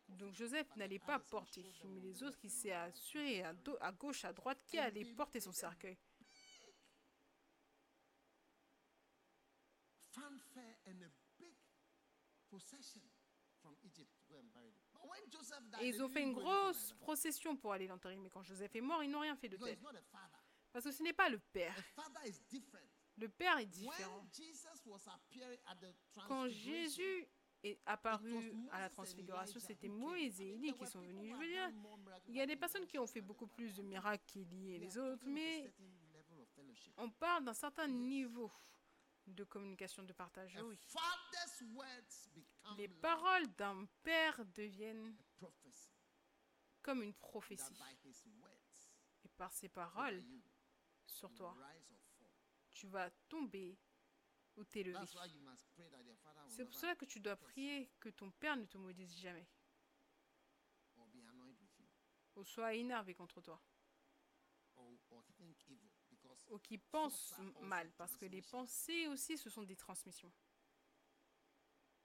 Donc Joseph n'allait pas porter, mais les autres, il s'est assuré à, gauche, à droite, qui allait porter son cercueil? Et ils ont fait une grosse procession pour aller l'enterrer. Mais quand Joseph est mort, ils n'ont rien fait de tel. Parce que ce n'est pas le père. Le père est différent. Quand Jésus est apparu à la transfiguration, c'était. Moïse et Élie qui sont venus. Je veux dire, il y a des personnes qui ont fait beaucoup plus de miracles qu'Élie et les autres, mais on parle d'un certain niveau de communication, de partage. Oui. Les paroles d'un père deviennent comme une prophétie. Et par ces over paroles sur toi. Tu vas tomber ou t'élever. C'est pour cela que tu dois prier que ton père ne te maudisse jamais. Ou soit énervé contre toi. Ou qui pense mal parce que les pensées aussi ce sont des transmissions. you think imaginations are not powerful.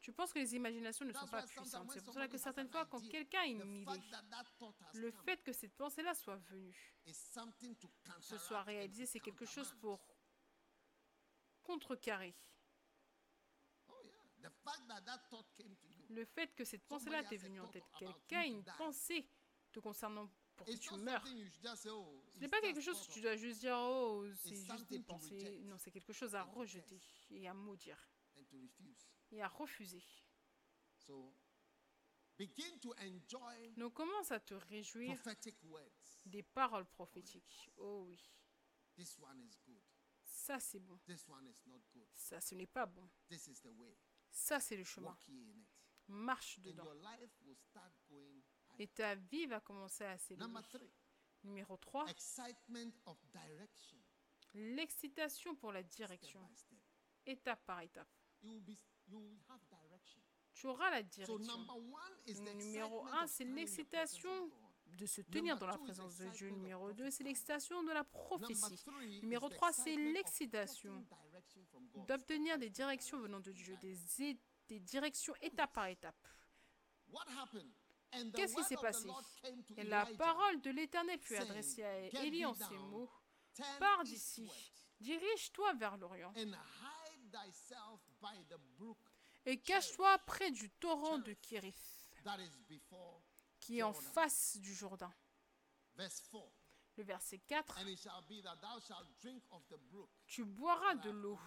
Tu penses que les imaginations ne sont pas puissantes? C'est pour cela que certaines fois quand quelqu'un a une idée, le fait que cette pensée-là soit venue, se soit réalisée, c'est quelque chose pour contrecarrer. You, Le fait que cette pensée-là t'est venue en tête, quelqu'un a une pensée te concernant pour que it's tu meurs. something you should just say, oh, Ce n'est pas quelque chose que tu dois juste dire, oh, c'est juste something une to pensée. reject Non, c'est quelque chose à rejeter et à maudire et à refuser. So begin to enjoy Donc commence à te réjouir des paroles prophétiques. Oh oui, This one is good. ça c'est bon. This one is not good. Ça ce n'est pas bon. This is the way. Ça c'est le chemin. Marche dedans. Et ta vie va commencer à s'élever. Numéro 3, excitement of direction. l'excitation pour la direction. Étape par étape. Tu auras la direction. Numéro excitement 1, of c'est l'excitation de se tenir dans la présence de Dieu. Numéro 2, c'est l'excitation de la prophétie. Numéro the 3, c'est l'excitation d'obtenir des directions venant de Dieu, des, des directions étape par étape. Qu'est-ce qui s'est passé Et la parole de l'Éternel fut adressée à Élie en ces mots. Pars d'ici, dirige-toi vers l'Orient et cache-toi près du torrent de Kérith, qui est en face du Jourdain. Verse 4. Le verset 4, And it shall be that thou shalt drink of the brook. tu boiras de l'eau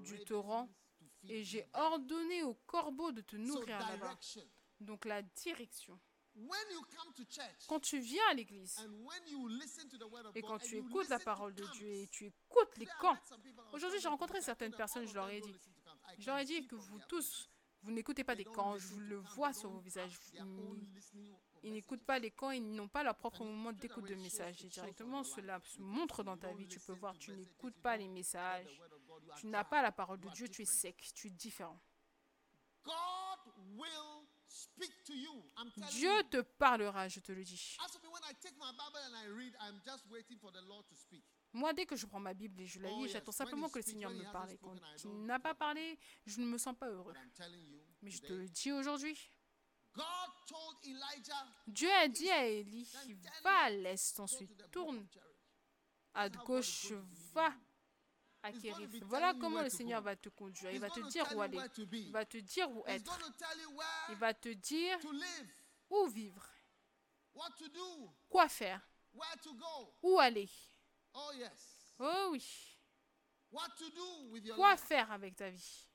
du torrent, et j'ai ordonné aux corbeaux de te nourrir là-bas. Donc la direction. Quand tu viens à l'église et quand and tu écoutes la parole de Dieu et tu écoutes les camps, Aujourd'hui, j'ai rencontré certaines personnes, je leur ai dit, je leur ai can dit que vous tous, vous n'écoutez pas des camps, je le vois sur vos visages. Ils- n'écoutent pas les camps, ils n'ont pas leur propre moment d'écoute de messages. Et directement, cela se montre dans ta vie. Tu peux voir, tu n'écoutes pas les messages. Tu n'as pas la parole de Dieu, tu es sec, tu es différent. God will speak to you. I'm telling Dieu you. te parlera, je te le dis. As for me, when I take my Bible and I read, I'm just waiting for the Lord to speak. Moi, dès que je prends ma Bible et je la Oh, lis, j'attends simplement que le Seigneur me parle. Et Quand il n'a pas parlé, je ne me sens pas heureux. Mais je te le dis aujourd'hui, God told Elijah, Dieu a dit à Élie, va à l'est, go ensuite tourne à gauche, va Voilà comment le Seigneur va te conduire. Il va te dire où aller. Il va te dire où être. Il va te dire où vivre, quoi faire, où aller. Oh. Oh oui, quoi faire avec ta vie.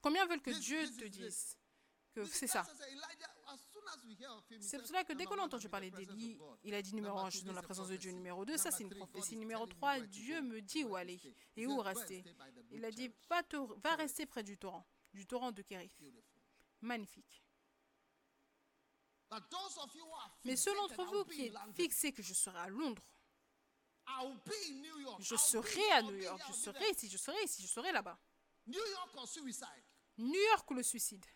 Combien veulent que Dieu te is dise que c'est ça? C'est pour cela que dès qu'on a one, entendu I'm in parler d'Élie, il a dit numéro Number 1, je suis dans la présence de Dieu. Numéro 2, ça c'est une prophétie. Numéro telling you 3, where to Dieu me dit où aller et où "Go and rester. Il a dit, Cherith." va, te, va rester près du torrent, du torrent de. Beautiful. Magnifique. Mais ceux d'entre vous qui London. fixés que je serai à Londres, je serai à New York, je serai ici, je serai ici, je serai là-bas. York. New York ou le suicide Number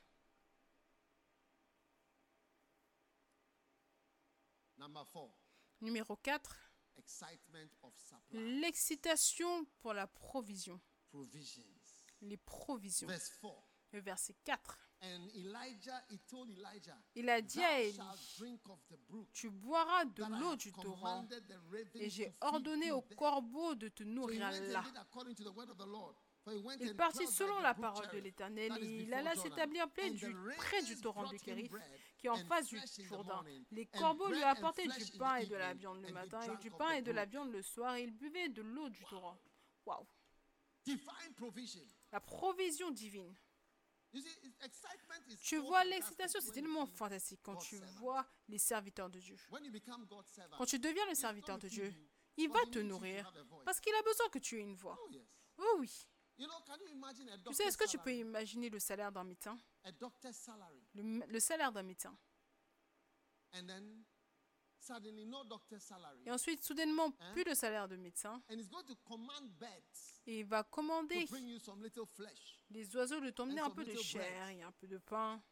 four, Numéro 4, excitement of supply. l'excitation pour la provision. Les provisions. Verse 4. Le verset 4. And Elijah, he told Elijah, Il a dit à Élie, tu boiras de l'eau du torrent et j'ai ordonné there. corbeaux de te nourrir là. Il partit selon la parole de l'Éternel et il alla s'établir près du, près du torrent Kérith, bread qui est en face du Jourdain. Les corbeaux lui apportaient du pain et de la viande le matin, et du pain et de la viande le soir, et il buvait de l'eau du torrent. Waouh. La provision divine. Tu vois, l'excitation, c'est tellement fantastique quand tu vois les serviteurs de Dieu. Quand tu deviens le serviteur de Dieu, il va te nourrir parce qu'il a besoin que tu aies une voix. Oh. Oh oui. Tu sais, est-ce que tu peux imaginer le salaire d'un médecin? Le, salaire d'un médecin. Et ensuite, soudainement, Hein? plus de salaire de médecin. Et il va commander les oiseaux de t'emmener un peu de chair et un peu de pain.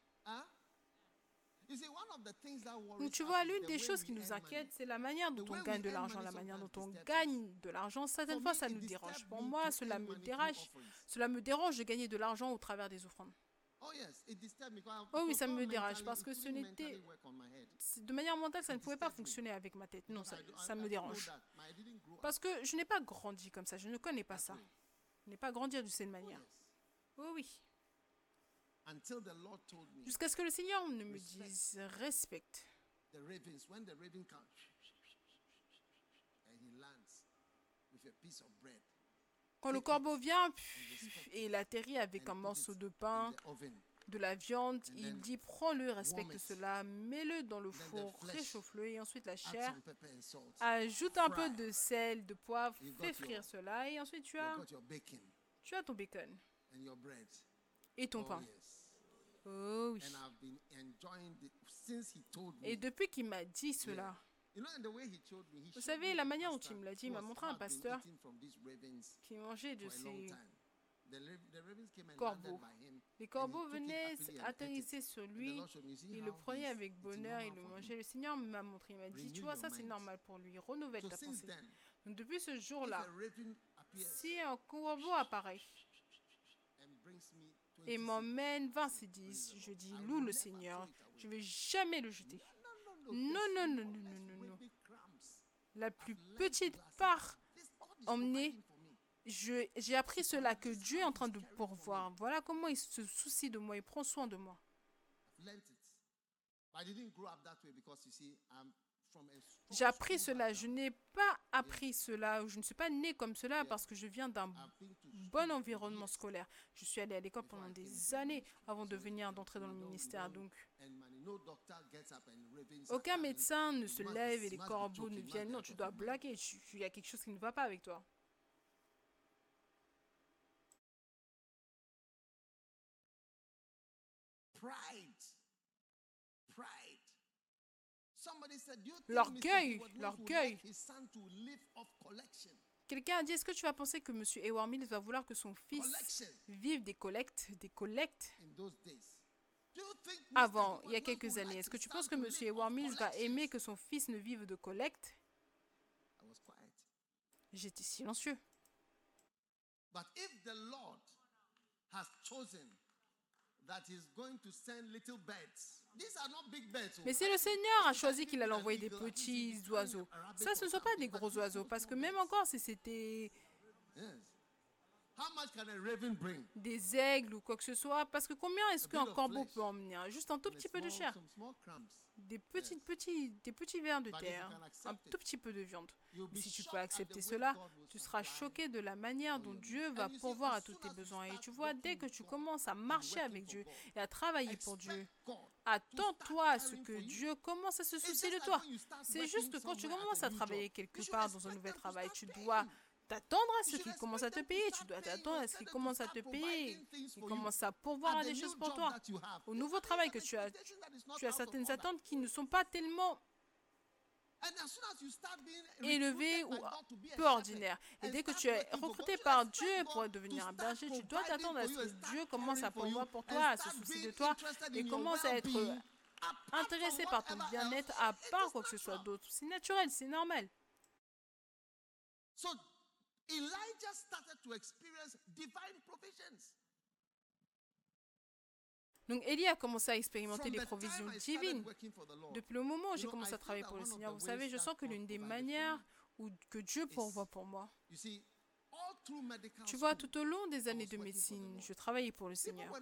Donc tu vois, is l'une des choses qui nous inquiète, c'est la manière dont on gagne de l'argent, la manière dont on gagne de l'argent. Certaines fois, ça nous dérange. Pour moi, cela me dérange. Cela me dérange de gagner de l'argent au travers des offrandes. Oh Oh oui, ça me dérange parce que ce n'était- De manière mentale, ça ne It pouvait pas fonctionner avec ma tête. Non, ça, me dérange. Parce que je n'ai pas grandi comme ça, je ne connais pas ça. way. n'est pas grandir de cette manière. yes. Oh oui. Until the Lord told me, Jusqu'à ce que le Seigneur ne me dise respecte. Quand le corbeau vient et il atterrit avec un morceau de pain, de la viande, il dit prends-le, respecte cela, mets-le dans le four, réchauffe-le et ensuite la chair, ajoute un peu de sel, de poivre, fais frire cela et ensuite tu as, tu as ton bacon. Et ton Oh, pain. Oh oui. Et depuis qu'il m'a dit cela, Vous savez, la manière dont il me l'a dit, il m'a montré un pasteur qui mangeait de ces... corbeaux. Les corbeaux venaient, it. sur lui, il le prenait avec bonheur, il le mangeait. Le Seigneur m'a montré, il m'a dit, tu vois, ça c'est normal pour lui, renouvelle ta pensée. Donc depuis ce jour-là, si un corbeau apparaît and brings me 20 et m'emmène 20 c'est 10, je dis, loue le Seigneur, je vais jamais le jeter. Non, non, non, non, non, non, non. La plus petite part this God is emmenée j'ai appris cela que Dieu est en train de pourvoir. Voilà comment il se soucie de moi, il prend soin de moi. J'ai appris cela, je n'ai pas appris cela, je ne suis pas né comme cela parce que je viens d'un bon environnement scolaire. Je suis allé à l'école pendant des années avant de venir d'entrer dans le ministère. Donc, aucun médecin ne se lève et les corbeaux ne viennent. Non, tu dois blaguer. Il y a quelque chose qui ne va pas avec toi. Pride. Somebody said, Do you think L'orgueil, l'orgueil. Quelqu'un a dit, est-ce que tu vas penser que M. Edward Mills va vouloir que son fils vive des collectes, des collectes avant, il y a quelques années Est-ce que tu penses que M. Edward Mills va aimer que son fils ne vive de collectes? J'étais silencieux. Mais si le Seigneur a choisi qu'il allait envoyer des petits oiseaux, ça ce ne sont pas des gros oiseaux, parce que même encore si c'était des aigles ou quoi que ce soit, parce que combien est-ce qu'un corbeau peut emmener hein? Juste un tout petit peu de chair, des petits, petits, des petits vers de terre, un tout petit peu de viande. Mais si tu peux accepter cela, tu seras choqué de la manière dont Dieu va pourvoir à soon tes besoins. Et tu vois, dès que tu commences à marcher avec Dieu et à travailler pour Dieu, attends-toi à ce que. Dieu commence à se soucier de toi. C'est juste quand tu commences à travailler quelque part dans un nouvel travail, tu dois. T'attendre à ce expect commencent à te payer. Tu dois t'attendre à ce to commencent à te payer. you. commencent à pourvoir à the des choses pour toi. Au nouveau travail que tu as, tu as certaines attentes qui ne sont pas tellement élevées ou peu ordinaires. Et dès que tu es recruté par Dieu pour devenir un berger, tu dois t'attendre à ce que Dieu commence à pourvoir pour toi, à se soucier de toi et commence à être intéressé par ton bien-être à part quoi que ce soit d'autre. C'est naturel, c'est normal. So Elijah started to experience divine provisions. Donc Élie a commencé à expérimenter les provisions divines. Depuis le moment où j'ai commencé à travailler pour le Seigneur, vous savez, je sens que l'une des manières où, que Dieu pourvoit pour moi. Tu vois, tout au long des années de médecine, je travaillais pour le Seigneur.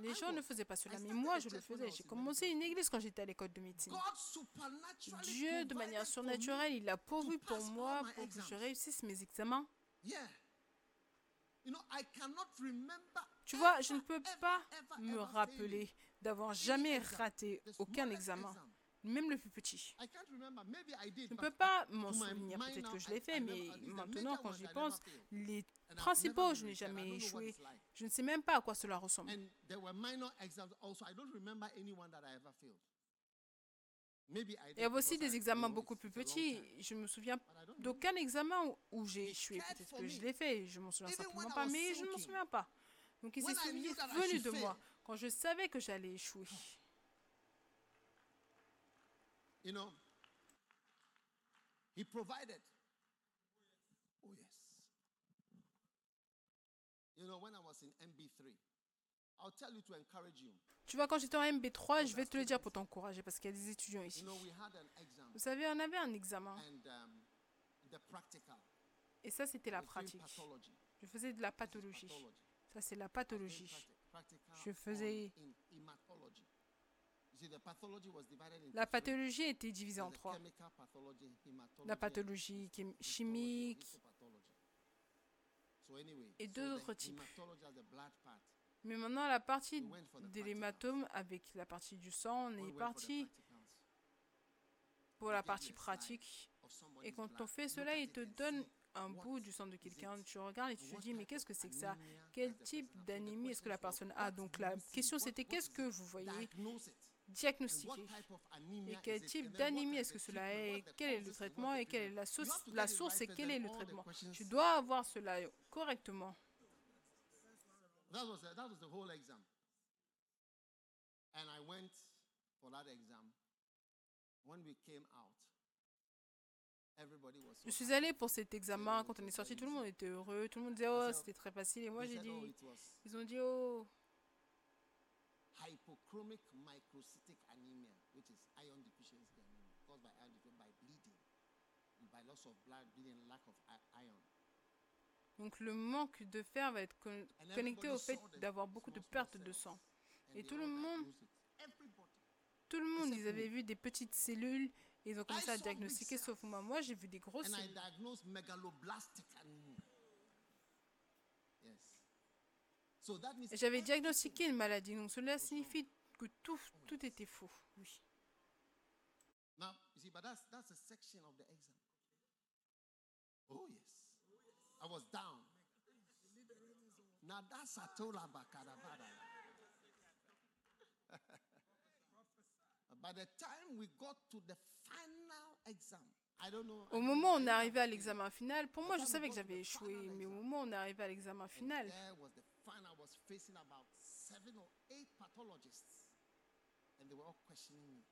Les gens ne faisaient pas cela, mais moi je le faisais. J'ai commencé une église quand j'étais à l'école de médecine. Dieu, de manière surnaturelle, il a pourvu pour moi pour que je réussisse mes examens. Tu vois, je ne peux pas me rappeler d'avoir jamais raté aucun examen, exam. Même le plus petit. Je ne peux pas m'en souvenir, peut-être que je I- l'ai fait, mais maintenant, quand j'y pense, les principaux, je n'ai jamais échoué. Je ne sais même pas à quoi cela ressemble. Il y avait aussi des examens beaucoup plus petits. Je me souviens d'aucun examen où- j'ai échoué. Peut-être que je l'ai fait, je m'en souviens simplement pas, mais je ne m'en souviens pas. Donc il s'est souvenu venu de moi quand je savais que j'allais échouer. You know, he provided. Oh, yes. You know, when I was in MB3, I'll tell you to encourage you. Tu vois, quand j'étais en MB3, je vais te le dire pour t'encourager parce qu'il y a des étudiants You ici. know, we had an exam Vous savez, on avait un examen and um, the practical. et ça, c'était la pratique. Je faisais de la pathologie. Ça, c'est la pathologie. Je faisais- La pathologie était divisée en trois. La pathologie chimique. et deux autres types. Mais maintenant, la partie de l'hématome avec la partie du sang, on est parti pour la partie pratique. Et quand on fait cela, il te donne un bout du sang de quelqu'un. Tu regardes et tu te dis, mais qu'est-ce que c'est que ça? Quel type d'anémie est-ce que la personne a? Donc do la question c'était qu'est-ce que vous voyez? Diagnostiquer. Et quel type d'anémie est-ce que cela est? Quel est le traitement et quelle est la, source et quel est le traitement Tu dois avoir cela correctement. That was, that was the whole exam. And I went for that exam. When we came out, everybody was so Je suis allée pour cet examen. Quand on est sorti, tout le monde était heureux. Tout le monde disait, oh, c'était très facile. Et moi, j'ai oh, dit, it was ils ont dit, oh, hypochromic microcytic anemia, which is iron deficiency anemia, caused by iron deficiency by bleeding, by loss of blood, bleeding, lack of iron. donc le manque de fer va être con- connecté au fait d'avoir beaucoup de pertes de sang. Et tout le monde-. Tout le monde, ils avaient vu des petites cellules et ils ont commencé à diagnostiquer, sauf moi. Moi, j'ai vu des grosses cellules. diagnosed megaloblastic anemia. Yes. So that means Et J'avais diagnostiqué une maladie, donc cela signifie que tout, tout était faux. Oui. Oh yes, I was down. Now that's. By the time we got to the final exam, Au moment où on est arrivé à l'examen final, pour moi, je savais que j'avais échoué, mais au moment où on est arrivé à l'examen final, was the final. I was facing about seven or eight pathologists, and they were all questioning me.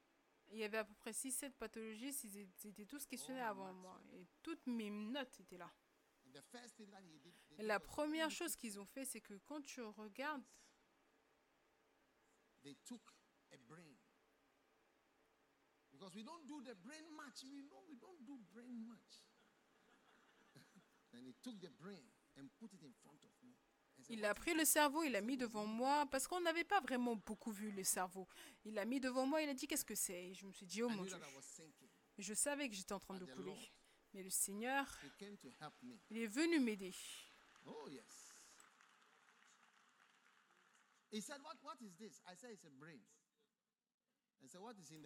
il y avait à peu près 6-7 pathologies, ils étaient- ils tous questionnés Oh, avant moi. Et toutes mes notes étaient là. And the first thing that he did, they Et did la was première look chose qu'ils ont fait, c'est que quand tu regardes, il a "What is pris le cerveau, il l'a mis devant moi, parce qu'on n'avait pas vraiment beaucoup vu le cerveau. Il l'a mis devant moi, il a dit qu'est-ce que c'est? Et je me suis dit, oh mon Dieu. Je savais que j'étais en train de couler. Mais le Seigneur, il est venu m'aider. Oh,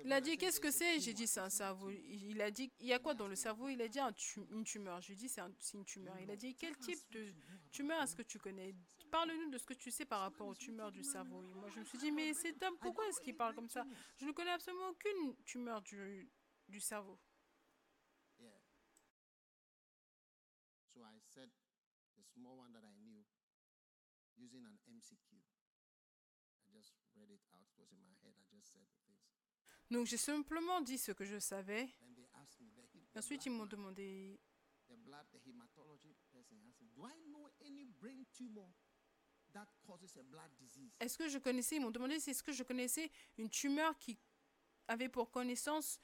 Il a dit qu'est-ce que "It's a c'est? J'ai tumor." dit c'est un cerveau. Il a dit il y a quoi dans le cerveau? Il a dit un tu- une tumeur. Je lui ai dit c'est un- c'est une tumeur. Il a dit quel type de tumeur est-ce que tu connais? Parle-nous de ce que tu sais par rapport aux tumeurs du cerveau. Et moi je me suis dit mais cet homme pourquoi est-ce qu'il parle comme ça? Je ne connais absolument aucune tumeur du, du cerveau. So I said the small one that I knew using an MCQ. Donc j'ai simplement dit ce que je savais. Et ensuite ils m'ont man, demandé est-ce que je connaissais? Ils m'ont demandé si est-ce que je connaissais une tumeur qui avait pour connaissance,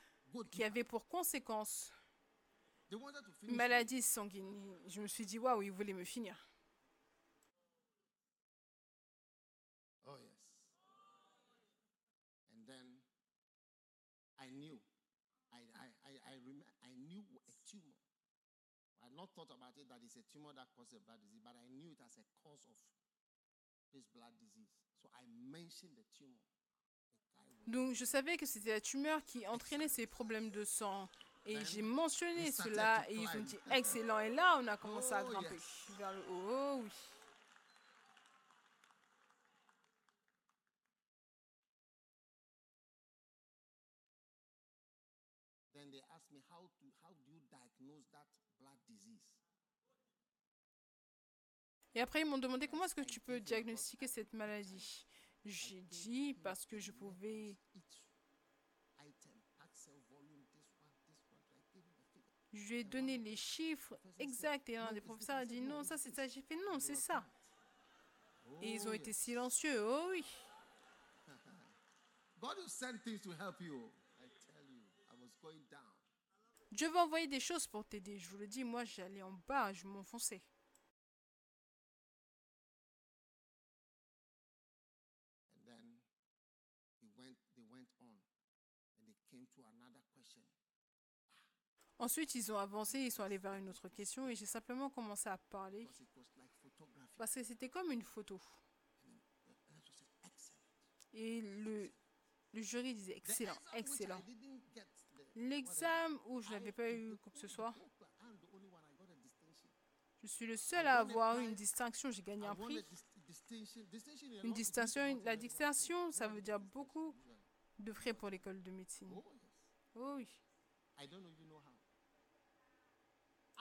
qui avait pour conséquence une maladie sanguine? Je me suis dit waouh, ils voulaient me finir. Oh, yes. And then I knew. I, I, I, I, rem- I knew a tumor. I had not thought about it that it's a tumor that causes a blood disease, but I knew it as a cause of this blood disease. So I mentioned the tumor. Donc je savais que c'était la tumeur qui entraînait ces problèmes de sang. Et j'ai mentionné cela et ils ont dit excellent. Et là, on a commencé à Oh, grimper vers le haut. Oh oui. Then they asked me, how, to, how do you diagnose that blood disease? Et après, ils m'ont demandé comment est-ce que tu peux diagnostiquer cette maladie. J'ai dit parce que je pouvais. Je lui ai donné les chiffres exacts et un des professeurs a dit non, ça c'est ça. J'ai fait non, c'est ça. Et ils ont été silencieux. Oh oui. Dieu va envoyer des choses pour t'aider. Je vous le dis, moi j'allais en bas, je m'enfonçais. Ensuite, ils ont avancé, ils sont allés vers une autre question et j'ai simplement commencé à parler parce que c'était comme une photo. Et le, jury disait excellent, excellent. L'examen où je n'avais pas eu quoi que ce soit, je suis le seul à avoir une distinction, j'ai gagné un prix. Une distinction, la distinction, ça veut dire beaucoup de frais pour l'école de médecine. Oh oui.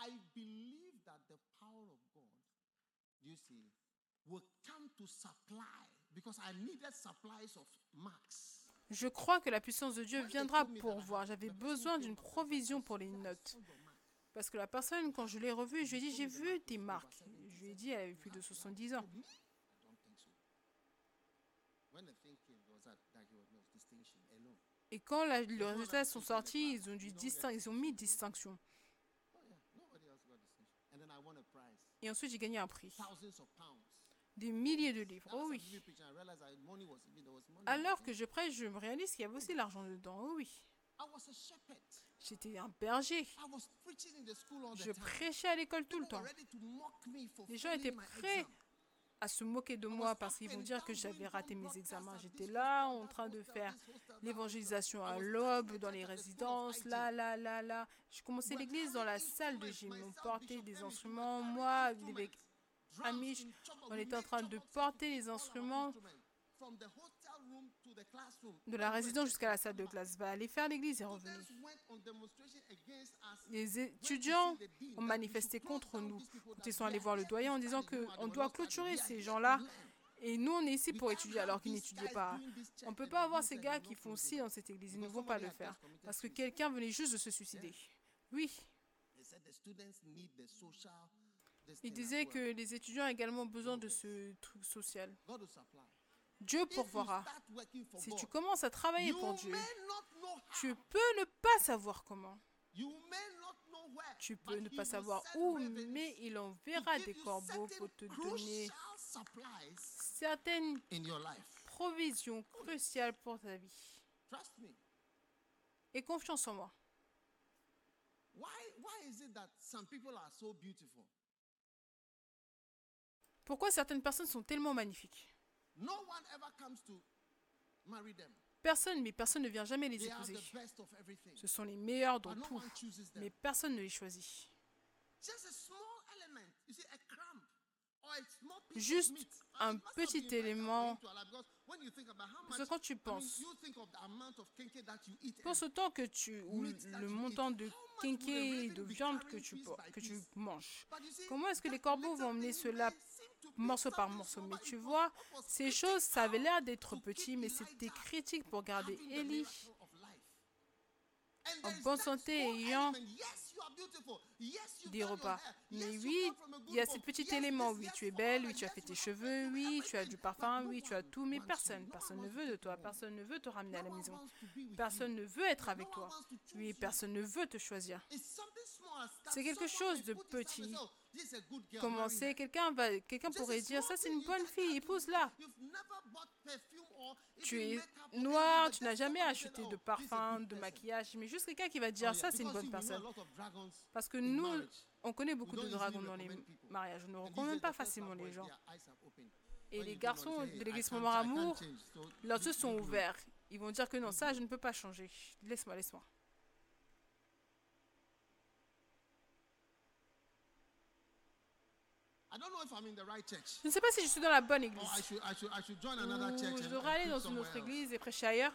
I don't even know how. I believe that the power of God, you see, will come to supply because I needed supplies of marks. Je crois que la puissance de Dieu viendra pour voir. J'avais besoin d'une provision pour les notes. Parce que la personne, quand je l'ai revue, je lui ai dit, j'ai vu tes marques. Je lui ai dit, elle avait plus de 70 ans. Et quand la- les résultats sont sortis, ils ont, dû distin- ils ont mis distinction. Oh yeah, nobody else got distinction. And then I won a prize, Et ensuite, j'ai gagné un prix. Des milliers de livres. Oh oui. Alors que je prêche, je me réalise qu'il y avait aussi l'argent dedans. Oh oui. J'étais un berger. Je prêchais à l'école tout le temps. Les gens étaient prêts. À se moquer de moi parce qu'ils vont dire que j'avais raté mes examens. J'étais là en train de faire l'évangélisation à l'aube, dans les résidences, là, là, là, là. Je commençais l'église dans la salle de gym. On portait des instruments. Moi, l'évêque Amish, on était en train de porter les instruments de la résidence jusqu'à la salle de classe. Va aller faire l'église et revenir. Les étudiants ont manifesté contre nous. Quand ils sont allés voir le doyen en disant qu'on doit clôturer ces gens-là. Et nous, on est ici pour étudier alors qu'ils n'étudiaient pas. On ne peut pas avoir ces gars qui font ci dans cette église. Ils ne vont pas le faire. Parce que quelqu'un venait juste de se suicider. Oui, il disait que les étudiants ont également besoin de ce truc social. Dieu pourvoira. Si tu commences à travailler pour Dieu, tu peux ne pas savoir comment. Tu peux ne pas savoir où, mais il enverra des corbeaux pour te donner certaines provisions cruciales pour ta vie. Et confiance en moi. Pourquoi certaines personnes sont tellement magnifiques? Personne, mais personne ne vient jamais les épouser. Ce sont les meilleurs dans tout, mais personne ne les choisit. Juste un petit élément. Parce que quand tu penses, pense autant que tu, ou le montant de quinquet de viande que tu, que tu manges? Comment est-ce que les corbeaux vont emmener cela morceau par morceau Mais tu vois, ces choses, ça avait l'air d'être petit, mais c'était critique pour garder. And en bonne santé ayant des repas. Mais oui, il y a ces petits éléments. Oui, tu es belle, oui, tu as fait tes cheveux, oui, tu as du parfum, oui, tu as tout, mais personne, personne ne veut de toi, personne ne veut te ramener à la maison. Personne ne veut être avec toi. Oui, personne ne veut te choisir. C'est quelque chose de petit. say, "Oh, this is a good girl, Comment marry c'est her." Quelqu'un va, quelqu'un pourrait dire, ça c'est une bonne fille, épouse-la. Tu es noir, tu n'as jamais acheté "Oh, de parfum, de person." maquillage, mais juste quelqu'un qui va dire, ça c'est une bonne personne. Parce que nous, on connaît beaucoup de dragons dans les mariages. On ne days, pas facilement les gens. Et les garçons on, de say, "Hey, l'église can't Amour, leurs yeux sont you do it." ouverts. Ils vont dire que non, ça, je ne peux pas changer. Laisse-moi, laisse-moi. I don't know if I'm in the right church. Je ne sais pas si je suis dans la bonne église. church. Ou je devrais aller dans une autre église et prêcher ailleurs.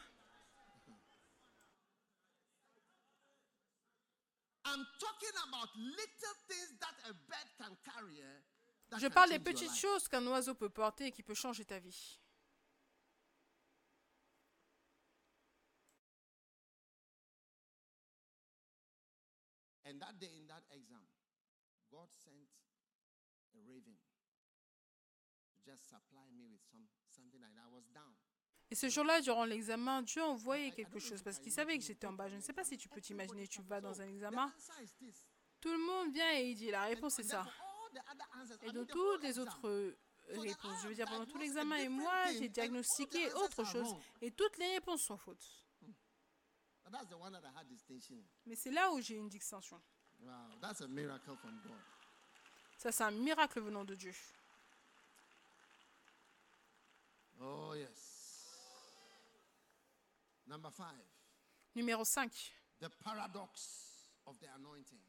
I'm talking about little things that a bird can carry. eh, Je parle des petites choses qu'un oiseau peut porter et qui peut changer ta vie. Et ce jour-là, durant l'examen, Dieu envoyait quelque chose parce qu'il savait que j'étais en bas. Je ne sais pas si tu peux t'imaginer, tu vas dans un examen, tout le monde vient et il dit la réponse est ça. Et dans toutes les autres euh, réponses, je veux dire, pendant tout l'examen, et moi, j'ai diagnostiqué autre chose et toutes les réponses sont fausses. Mais c'est là où j'ai une distinction. Ça, c'est un miracle venant de Dieu. Oh, yes. Number five, Numéro 5. the paradox of the anointing.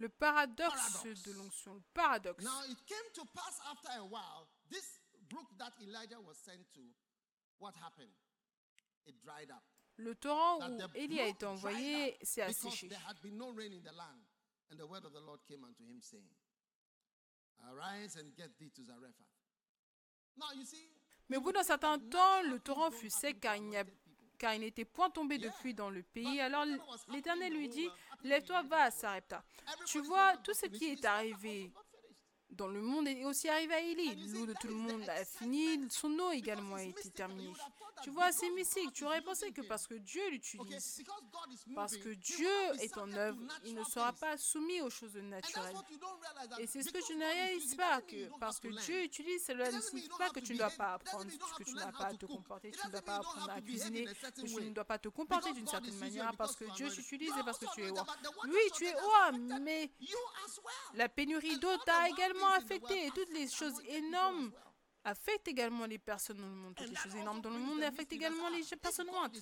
Le paradoxe Paradoxe. de l'onction. Le paradoxe. Now it came to pass after a while, this brook that Elijah was sent to, what happened? It dried up. Le torrent That où the Élie a été envoyé s'est asséché. there had been no rain in the land. And the word of the Lord came unto him, saying, Arise and get thee to Zarephath. Now you see, Mais au bout d'un certain temps, le torrent fut sec car il n'y a- car il n'était point tombé depuis dans le pays. Alors l'Éternel lui dit, lève-toi, va à Sarepta. Tu vois, tout ce qui est arrivé dans le monde est aussi arrivé à Élie. L'eau de tout le monde a fini, son eau également a été terminée. Tu vois, c'est mystique. Tu aurais pensé que parce que Dieu l'utilise, parce que Dieu est en œuvre, il ne sera pas soumis aux choses naturelles. Et c'est ce que tu ne réalises pas, que parce que Dieu utilise, cela ne signifie pas que tu ne dois pas apprendre, que tu n'as pas à te comporter, tu ne dois pas apprendre à cuisiner, que tu ne dois pas te comporter d'une certaine manière, parce que Dieu t'utilise et parce que tu es roi. Oui, tu es roi, mais la pénurie d'eau t'a également affecté et toutes les choses énormes affecte également les personnes dans le monde. Toutes les choses énormes dans le monde Affecte également les personnes droites.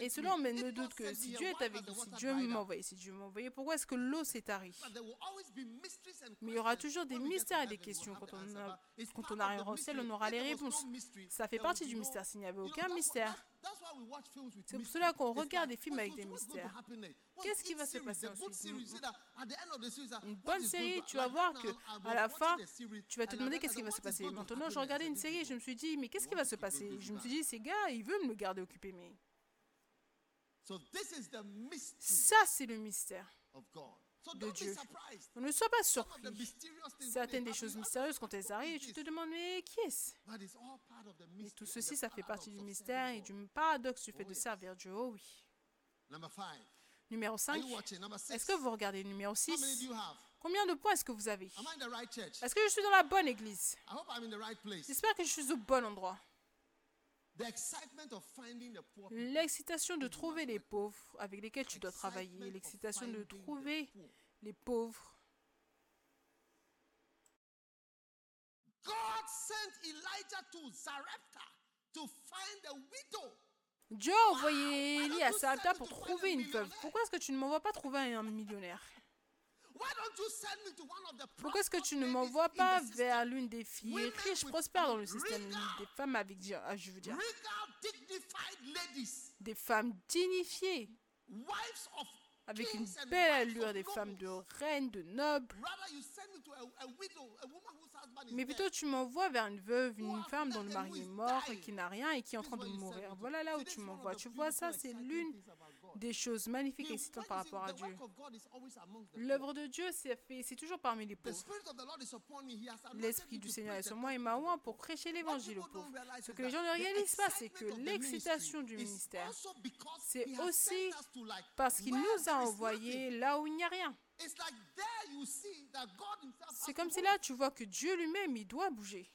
Et cela emmène le doute que si Dieu est avec nous, si Dieu m'a envoyé, si Dieu m'a envoyé, pourquoi est-ce que l'eau s'est tarie Mais il y aura toujours des mystères et des questions. Quand on, a, quand on au ciel, on aura les réponses. Ça fait partie du mystère. S'il n'y avait aucun mystère, c'est pour cela qu'on regarde des films avec des mystères? Qu'est-ce qui va se passer ensuite? Une bonne série, tu vas voir que à la fin, tu vas te demander qu'est-ce qui va se passer? Maintenant, je regardais une série et je me suis dit, mais qu'est-ce qui va se passer? Je me suis dit, ces gars, ils veulent me garder occupé, mais... Ça, c'est le mystère de Dieu. Ne sois pas surpris. Certaines des choses mystérieuses, quand elles arrivent, tu te demandes, mais qui est-ce? Mais tout ceci, ça fait partie du mystère et du paradoxe du fait de servir Dieu. Oh oui. Numéro 5. Est-ce que vous regardez le numéro 6 Combien de points est-ce que vous avez? Est-ce que je suis dans la bonne église? J'espère que je suis au bon endroit. L'excitation de trouver les pauvres avec lesquels tu dois travailler, l'excitation de trouver les pauvres. Dieu a envoyé Élie à Sarepta pour trouver une veuve. Pourquoi est-ce que tu ne m'envoies pas trouver un millionnaire? Pourquoi est-ce que tu ne m'envoies pas vers l'une des filles riches, prospères dans le système, des femmes avec, ah, je veux dire, des femmes dignifiées, avec une belle allure, des femmes de reines, de nobles. Mais plutôt tu m'envoies vers une veuve, une femme dont le mari est mort et qui n'a rien et qui est en train de mourir. Voilà là où tu m'envoies. Tu vois ça, c'est l'une des choses magnifiques et excitantes par rapport à Dieu. L'œuvre de Dieu, s'est c'est toujours parmi les pauvres. L'Esprit du Seigneur est sur moi et m'a oint pour prêcher l'évangile aux pauvres. Ce que les gens ne réalisent pas, c'est que l'excitation du ministère, c'est aussi parce qu'il nous a envoyés là où il n'y a rien. C'est comme si là, tu vois que Dieu lui-même, il doit bouger.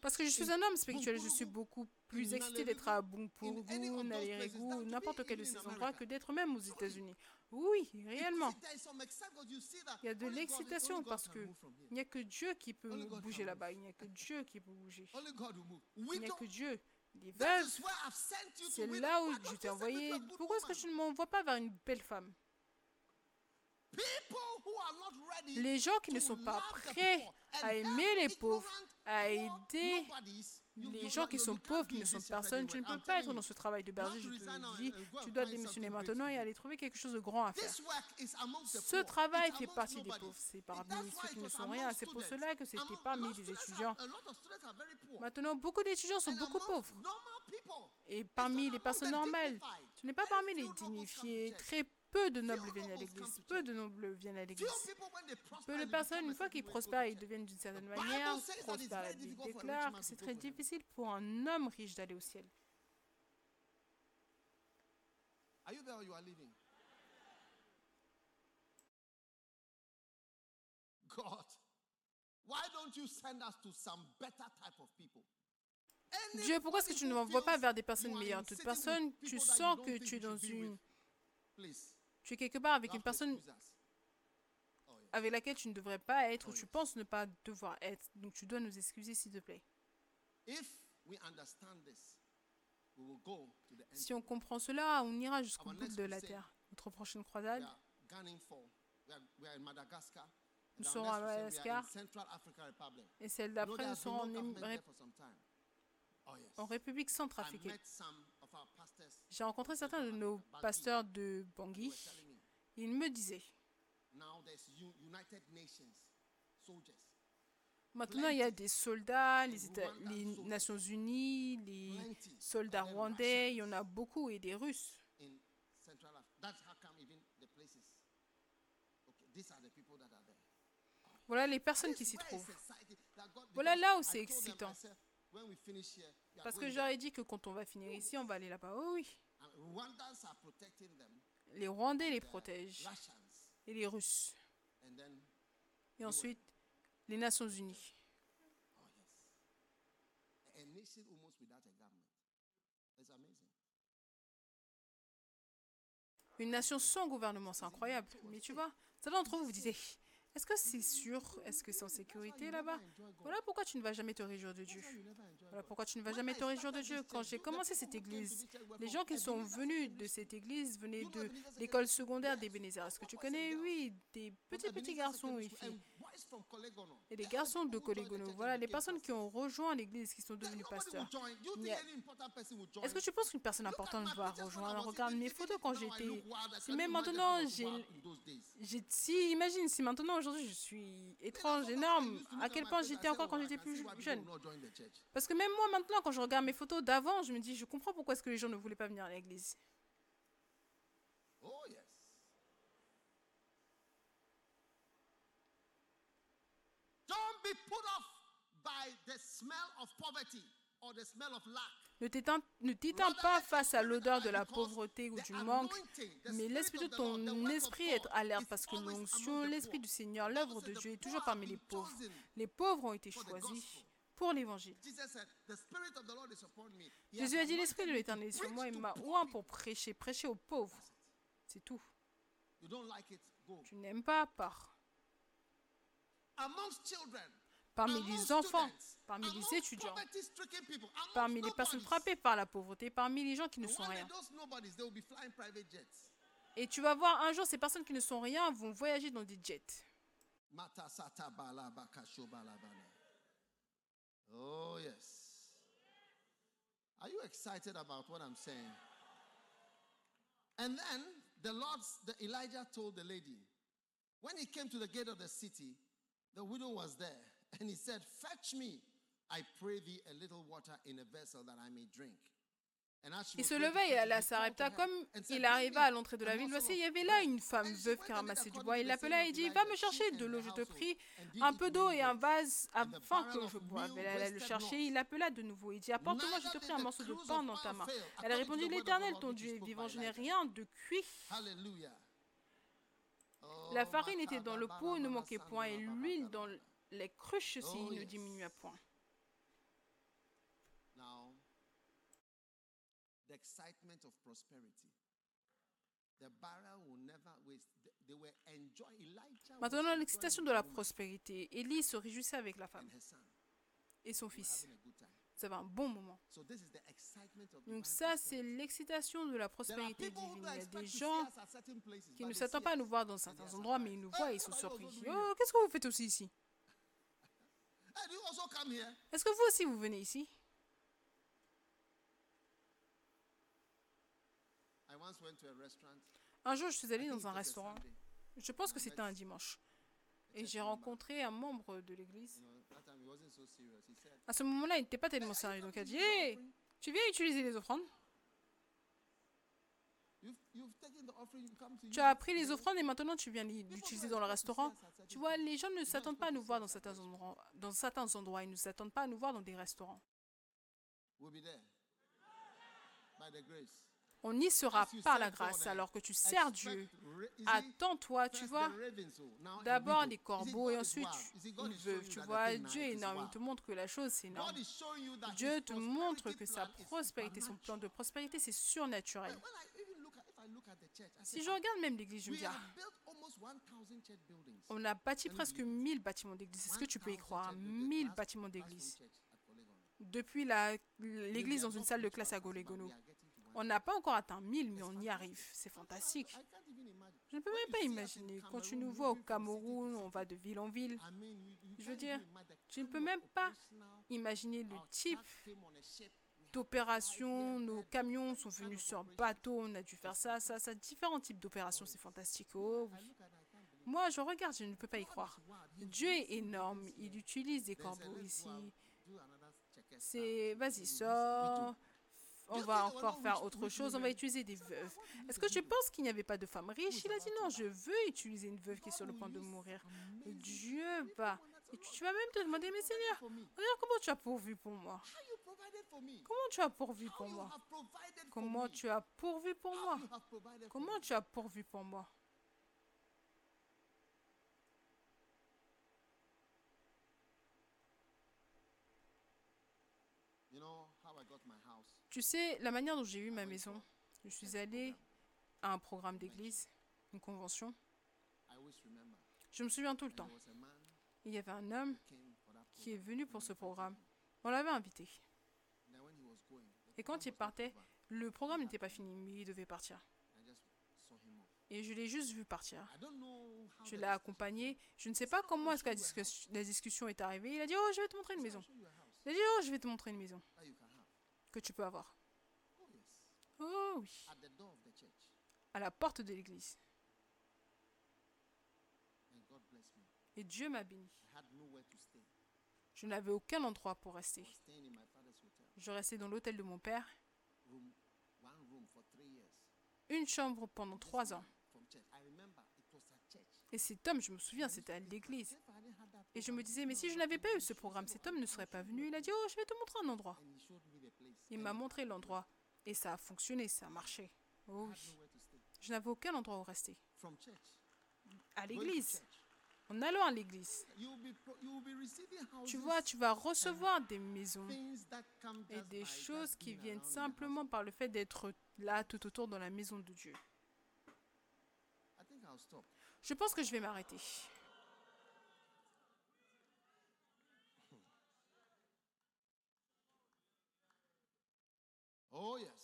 Parce que je suis un homme spirituel, je suis beaucoup plus excité d'être à Bumpuru, Naliregu, n'importe quel de ces endroits que d'être même aux États-Unis. Oui, réellement. Il y a de l'excitation parce que il n'y a que Dieu qui peut bouger là-bas. Il n'y a que Dieu qui peut bouger. Il n'y a que Dieu. Les c'est là où je t'ai envoyé. Pourquoi est-ce que tu ne m'envoies pas vers une belle femme? Les gens qui ne sont pas prêts à aimer les pauvres, à aider les gens qui sont pauvres, qui ne sont personne, tu ne peux pas être dans ce travail de berger. Je te dis, tu dois démissionner maintenant et aller trouver quelque chose de grand à faire. Ce travail fait partie des pauvres. C'est parmi ceux qui ne sont rien. C'est pour cela que c'était parmi les étudiants. Maintenant, beaucoup d'étudiants sont beaucoup pauvres. Et parmi les personnes normales, tu n'es pas parmi les dignifiés. Très peu de nobles viennent à l'église. Peu de nobles viennent à l'église. Peu de personnes, une fois qu'ils prospèrent, ils deviennent d'une certaine manière prospères. La déclare que c'est très difficile pour un homme riche d'aller au ciel. Dieu, pourquoi est-ce que tu ne m'envoies pas vers des personnes meilleures? Toute personne, tu sens que tu es dans une tu es quelque part avec une personne. Oh, avec laquelle tu ne devrais pas être ou Oh, tu penses ne pas devoir être. Donc tu dois nous excuser, s'il te plaît. Si on comprend cela, on ira jusqu'au bout de la terre. Notre prochaine croisade. Nous serons à Madagascar. Et celle d'après, nous serons en. Oh, en République centrafricaine. J'ai rencontré certains de nos pasteurs de Bangui. Ils me disaient, maintenant il y a des soldats, les, les. Nations Unies, les soldats rwandais, il y en a beaucoup, et des Russes. Voilà les personnes qui s'y trouvent. Voilà là où c'est excitant. Parce que j'aurais dit que quand on va finir ici, on va aller là-bas. Oh oui, les Rwandais les protègent, et les Russes. Et ensuite, les Nations Unies. oh. Une nation sans gouvernement, c'est incroyable. Mais tu vois, certains d'entre vous vous disiez, est-ce que c'est sûr? Est-ce que c'est en sécurité là-bas? Voilà pourquoi tu ne vas jamais te réjouir de Dieu. Voilà pourquoi tu ne vas jamais te réjouir de Dieu. Quand j'ai commencé cette église, les gens qui sont venus de cette église venaient de l'école secondaire d'Ebenezer. Est-ce que tu connais? Oui, des petits petits garçons et filles. Et des garçons de Colégono. Voilà, les personnes qui ont rejoint l'église, qui sont devenus pasteurs. Est-ce que tu penses qu'une personne importante va rejoindre? Regarde mes photos quand j'étais. Si même maintenant, j'ai- Si, imagine, si maintenant, aujourd'hui, je suis étrange, énorme, à quel point j'étais encore quand j'étais plus jeune. Parce que même moi, maintenant, quand je regarde mes photos d'avant, je me dis, je comprends pourquoi est-ce que les gens ne voulaient pas venir à l'église. Oh, yes. Don't be put off by the smell of poverty or the smell of lack. Ne t'éteins pas face à l'odeur de la pauvreté ou du manque, mais laisse plutôt ton esprit être alerte parce que l'onction, l'esprit du Seigneur, l'œuvre de Dieu est toujours parmi les pauvres. Les pauvres ont été choisis pour l'évangile. Jésus a dit, l'esprit de l'éternel est sur moi et m'a oint pour prêcher, prêcher aux pauvres. C'est tout. You don't like it, go. Tu n'aimes pas, pars. Parmi les enfants, parmi les étudiants, parmi les personnes frappées par la pauvreté, parmi les gens qui ne sont rien. Et tu vas voir un jour, ces personnes qui ne sont rien vont voyager dans des jets. Oh, yes. Are you excited about what I'm saying? And then the Lord, the Elijah told the lady, when he came to the gate of the city, the widow was there, and he said, Fetch me, I pray thee, a little water in a vessel that I may drink. Il se leva et alla à Sarepta. Comme il "Bring arriva à l'entrée de a la ville, voici, il y avait bread." là une femme veuve qui ramassait du bois. Il l'appela et dit, va me chercher and de l'eau, je te prie, un it peu d'eau et un vase afin que je boive. Elle alla le chercher, il l'appela de nouveau. Il dit, apporte-moi, je te prie, un morceau de pain dans ta main. Elle a répondu, l'Éternel, ton Dieu est vivant, je n'ai rien de cuit. La farine était dans le pot, ne manquait point, et l'huile dans Bala. Les cruches aussi Oh, ne yes. diminua point. Now, the excitement of prosperity. The barrel will never waste. They- They were enjoying. Elijah was Maintenant, l'excitation de la prospérité. Élie se réjouissait avec la femme et son fils. Vous avez un bon moment. So this is the excitement of Donc ça, c'est l'excitation de la prospérité divine. Il y a des gens qui ne s'attendent pas à us nous voir dans certains endroits, mais ils nous voient et ils sont surpris. Oh, qu'est-ce que vous faites aussi ici Hey, do you also come here? Est-ce que vous aussi vous venez ici? I once went to a restaurant. Un jour, je suis think dans un restaurant. Je pense que c'était un dimanche. Et j'ai rencontré un membre de l'église. À ce moment-là, il n'était pas tellement sérieux. Donc il a dit Hé, tu viens utiliser les offrandes You've, you've taken the offering, you come to Tu as pris les today." offrandes et maintenant tu viens l'utiliser dans le restaurant. Tu vois, les gens ne s'attendent pas à nous voir dans certains endroits. Dans certains endroits, ils ne s'attendent pas à nous voir dans des restaurants. On y sera par la grâce alors que tu sers Dieu. Attends-toi, tu vois. D'abord les corbeaux et ensuite une veuve. Tu vois, Dieu est énorme. Il te montre que la chose, c'est énorme. Dieu te montre que sa prospérité, son plan de prospérité, c'est surnaturel. Si je regarde même l'église, je me dis, ah, on a bâti presque 1000 bâtiments d'église. Est-ce que tu peux y croire? 1000 bâtiments d'église. Depuis l'église dans une salle de classe à Golegono. On n'a pas encore atteint 1000, mais on y arrive. C'est fantastique. Je ne peux même pas imaginer. Quand tu nous vois au Cameroun, on va de ville en ville. Je veux dire, je ne peux même pas imaginer le type d'opération. Nos camions sont venus sur bateau, on a dû faire ça, ça, ça. Différents types d'opérations, c'est fantastique. Oh, oui. Moi, je regarde, je ne peux pas y croire. Dieu est énorme. Il utilise des corbeaux ici. C'est, vas-y, sors. On va encore faire autre chose. On va utiliser des veuves. Est-ce que tu penses qu'il n'y avait pas de femmes riches Il a dit non, je veux utiliser une veuve qui est sur le point de mourir. Dieu tu, tu vas même te demander, mais Seigneur, regarde comment tu as pourvu pour moi. Comment tu as pourvu pour moi? Comment tu as pourvu pour moi? Comment tu as pourvu pour moi? Tu sais, la manière dont j'ai eu ma maison, je suis allée à un programme d'église, une convention. Je me souviens tout le temps. Il y avait un homme qui est venu pour ce programme. On l'avait invité. Et quand il partait, le programme n'était pas fini, mais il devait partir. Et je l'ai juste vu partir. Je l'ai accompagné. Je ne sais pas comment est-ce que la, discus- la discussion est arrivée. Il a dit, oh, je vais te montrer une maison. Il a dit, oh, je vais te montrer une maison que tu peux avoir. Oh oui, à la porte de l'église. Et Dieu m'a béni. Je n'avais aucun endroit pour rester. Je restais dans l'hôtel de mon père, une chambre pendant trois ans. Et cet homme, je me souviens, c'était à l'église. Et je me disais, mais si je n'avais pas eu ce programme, cet homme ne serait pas venu. Il a dit, oh, je vais te montrer un endroit. Il m'a montré l'endroit. Et ça a fonctionné, ça a marché. Oh oui. Je n'avais aucun endroit où rester. À l'église. En allant à l'église. Tu vois, tu vas recevoir des maisons et des choses qui viennent simplement par le fait d'être là tout autour dans la maison de Dieu. Je pense que je vais m'arrêter. Oh, yes.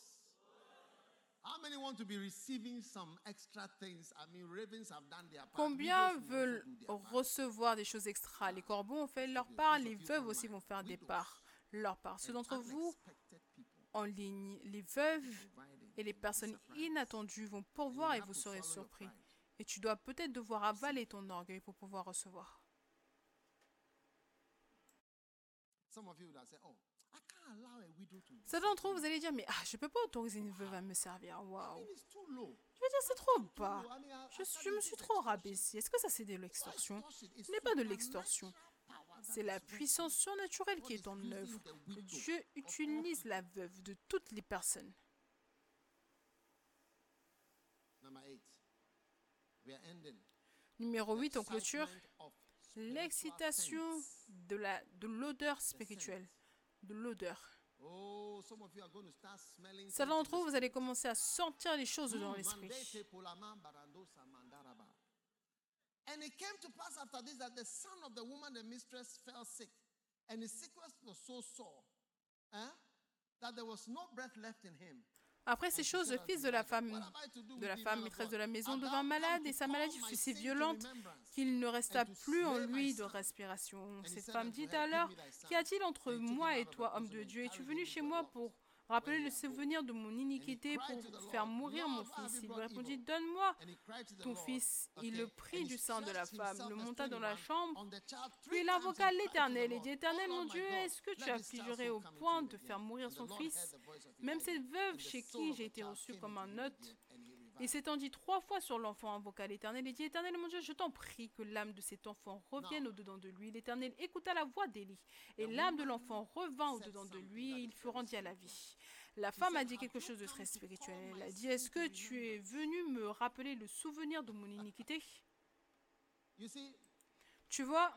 Combien veulent recevoir des choses extra? Les corbeaux ont fait leur part, les veuves aussi vont faire des parts. Leur part. Ceux d'entre vous en ligne, les veuves et les personnes inattendues vont pourvoir et vous serez surpris. Et tu dois peut-être devoir avaler ton orgueil pour pouvoir recevoir. Certains d'entre vous, vous allez dire, mais ah, je ne peux pas autoriser une veuve à me servir. Waouh. Je veux dire, c'est trop bas. Je, je me suis trop rabaissée. Est-ce que ça, c'est de l'extorsion? Ce n'est pas de l'extorsion. C'est la puissance surnaturelle qui est en œuvre. Dieu utilise la veuve de toutes les personnes. Numéro 8 en clôture, l'excitation de la de l'odeur spirituelle, de l'odeur. Oh. Certains d'entre vous, vous allez commencer à sentir les choses dans l'esprit. And it came to pass after this that the son of the woman, the mistress, fell sick. And his sickness was so sore eh, that there was no breath left in him. Après ces choses, le fils de la femme, de la femme maîtresse de la maison devint malade et sa maladie fut si violente qu'il ne resta plus en lui de respiration. Cette femme dit alors. Qu'y a-t-il entre moi et toi, homme de Dieu? Es-tu venu chez moi pour rappeler Where le souvenir de mon iniquité, pour faire mourir mon fils Il lui répondit, donne-moi ton fils. Il le prit du sang de la femme, le monta dans la 21, chambre, puis il invoqua l'Éternel et dit, Éternel "Oh mon Dieu, est-ce que tu as soul au point de again." faire mourir son fils? Même cette veuve chez qui j'ai été reçu comme un hôte, il s'étendit trois fois sur l'enfant, invoqua l'Éternel et dit Éternel mon Dieu, je t'en prie que l'âme de cet enfant revienne au-dedans de lui. L'Éternel écouta la voix d'Élie, et l'âme de l'enfant revint au-dedans de lui, il fut rendu à la vie. La femme a dit quelque chose de très spirituel. Elle a dit, est-ce que tu es venu me rappeler le souvenir de mon iniquité? Tu vois,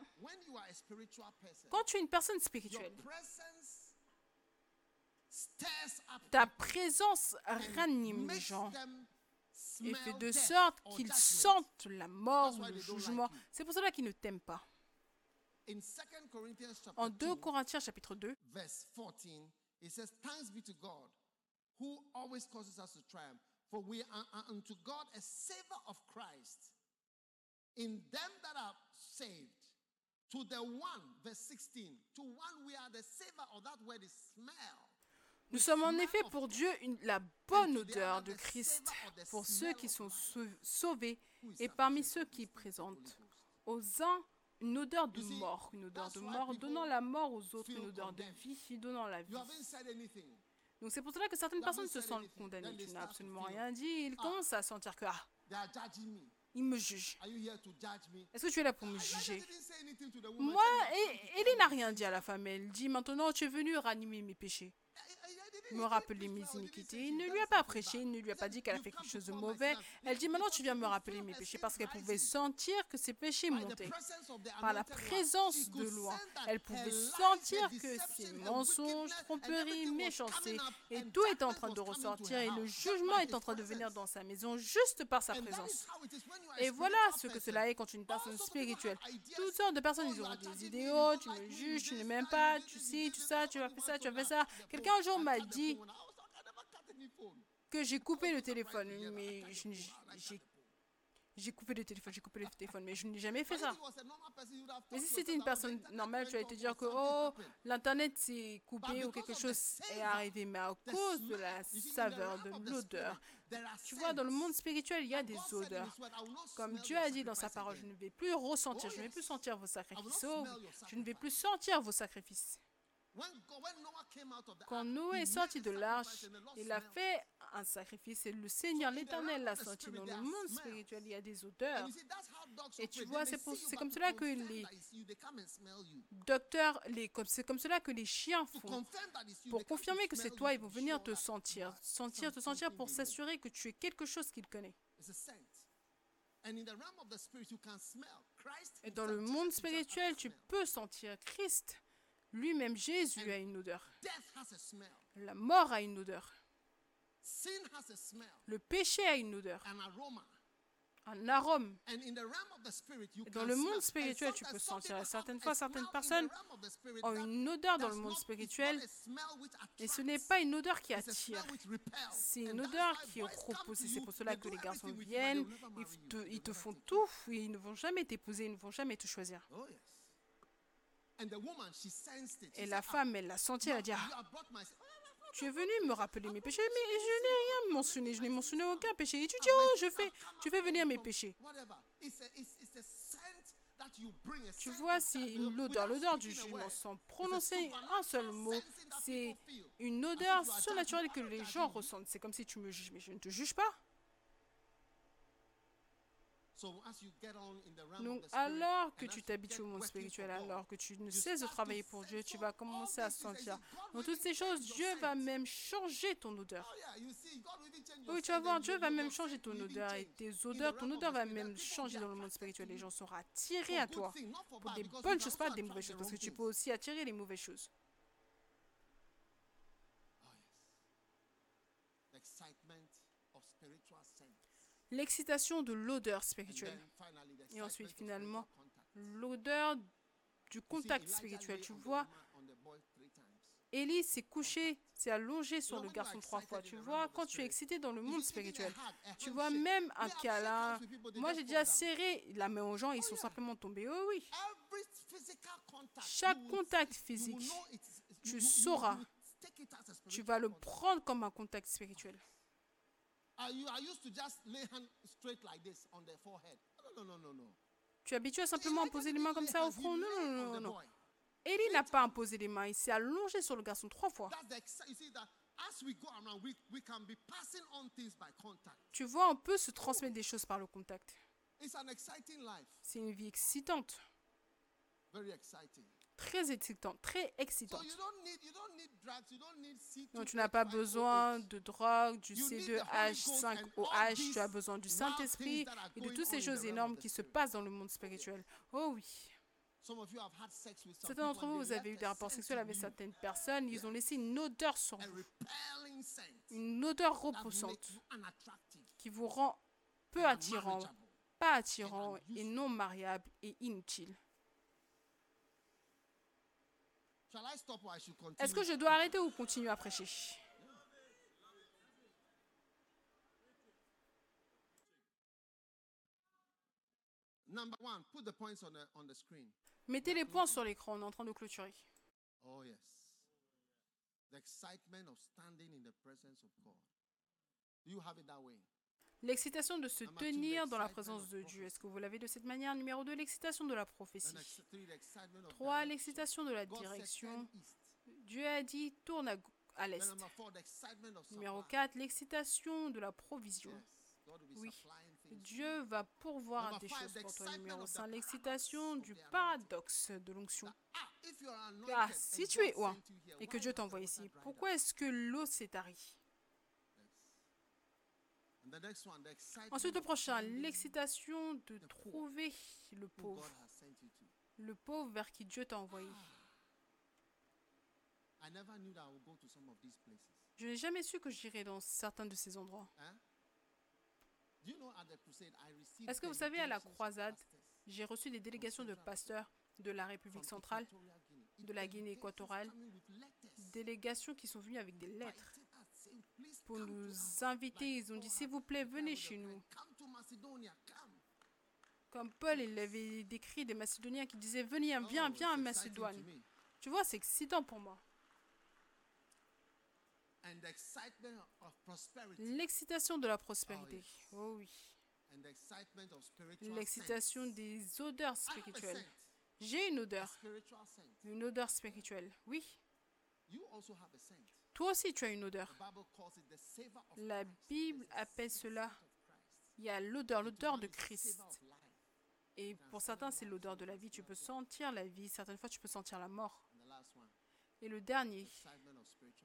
quand tu es une personne spirituelle, ta présence ranime les gens et fait de sorte or qu'ils sentent la mort ou le jugement. C'est pour cela qu'ils ne t'aiment pas. In 2 Corinthians chapter En 2 2, Corinthiens chapitre 2, verse 14, it says, Thanks be to God, who always causes us to triumph, for we are unto God a savor of Christ. In them that are saved. To the one, verse 16, to one we are the savor of that word is smell. nous sommes en effet pour Dieu une- la bonne odeur de Christ pour ceux qui sont sau- sauvés et parmi ceux qui présentent. Aux uns une odeur de mort, une odeur de mort, donnant la mort aux autres, une odeur de vie, donnant la vie. Donc c'est pour cela que certaines personnes se sentent condamnées. Tu n'as absolument rien dit. Ils commencent à sentir que, ah, ils me jugent. Est-ce que tu es là pour me Elijah juger? Moi, Élie n'a rien dit à la femme. Elle dit maintenant, tu es venu ranimer mes péchés. "I- I didn't me rappeler mes iniquités. Il ne lui a pas prêché, il ne lui a pas dit qu'elle a fait quelque chose de mauvais. Elle dit maintenant tu viens me rappeler mes péchés parce qu'elle pouvait sentir que ses péchés montaient. Par la présence de loi, elle pouvait sentir que ses mensonges, tromperies, everything was méchanceté coming up, et tout est en train de ressortir et le jugement est en train de venir dans sa maison juste par sa présence. Et voilà ce que cela est quand une personne spirituelle. Toutes sortes de personnes, ils auront are des idéaux, tu me juges, tu ne m'aimes pas, tu this, tu ça, tu vas you faire ça, tu faire the- ça. Quelqu'un un jour m'a the que j'ai coupé le téléphone, mais j'ai- coupé le téléphone, j'ai coupé le téléphone, mais je n'ai jamais fait ça. Mais si c'était une personne "Oh, the normale, tu allais te dire que oh, happened." l'internet s'est coupé ou quelque chose est arrivé, mais à cause de la saveur, de l'odeur. Tu vois, dans le monde spirituel, il y a des odeurs. Comme Dieu a dit dans sa parole, je ne vais plus ressentir, je ne vais plus sentir vos sacrifices. Oh, je ne vais plus sentir vos sacrifices. Quand Noé est sorti de a l'arche, sacrifice and the Lord il a fait un sacrifice et le Seigneur, l'Éternel l'a senti. Dans le monde spirituel, il y a des odeurs. Et tu vois, c'est pour- comme cela que les- that it's you, they come and smell you. Docteur, les, comme- c'est comme cela que les chiens To font. Pour confirmer que c'est toi, ils vont venir te that sentir, sentir, te sentir pour s'assurer que tu es quelque chose qu'il connaît. It's a scent. And in the realm of the spirit, you can smell Christ. Et dans le monde spirituel, tu peux sentir Christ. Lui-même, Jésus a une odeur. La mort a une odeur. Le péché a une odeur, un arôme. Et dans le monde spirituel, tu peux sentir. Certaines fois, certaines personnes ont une odeur dans le monde spirituel. Et ce n'est pas une odeur qui attire. C'est une odeur qui Et c'est pour cela que les garçons viennent, ils te, ils font tout, et ils ne vont jamais t'épouser, ils ne vont jamais te choisir. Et la "Ah, femme, elle l'a senti, elle a dit, ah, tu es venu me rappeler mes péchés, mais je n'ai rien mentionné, je n'ai mentionné aucun péché. Et tu dis, oh, je fais, tu fais venir mes péchés. Tu vois, c'est une odeur, l'odeur du jugement, sans prononcer un seul mot. C'est une odeur surnaturelle que les gens ressentent. C'est comme si tu me juges, mais je ne te juge pas. So as you get on in the realm Donc, alors que tu t'habitues au monde spirituel, alors que tu ne cesses de travailler pour Dieu, tu vas commencer à sentir. Dans toutes ces choses, Dieu va même changer ton odeur. Oh Oui, tu vas voir, Dieu va même changer ton odeur et tes odeurs, ton odeur va même changer dans le monde spirituel. Les gens seront attirés à toi. Pour des bonnes choses, pas des mauvaises choses, parce que tu peux aussi attirer les mauvaises choses. Oh yes. The excitement of spiritual scent. L'excitation de l'odeur spirituelle. Et ensuite, finalement, l'odeur du contact spirituel. Tu vois. Élie s'est couché, s'est allongé sur le garçon trois fois. Tu vois, quand tu es excité dans le monde spirituel, tu vois même Me, un câlin. Moi, j'ai déjà serré la main aux gens, ils sont simplement tombés. Oh oui. Chaque contact physique, tu sauras. Tu vas le prendre comme un contact spirituel. Are you are used to just lay hand straight like this on their forehead? No, no, no, no, no. Tu es habitué à simplement poser les mains comme ça au front. Non, non, on non, non. Élie n'a pas imposé les mains, il s'est allongé sur le garçon trois fois. That's the exci- you see that as we go around, we, we can be passing on things by contact. Tu vois, on peut se transmettre des choses par le contact. It's an exciting life, C'est une vie excitante. Très excitante, très excitante. you don't need you don't need drugs, you don't need C2. Donc tu n'as pas besoin de drogue, du You need the Holy Ghost and all C2H5OH, these tu as besoin du Saint-Esprit et de toutes ces choses énormes qui se passent dans le monde spirituel. Oh oui. Certains d'entre vous, vous avez eu des rapports sexuels avec certaines personnes, ils ont laissé une odeur sur vous, une odeur repoussante qui vous rend peu attirant, pas attirant et non mariable et inutile. Shall I stop or I should continue? Est-ce que je dois arrêter ou continuer à prêcher. Mettez les points sur l'écran, on est en train de clôturer. Oh yes. The excitement of standing in the presence of God. Do you have it that way? L'excitation de se tenir dans la présence de. Dieu. Est-ce que vous l'avez de cette manière Numéro 2, l'excitation de la prophétie. ex- three, the excitement of 3. direction. L'excitation de la direction. Dieu a dit tourne à, l'est. Numéro supply. 4, l'excitation de la provision. Oui. Dieu va pourvoir des choses pour toi. Numéro of the 5, paradox l'excitation du paradoxe de l'onction. Ah, Ah, si tu es oint et que Dieu t'envoie ici, pourquoi est-ce que l'eau s'est tarie And the next one, the excitement Ensuite, le prochain, l'excitation de trouver le pauvre. Le pauvre vers qui Dieu t'a envoyé. Je n'ai jamais su que j'irais dans certains de ces endroits. Hein? Est-ce que vous savez, à la croisade, J'ai reçu des délégations de pasteurs de la République centrale, de la Guinée équatoriale, délégations qui sont venues avec des lettres inviting us, saying, "Please pour nous us." inviter. Ils ont dit, s'il vous plaît, venez chez nous. Comme Paul, il avait décrit des Macédoniens qui disaient, venez, Oh, viens, viens à exciting Macédoine. Tu vois, c'est excitant pour moi. L'excitation de la prospérité. yes. Oh oui. L'excitation des odeurs spirituelles. J'ai une odeur. Une odeur spirituelle. Oui. Toi aussi, tu as une odeur. La. Bible appelle cela, il y a l'odeur, l'odeur de Christ. Et pour certains, c'est l'odeur de la vie. Tu peux sentir la vie. Certaines fois, tu peux sentir la mort. Et le dernier,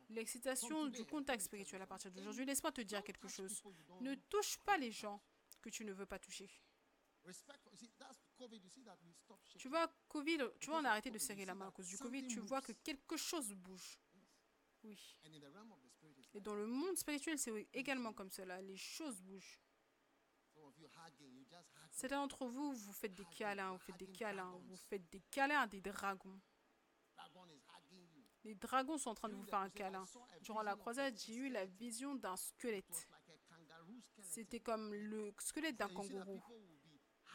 l'excitation du contact spirituel à partir d'aujourd'hui. Laisse-moi te dire quelque chose. Ne touche pas les gens que tu ne veux pas toucher. Tu vois, Covid, tu vois, on a arrêté de serrer la main à cause du Covid. Tu vois que quelque chose bouge. Oui. Et dans le monde spirituel, c'est également comme cela. Les choses bougent. Certains d'entre vous, vous faites des câlins, vous faites des câlins, vous faites des câlins à des dragons. Les dragons sont en train de vous faire un câlin. Durant la croisade, j'ai eu la vision d'un squelette. C'était comme le squelette d'un kangourou.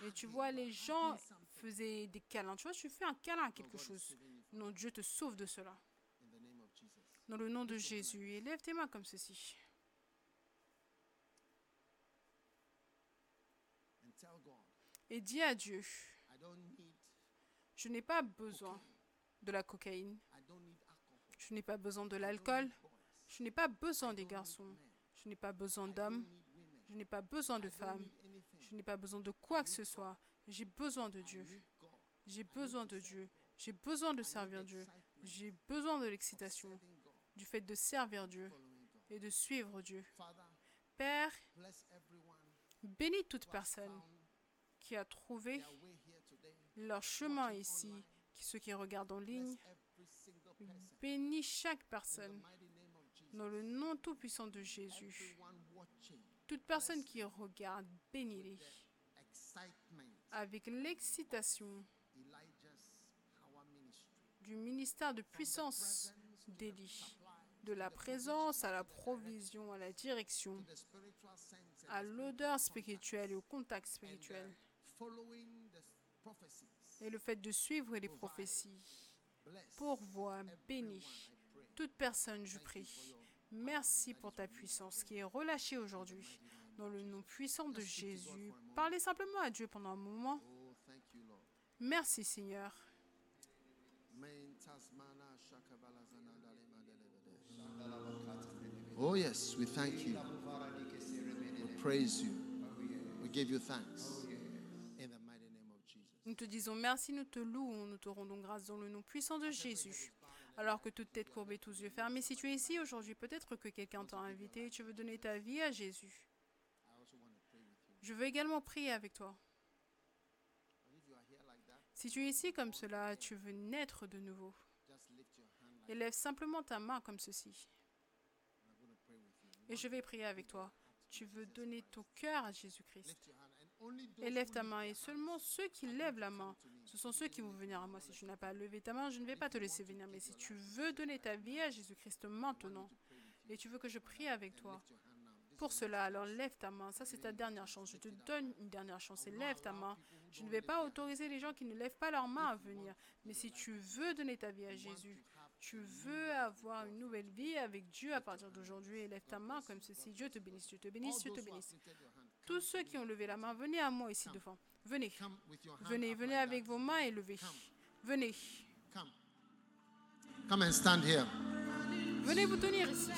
Et tu vois, les gens faisaient des câlins. Tu vois, tu fais un câlin à quelque chose. Non, Dieu te sauve de cela. in the name of Jesus. Dans le nom de Jésus. Et lève tes mains comme ceci. Et dis à Dieu, je n'ai pas besoin de la cocaïne. Je n'ai pas besoin de l'alcool. Je n'ai pas besoin des garçons. Je n'ai pas besoin d'hommes. Je n'ai pas besoin de femmes. Je n'ai pas besoin de quoi que ce soit. J'ai besoin de Dieu. J'ai besoin de Dieu. J'ai besoin de servir Dieu. J'ai besoin de l'excitation, du fait de servir Dieu et de suivre Dieu. Père, bénis toute personne qui a trouvé leur chemin ici, ceux qui regardent en ligne. Bénis chaque personne dans le nom tout-puissant de Jésus. Toute personne qui regarde, bénis-les avec l'excitation du ministère de puissance d'Élie. De la présence à la provision, à la direction, à l'odeur spirituelle et au contact spirituel. Et le fait de suivre les prophéties. I pray. toute personne, je prie. Merci pour ta puissance qui est relâchée aujourd'hui. Dans le nom puissant de Jésus, parlez simplement à Dieu pendant un moment. Merci Seigneur. Oh, yes, we thank you. We praise you. We give you thanks. Nous te disons merci, nous te louons, nous te rendons grâce dans le nom puissant de Jésus. Alors que toute tête courbée, tous yeux fermés, si tu es ici aujourd'hui, peut-être que quelqu'un t'a invité et tu veux donner ta vie à Jésus. Je veux également prier avec toi. Si tu es ici comme cela, tu veux naître de nouveau. Élève simplement ta main comme ceci. Et je vais prier avec toi. Tu veux donner ton cœur à Jésus-Christ. Élève ta main et seulement ceux qui lèvent la main, ce sont ceux qui vont venir à moi. Si tu n'as pas levé ta main, je ne vais pas te laisser venir. Mais si tu veux donner ta vie à Jésus-Christ maintenant et tu veux que je prie avec toi, pour cela, alors lève ta main. Ça, c'est ta dernière chance. Je te donne une dernière chance et lève ta main. Je ne vais pas autoriser les gens qui ne lèvent pas leur main à venir. Mais si tu veux donner ta vie à Jésus, tu veux avoir une nouvelle vie avec Dieu à partir d'aujourd'hui, lève ta main comme ceci. Dieu te bénisse, Dieu te bénisse, Dieu te bénisse. Tous ceux qui ont levé la main, venez à moi ici devant. Venez. Venez, venez avec vos mains élevées. Venez. Venez vous tenir ici.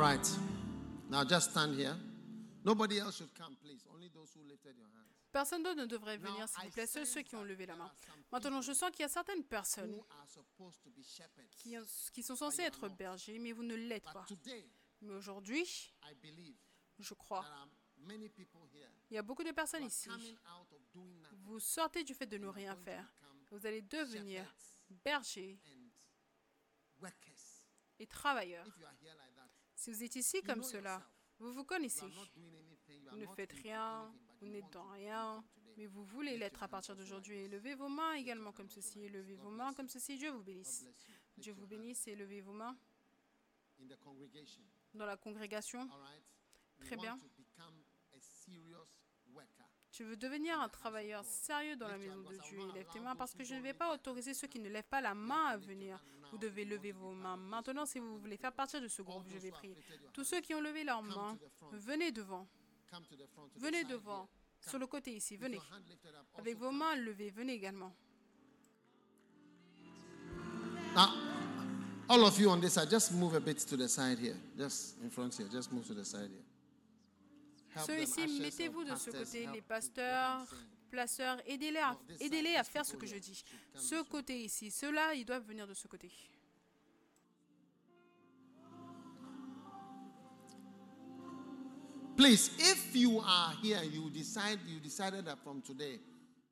All right. Now just stand here. Nobody else should come, please. Only those who lifted your hands. Personne d'autre ne devrait venir, s'il vous plaît, seuls ceux qui ont levé la main. Maintenant, je sens qu'il y a certaines personnes qui, qui sont censées être bergers, mais vous ne l'êtes pas. Mais aujourd'hui, je crois, there are many people here il y a beaucoup de personnes ici. Vous sortez du fait de ne rien faire. Vous allez devenir bergers et travailleurs. Si vous êtes ici comme cela, vous vous connaissez. Vous ne faites rien, vous n'êtes dans rien, mais vous voulez l'être à partir d'aujourd'hui. Levez vos mains également comme ceci. Levez vos mains comme ceci. Dieu vous bénisse. Dieu vous bénisse et levez vos mains in the congregation. dans la congrégation. Très bien. Tu veux devenir un travailleur sérieux dans la maison de Dieu. Lève tes mains parce que je ne vais pas autoriser ceux qui ne lèvent pas la main à venir. Vous devez lever vos mains. Maintenant, si vous voulez faire partie de ce groupe, je vais prier. Tous ceux qui ont levé leurs mains, venez devant. Venez devant. Sur le côté ici, venez. Avec vos mains levées, venez également. Now, all of you on this side, just move a bit to the side here. Just in front here. Just move to the side here. Ceux ici, mettez-vous de ce côté, les pasteurs. Placeurs, aidez-les à, aidez-les à faire ce que je dis. Ce côté ici, ceux-là, ils doivent venir de ce côté. Please, if you are here, you decide you decided that from today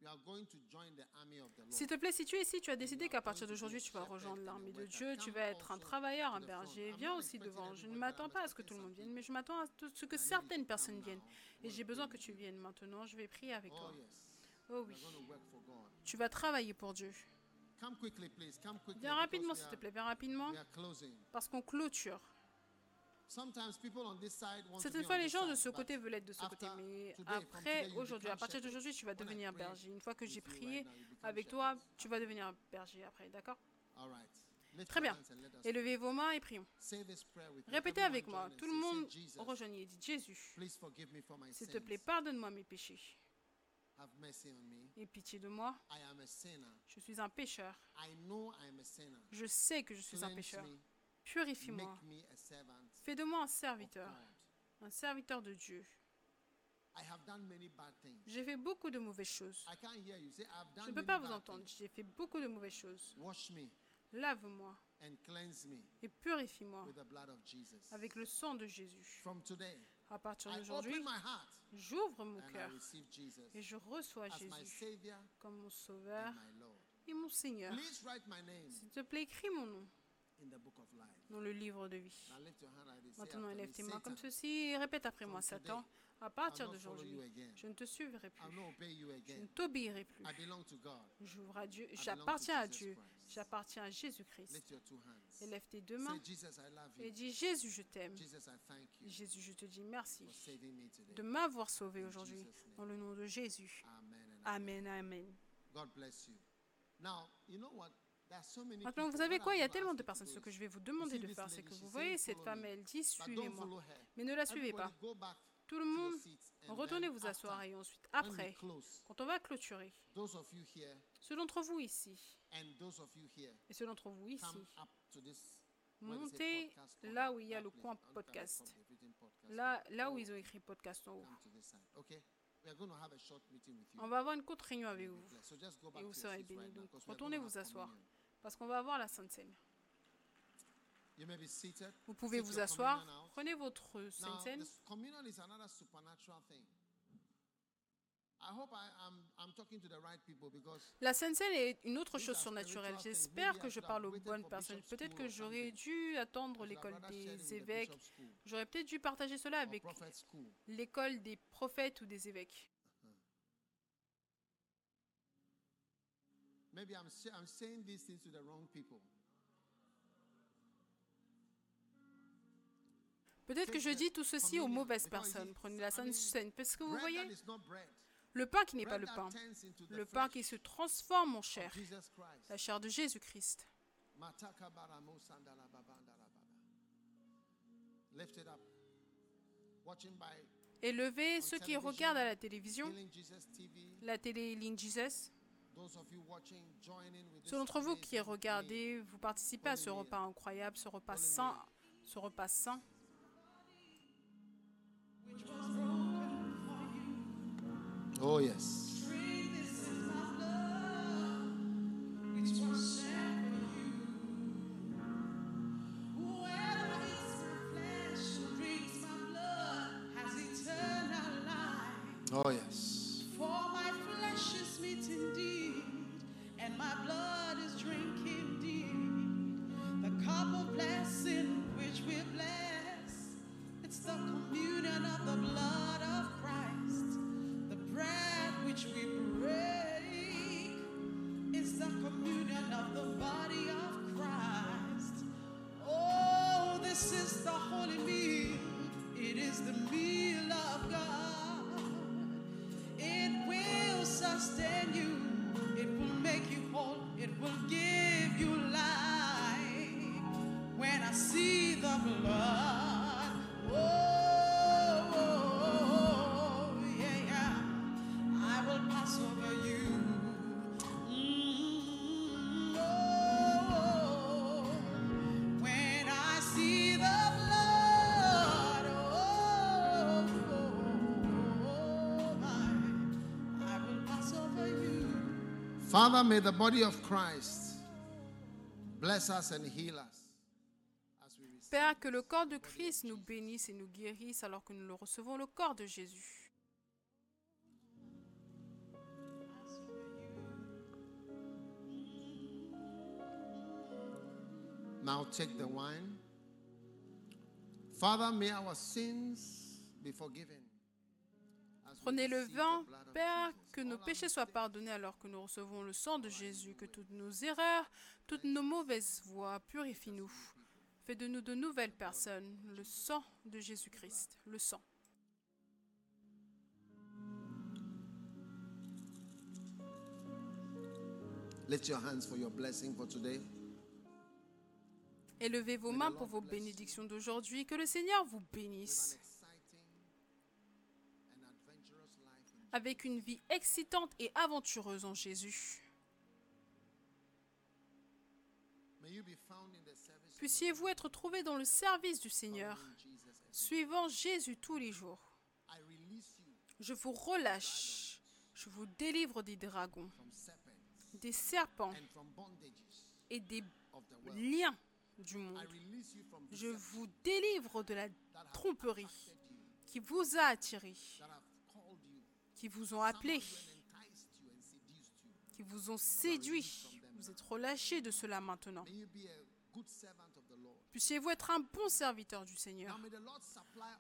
you are going to join the army of the Lord. S'il te plaît, si tu es ici, tu as décidé qu'à partir d'aujourd'hui, tu vas rejoindre l'armée de Dieu, tu vas être un travailleur, un berger. Viens aussi devant. Je ne m'attends pas à ce que tout le monde vienne, mais je m'attends à ce que certaines personnes viennent. Et j'ai besoin que tu viennes maintenant. Je vais prier avec toi. Oh oui, tu vas travailler pour Dieu. Viens rapidement, s'il te plaît, viens rapidement, parce qu'on clôture. Certaines fois, les gens de ce côté veulent être de ce côté, mais après, aujourd'hui, à partir d'aujourd'hui, tu vas devenir berger. Une fois que j'ai prié avec toi, tu vas devenir berger après, d'accord? Très bien. Élevez vos mains et prions. Répétez avec moi. Tout le monde rejoignez. Dites Jésus, s'il te plaît, pardonne-moi mes péchés. Have mercy on me. Aie pitié de moi. I am a sinner. Je suis un pécheur. I know I am a sinner. Je sais que je suis un pécheur. Purifie-moi. Fais de moi un serviteur, un serviteur de Dieu. I have done many bad things. J'ai fait beaucoup de mauvaises choses. I can't hear you. Say, I've done Je ne peux pas vous bad entendre. J'ai fait beaucoup de mauvaises choses. Wash me Lave-moi and cleanse me et purifie-moi with the blood of Jesus. avec le sang de Jésus. À partir d'aujourd'hui, j'ouvre mon cœur et je reçois Jésus comme mon Sauveur et mon Seigneur. S'il te plaît, écris mon nom dans le livre de vie. Maintenant, élève tes mains comme ceci et répète après moi, Satan. À partir d'aujourd'hui, je ne te suivrai plus. Je ne t'obéirai plus. J'appartiens à Dieu. J'appartiens à Jésus-Christ. Élève tes deux mains et dis Jésus, je t'aime. Jésus, je te dis merci de m'avoir sauvé aujourd'hui. Dans le nom de Jésus. Amen. amen. Maintenant, vous savez quoi? Il y a tellement de personnes. Ce que je vais vous demander de faire, c'est que vous voyez cette "Follow femme, me." elle dit suivez-moi. Mais ne la suivez pas. Tout le monde, retournez vous asseoir et ensuite, après, quand on va clôturer, ceux d'entre vous ici et ceux d'entre vous ici, montez là où il y a le coin podcast. Là, là où ils ont écrit podcast en haut. On va avoir une courte réunion avec vous. Et vous serez bénis. Donc, retournez vous asseoir. Parce qu'on va avoir la Sainte Seine. You may be seated. Vous pouvez vous asseoir. Prenez votre Sainte Seine. this communion is another supernatural thing. I hope I, am I'm talking to the right people because La Sainte Seine est une autre chose surnaturelle. J'espère Maybe que je parle aux bonnes personnes. Peut-être que j'aurais dû attendre l'école des évêques. J'aurais peut-être dû partager cela avec l'école des prophètes ou des évêques. Maybe I'm, I'm saying these things to the wrong people. Peut-être que je dis tout ceci aux mauvaises personnes. Prenez la Sainte Seine. Parce que vous voyez, le pain qui n'est pas le pain. Le pain qui se transforme en chair. La chair de Jésus-Christ. Élevez ceux qui regardent à la télévision, la télé Ligne Jesus. Ceux d'entre vous qui regardez, vous participez à ce repas incroyable, ce repas saint, ce repas saint. Oh yes. Drink this Father, may the body of Christ bless us and heal us. As we receive Père, que le corps de Christ nous bénisse et nous guérisse alors que nous le recevons le corps de Jésus. Now take the wine. Father, may our sins be forgiven. Prenez le vin, Père, que nos péchés soient pardonnés alors que nous recevons le sang de Jésus, que toutes nos erreurs, toutes nos mauvaises voies, purifie-nous. Fais de nous de nouvelles personnes, le sang de Jésus-Christ, le sang. Lift your hands for your blessing for today. Élevez vos mains pour vos bénédictions d'aujourd'hui, que le Seigneur vous bénisse exciting and adventurous life in avec une vie excitante et aventureuse en Jésus. Puissiez-vous être trouvés dans le service du Seigneur, suivant Jésus tous les jours. Je vous relâche, je vous délivre des dragons, des serpents et des liens du monde. Je vous délivre de la tromperie qui vous a attiré, qui vous ont appelé, qui vous ont séduit. Vous êtes relâchés de cela maintenant. Puissiez-vous être un bon serviteur du Seigneur.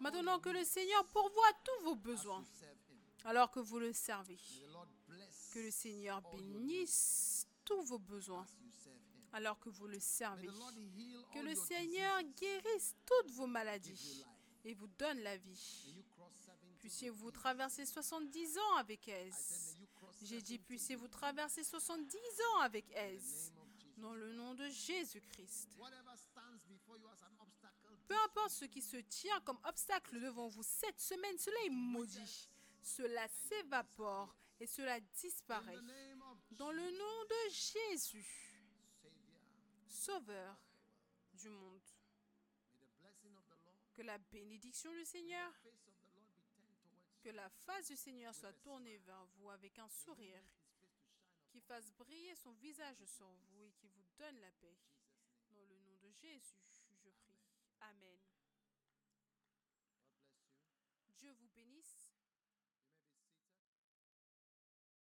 Maintenant que le Seigneur pourvoit tous vos besoins alors que vous le servez. Que le Seigneur bénisse tous vos besoins alors que vous le servez. Que le Seigneur guérisse toutes vos maladies et vous donne la vie. You cross 70 Puissiez-vous traverser 70 ans avec aise. J'ai dit, 70 puissiez-vous traverser 70 ans avec aise. Dans le nom de Jésus-Christ. Peu importe ce qui se tient comme obstacle devant vous cette semaine, cela est maudit. Cela s'évapore et cela disparaît. Dans le nom de Jésus, Sauveur du monde. Que la bénédiction du Seigneur, face of the Lord be turned towards you. Que la face du Seigneur soit tournée vers vous avec un sourire qui fasse briller son visage sur vous et qui vous donne la paix. Dans le nom de Jésus, je prie. Amen.